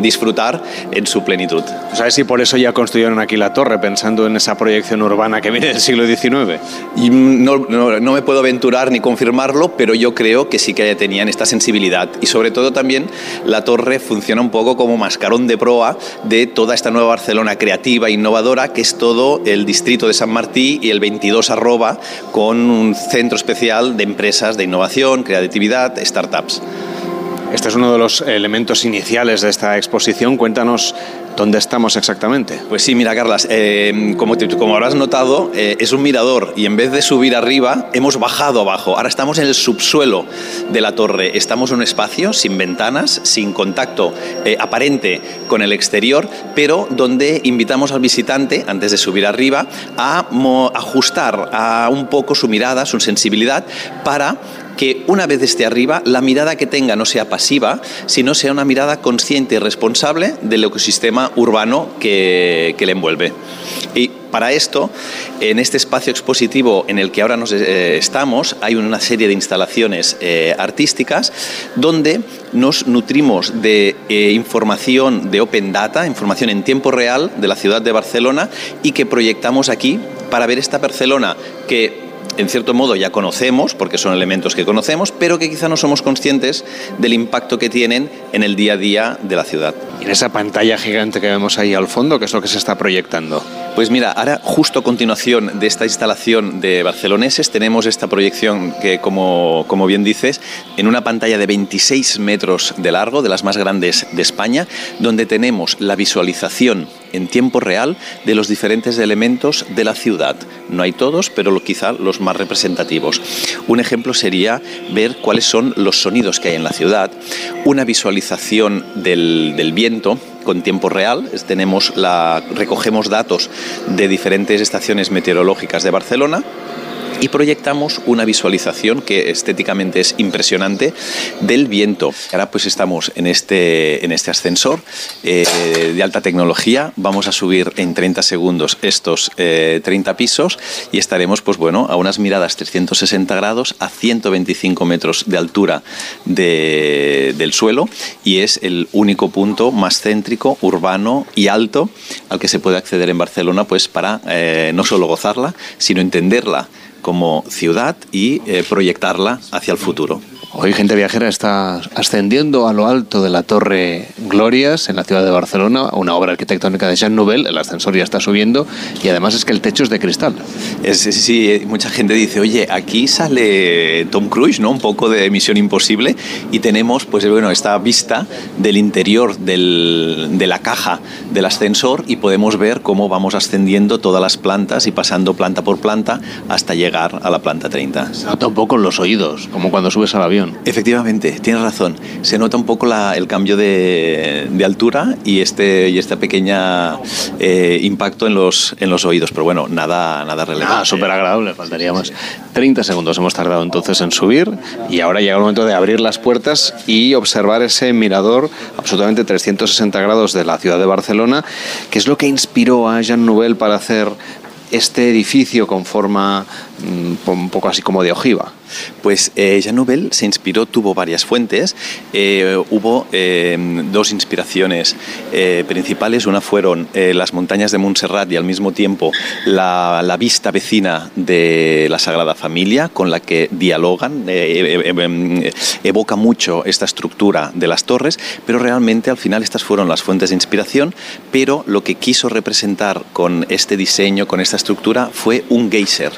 disfrutar en su plenitud. ¿Sabes si por eso ya construyeron aquí la torre, pensando en esa proyección urbana que viene del siglo XIX? Y no, no, no, me puedo aventurar ni confirmarlo, pero yo creo que sí que tenían esta sensibilidad. Y sobre todo también la torre funciona un poco como mascarón de proa de toda esta nueva Barcelona creativa, innovadora, que es todo el distrito de San Martí y el 22 arroba, con un centro especial de empresas de innovación, creatividad, startups. Este es uno de los elementos iniciales de esta exposición. Cuéntanos dónde estamos exactamente. Pues sí, mira, Carlas, eh, como, como, habrás notado, eh, es un mirador y en vez de subir arriba, hemos bajado abajo. Ahora estamos en el subsuelo de la torre. Estamos en un espacio sin ventanas, sin contacto eh, aparente con el exterior, pero donde invitamos al visitante, antes de subir arriba, a ajustar a un poco su mirada, su sensibilidad, para que una vez esté arriba, la mirada que tenga no sea pasiva, sino sea una mirada consciente y responsable del ecosistema urbano que, que le envuelve. Y para esto, en este espacio expositivo en el que ahora nos eh, estamos, hay una serie de instalaciones eh, artísticas donde nos nutrimos de eh, información de Open Data, información en tiempo real de la ciudad de Barcelona y que proyectamos aquí para ver esta Barcelona que en cierto modo ya conocemos, porque son elementos que conocemos, pero que quizá no somos conscientes del impacto que tienen en el día a día de la ciudad. En esa pantalla gigante que vemos ahí al fondo, ¿qué es lo que se está proyectando? Pues mira, ahora justo a continuación de esta instalación de barceloneses tenemos esta proyección que, como, como bien dices, en una pantalla de 26 metros de largo, de las más grandes de España, donde tenemos la visualización en tiempo real de los diferentes elementos de la ciudad. No hay todos, pero quizá los más representativos. Un ejemplo sería ver cuáles son los sonidos que hay en la ciudad, una visualización del, del viento con tiempo real. Tenemos la, recogemos datos de diferentes estaciones meteorológicas de Barcelona y proyectamos una visualización que estéticamente es impresionante del viento. Ahora pues estamos en este, en este ascensor eh, de alta tecnología, vamos a subir en 30 segundos estos eh, 30 pisos y estaremos pues bueno a unas miradas 360 grados a 125 metros de altura de, del suelo y es el único punto más céntrico, urbano y alto al que se puede acceder en Barcelona pues para eh, no solo gozarla, sino entenderla como ciudad y eh, proyectarla hacia el futuro. Hoy Gente Viajera está ascendiendo a lo alto de la Torre Glorias en la ciudad de Barcelona, una obra arquitectónica de Jean Nouvel. El ascensor ya está subiendo y además es que el techo es de cristal. Sí, sí, mucha gente dice, oye, aquí sale Tom Cruise, ¿no? Un poco de Misión Imposible y tenemos, pues bueno, esta vista del interior del, de la caja del ascensor y podemos ver cómo vamos ascendiendo todas las plantas y pasando planta por planta hasta llegar a la planta 30. Se nota un poco en los oídos, como cuando subes al avión. Efectivamente, tienes razón. Se nota un poco la, el cambio de, de, altura y este y esta pequeña eh, impacto en los, en los oídos, pero bueno, nada, nada relevante. Ah, súper agradable, faltaría más. 30 segundos hemos tardado entonces en subir y ahora llega el momento de abrir las puertas y observar ese mirador absolutamente 360 grados de la ciudad de Barcelona, que es lo que inspiró a Jean Nouvel para hacer este edificio con forma un poco así como de ojiva. Pues eh, se inspiró, tuvo varias fuentes. Eh, hubo eh, dos inspiraciones eh, principales. Una fueron las montañas de Montserrat y al mismo tiempo la, vista vecina de la Sagrada Familia con la que dialogan. Eh, evoca mucho esta estructura de las torres, pero realmente al final estas fueron las fuentes de inspiración. Pero lo que quiso representar con este diseño, con esta estructura, fue un geyser.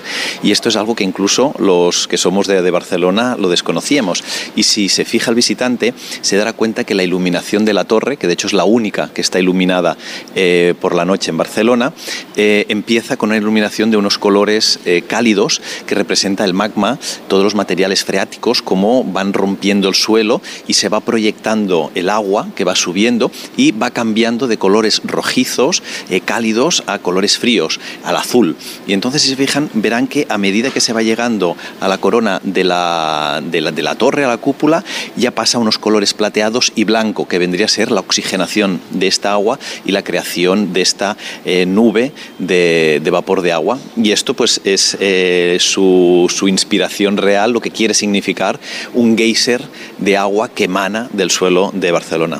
Esto es algo que incluso los que somos de, Barcelona lo desconocíamos. Y si se fija el visitante, se dará cuenta que la iluminación de la torre, que de hecho es la única que está iluminada eh, por la noche en Barcelona, eh, empieza con una iluminación de unos colores eh, cálidos que representa el magma, todos los materiales freáticos, como van rompiendo el suelo y se va proyectando el agua que va subiendo y va cambiando de colores rojizos, cálidos, a colores fríos, al azul. Y entonces, si se fijan, verán que medida que se va llegando a la corona de la, de la, torre, a la cúpula, ya pasa a unos colores plateados y blanco, que vendría a ser la oxigenación de esta agua y la creación de esta eh, nube de, de, vapor de agua. Y esto pues es eh, su, su inspiración real, lo que quiere significar un geyser de agua que emana del suelo de Barcelona.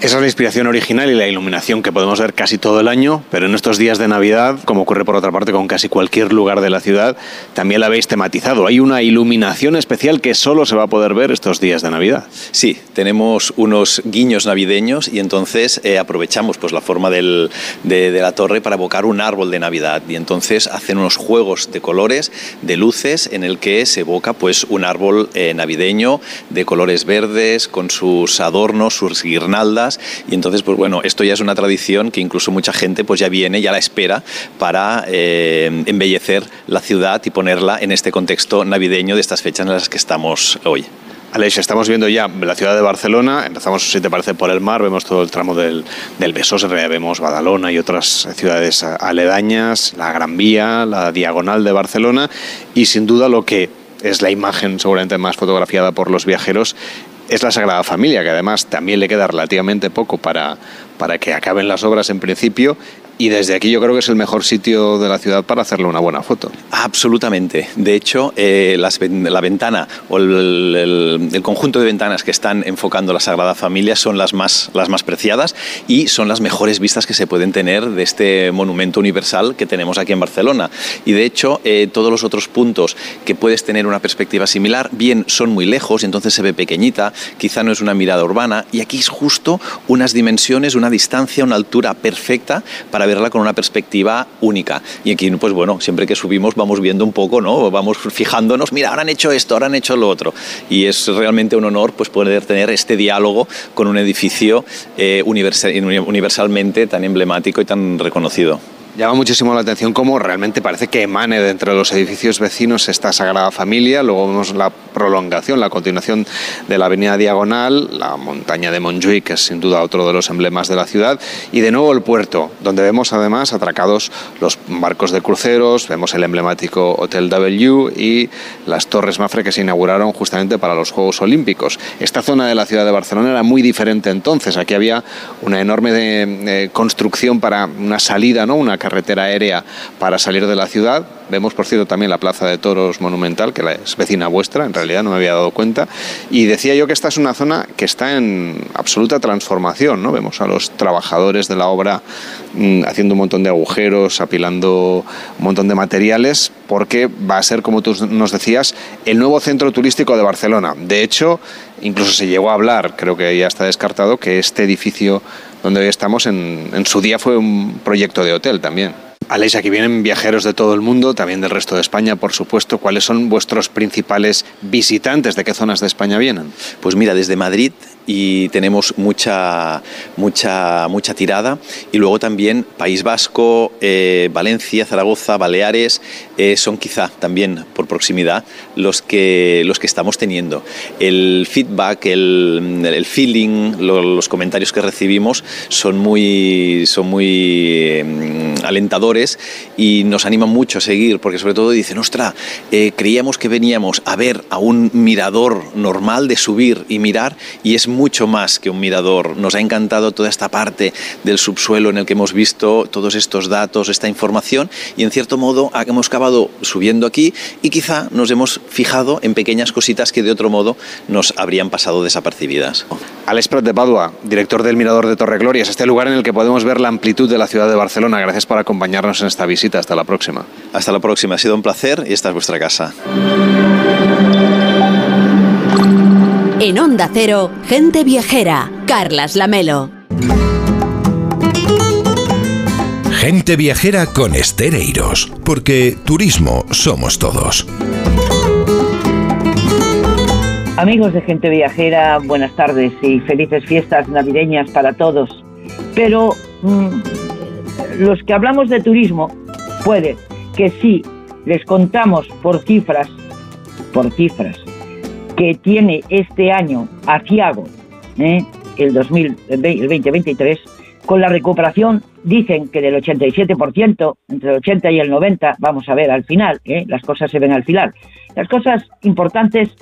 Esa es la inspiración original y la iluminación que podemos ver casi todo el año, pero en estos días de Navidad, como ocurre por otra parte con casi cualquier lugar de la ciudad, también la habéis tematizado. Hay una iluminación especial que solo se va a poder ver estos días de Navidad. Sí, tenemos unos guiños navideños y entonces eh, aprovechamos pues, la forma del, de, de, la torre para evocar un árbol de Navidad y entonces hacen unos juegos de colores, de luces, en el que se evoca pues, un árbol eh, navideño de colores verdes, con sus adornos, sus guirnaldas y entonces pues bueno esto ya es una tradición que incluso mucha gente pues ya viene ya la espera para eh, embellecer la ciudad y ponerla en este contexto navideño de estas fechas en las que estamos hoy. Aleix, estamos viendo ya la ciudad de Barcelona, empezamos, si te parece, por el mar, vemos todo el tramo del, del Besós, vemos Badalona y otras ciudades aledañas, la Gran Vía, la Diagonal de Barcelona, y sin duda lo que es la imagen seguramente más fotografiada por los viajeros es la Sagrada Familia, que además también le queda relativamente poco para, para que acaben las obras en principio y desde aquí yo creo que es el mejor sitio de la ciudad para hacerle una buena foto. Absolutamente. De hecho, eh, la ventana o el, conjunto de ventanas que están enfocando la Sagrada Familia son las más, las más preciadas y son las mejores vistas que se pueden tener de este monumento universal que tenemos aquí en Barcelona. Y de hecho, eh, todos los otros puntos que puedes tener una perspectiva similar, bien son muy lejos, entonces se ve pequeñita, quizá no es una mirada urbana, y aquí es justo unas dimensiones, una distancia, una altura perfecta para verla con una perspectiva única. Y aquí, pues bueno, siempre que subimos vamos viendo un poco, ¿no? Vamos fijándonos, mira, ahora han hecho esto, ahora han hecho lo otro. Y es realmente un honor pues poder tener este diálogo con un edificio eh, universal, universalmente tan emblemático y tan reconocido. Llama muchísimo la atención cómo realmente parece que emane de entre los edificios vecinos esta Sagrada Familia. Luego vemos la prolongación, la continuación de la Avenida Diagonal, la montaña de Montjuïc, que es sin duda otro de los emblemas de la ciudad, y de nuevo el puerto, donde vemos además atracados los barcos de cruceros, vemos el emblemático Hotel W y las Torres Mafre que se inauguraron justamente para los Juegos Olímpicos. Esta zona de la ciudad de Barcelona era muy diferente entonces. Aquí había una enorme de construcción para una salida, ¿no? una carretera aérea para salir de la ciudad. Vemos, por cierto, también la Plaza de Toros Monumental, que es vecina vuestra, en realidad no me había dado cuenta. Y decía yo que esta es una zona que está en absoluta transformación, ¿no? Vemos a los trabajadores de la obra mm, haciendo un montón de agujeros, apilando un montón de materiales, porque va a ser, como tú nos decías, el nuevo centro turístico de Barcelona. De hecho, incluso se llegó a hablar, creo que ya está descartado, que este edificio donde hoy estamos en, en su día fue un proyecto de hotel también. Aleix, aquí vienen viajeros de todo el mundo, también del resto de España, por supuesto. ¿Cuáles son vuestros principales visitantes? ¿De qué zonas de España vienen? Pues mira, desde Madrid y tenemos mucha, mucha, mucha tirada. Y luego también País Vasco, eh, Valencia, Zaragoza, Baleares, eh, son quizá también por proximidad los que, los que estamos teniendo. El feedback, el, el feeling, los comentarios que recibimos son muy, son muy mm, alentadores y nos animan mucho a seguir, porque sobre todo dicen, ostra, eh, creíamos que veníamos a ver a un mirador normal de subir y mirar y es mucho más que un mirador. Nos ha encantado toda esta parte del subsuelo en el que hemos visto todos estos datos, esta información y en cierto modo hemos acabado subiendo aquí y quizá nos hemos fijado en pequeñas cositas que de otro modo nos habrían pasado desapercibidas. Alex Prat de Padua, director del Mirador de Torreglorias, este lugar en el que podemos ver la amplitud de la ciudad de Barcelona. Gracias por acompañarnos en esta visita. Hasta la próxima. Hasta la próxima. Ha sido un placer y esta es vuestra casa. En Onda Cero, gente viajera, Carlas Lamelo. Gente viajera con estereiros, porque turismo somos todos. Amigos de Gente Viajera, buenas tardes y felices fiestas navideñas para todos. Pero mm, los que hablamos de turismo, puede que sí les contamos por cifras, por cifras, que tiene este año Aciago, ¿eh? el, 2023, con la recuperación, dicen que del 87%, entre el 80 y el 90, vamos a ver al final, ¿eh? las cosas se ven al final. Las cosas importantes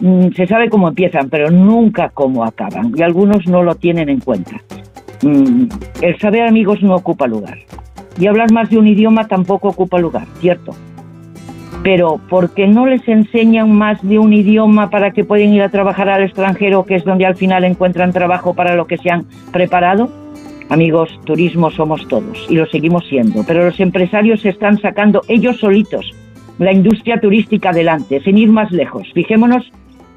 mm, se sabe cómo empiezan, pero nunca cómo acaban, y algunos no lo tienen en cuenta. Mm, el saber amigos no ocupa lugar, y hablar más de un idioma tampoco ocupa lugar, ¿cierto? pero porque no les enseñan más de un idioma para que puedan ir a trabajar al extranjero, que es donde al final encuentran trabajo para lo que se han preparado? Amigos, turismo somos todos y lo seguimos siendo, pero los empresarios están sacando ellos solitos la industria turística adelante, sin ir más lejos. Fijémonos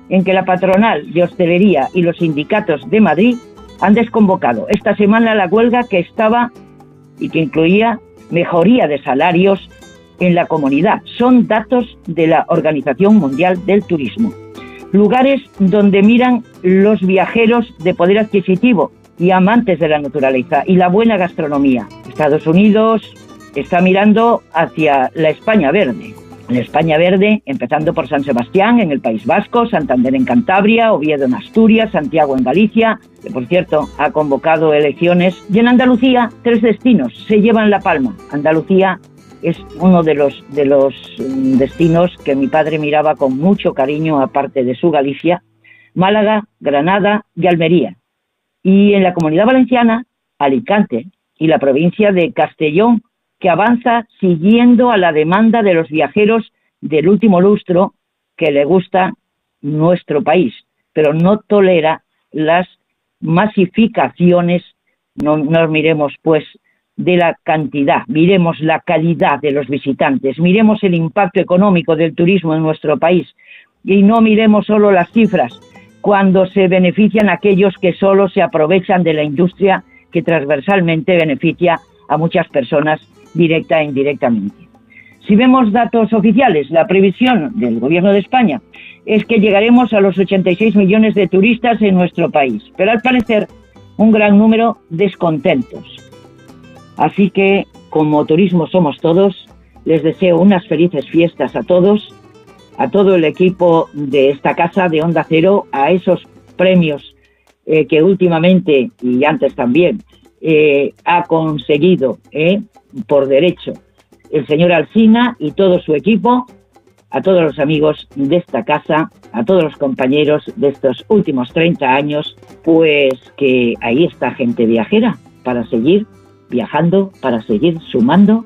en que la patronal de hostelería y los sindicatos de Madrid han desconvocado esta semana la huelga que estaba y que incluía mejoría de salarios, en la comunidad. Son datos de la Organización Mundial del Turismo. Lugares donde miran los viajeros de poder adquisitivo y amantes de la naturaleza y la buena gastronomía. Estados Unidos está mirando hacia la España verde. La España verde, empezando por San Sebastián en el País Vasco, Santander en Cantabria, Oviedo en Asturias, Santiago en Galicia, que por cierto ha convocado elecciones, y en Andalucía tres destinos se llevan la palma. Andalucía es uno de los, de los mm, destinos que mi padre miraba con mucho cariño, aparte de su Galicia, Málaga, Granada y Almería. Y en la comunidad valenciana, Alicante y la provincia de Castellón, que avanza siguiendo a la demanda de los viajeros del último lustro que le gusta nuestro país, pero no tolera las masificaciones, no nos miremos pues de la cantidad, miremos la calidad de los visitantes, miremos el impacto económico del turismo en nuestro país y no miremos solo las cifras cuando se benefician aquellos que solo se aprovechan de la industria que transversalmente beneficia a muchas personas directa e indirectamente. Si vemos datos oficiales, la previsión del Gobierno de España es que llegaremos a los 86 millones de turistas en nuestro país, pero al parecer un gran número descontentos Así que, como turismo somos todos, les deseo unas felices fiestas a todos, a todo el equipo de esta casa de Onda Cero, a esos premios eh, que últimamente y antes también eh, ha conseguido eh, por derecho el señor Alsina y todo su equipo, a todos los amigos de esta casa, a todos los compañeros de estos últimos 30 años, pues que ahí está gente viajera para seguir viajando para seguir sumando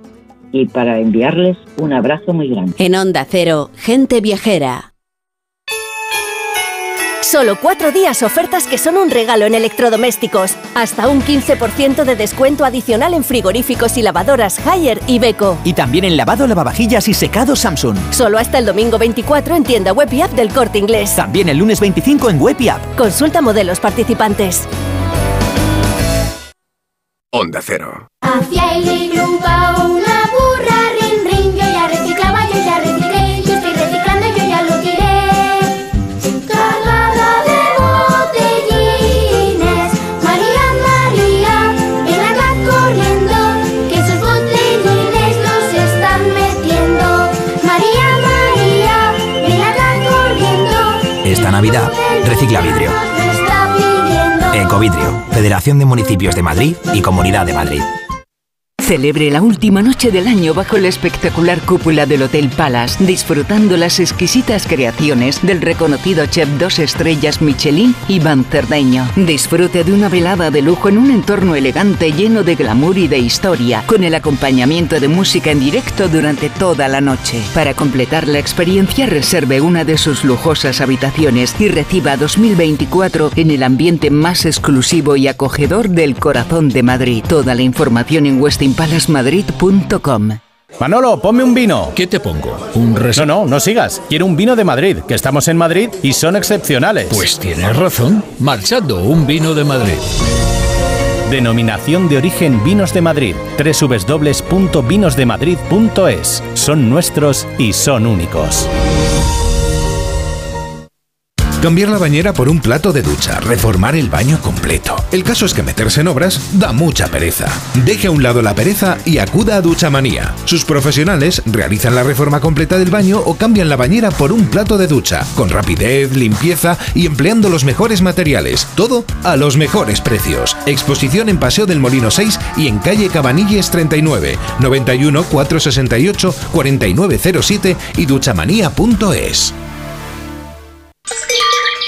y para enviarles un abrazo muy grande. En Onda Cero, gente viajera. Solo cuatro días ofertas que son un regalo en electrodomésticos. Hasta un 15% de descuento adicional en frigoríficos y lavadoras Haier y Beko. Y también en lavado, lavavajillas y secado Samsung. Solo hasta el domingo 24 en tienda web y app del Corte Inglés. También el lunes 25 en web y app. Consulta modelos participantes. Onda Cero. Hacia el Navidad, recicla vidrio. Ecovidrio, Federación de Municipios de Madrid y Comunidad de Madrid. Celebre la última noche del año bajo la espectacular cúpula del Hotel Palace, disfrutando las exquisitas creaciones del reconocido chef dos estrellas Michelin, Iván Cerdeño. Disfrute de una velada de lujo en un entorno elegante lleno de glamour y de historia, con el acompañamiento de música en directo durante toda la noche. Para completar la experiencia, reserve una de sus lujosas habitaciones y reciba 2024 en el ambiente más exclusivo y acogedor del corazón de Madrid. Toda la información en westinpalacemadrid.com. Manolo, ponme un vino. ¿Qué te pongo? ¿Un No, no, no sigas. Quiero un vino de Madrid, que estamos en Madrid y son excepcionales. Pues tienes razón. Marchando, un vino de Madrid. Denominación de origen Vinos de Madrid. www.vinosdemadrid.es. Son nuestros y son únicos. Cambiar la bañera por un plato de ducha, reformar el baño completo. El caso es que meterse en obras da mucha pereza. Deje a un lado la pereza y acuda a Duchamanía. Sus profesionales realizan la reforma completa del baño o cambian la bañera por un plato de ducha, con rapidez, limpieza y empleando los mejores materiales. Todo a los mejores precios. Exposición en Paseo del Molino 6 y en calle Cabanilles 39, 91 468 4907 y duchamanía.es.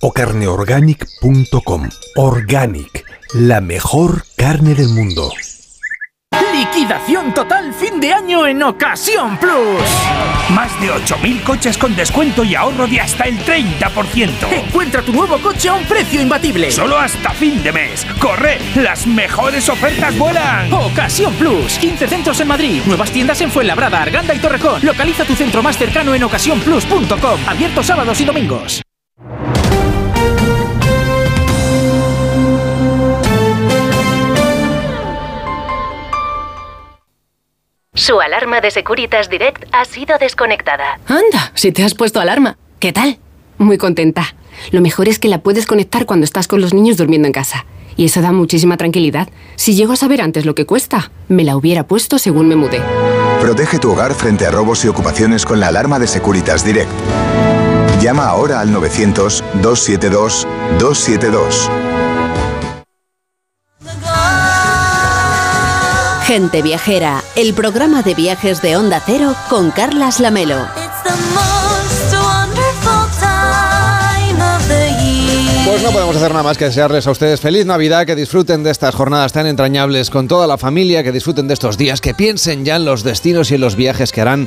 o carneorganic.com. Organic, la mejor carne del mundo. Liquidación total fin de año en Ocasión Plus. Más de 8.000 coches con descuento y ahorro de hasta el 30%. Encuentra tu nuevo coche a un precio imbatible. Solo hasta fin de mes. ¡Corre! ¡Las mejores ofertas vuelan! Ocasión Plus. 15 centros en Madrid. Nuevas tiendas en Fuenlabrada, Arganda y Torrejón. Localiza tu centro más cercano en ocasiónplus.com. Abierto sábados y domingos. Su alarma de Securitas Direct ha sido desconectada. Anda, si te has puesto alarma. ¿Qué tal? Muy contenta. Lo mejor es que la puedes conectar cuando estás con los niños durmiendo en casa. Y eso da muchísima tranquilidad. Si llego a saber antes lo que cuesta, me la hubiera puesto según me mudé. Protege tu hogar frente a robos y ocupaciones con la alarma de Securitas Direct. Llama ahora al 900-272-272. Gente Viajera, el programa de viajes de Onda Cero con Carlas Lamelo. Pues no podemos hacer nada más que desearles a ustedes feliz Navidad, que disfruten de estas jornadas tan entrañables con toda la familia, que disfruten de estos días, que piensen ya en los destinos y en los viajes que harán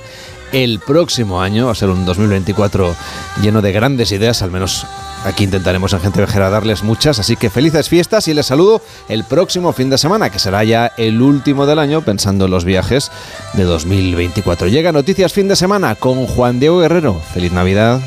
el próximo año. Va a ser un 2024 lleno de grandes ideas, al menos aquí intentaremos en Gente Viajera darles muchas. Así que felices fiestas y les saludo el próximo fin de semana, que será ya el último del año, pensando en los viajes de 2024. Llega Noticias Fin de Semana con Juan Diego Guerrero. Feliz Navidad.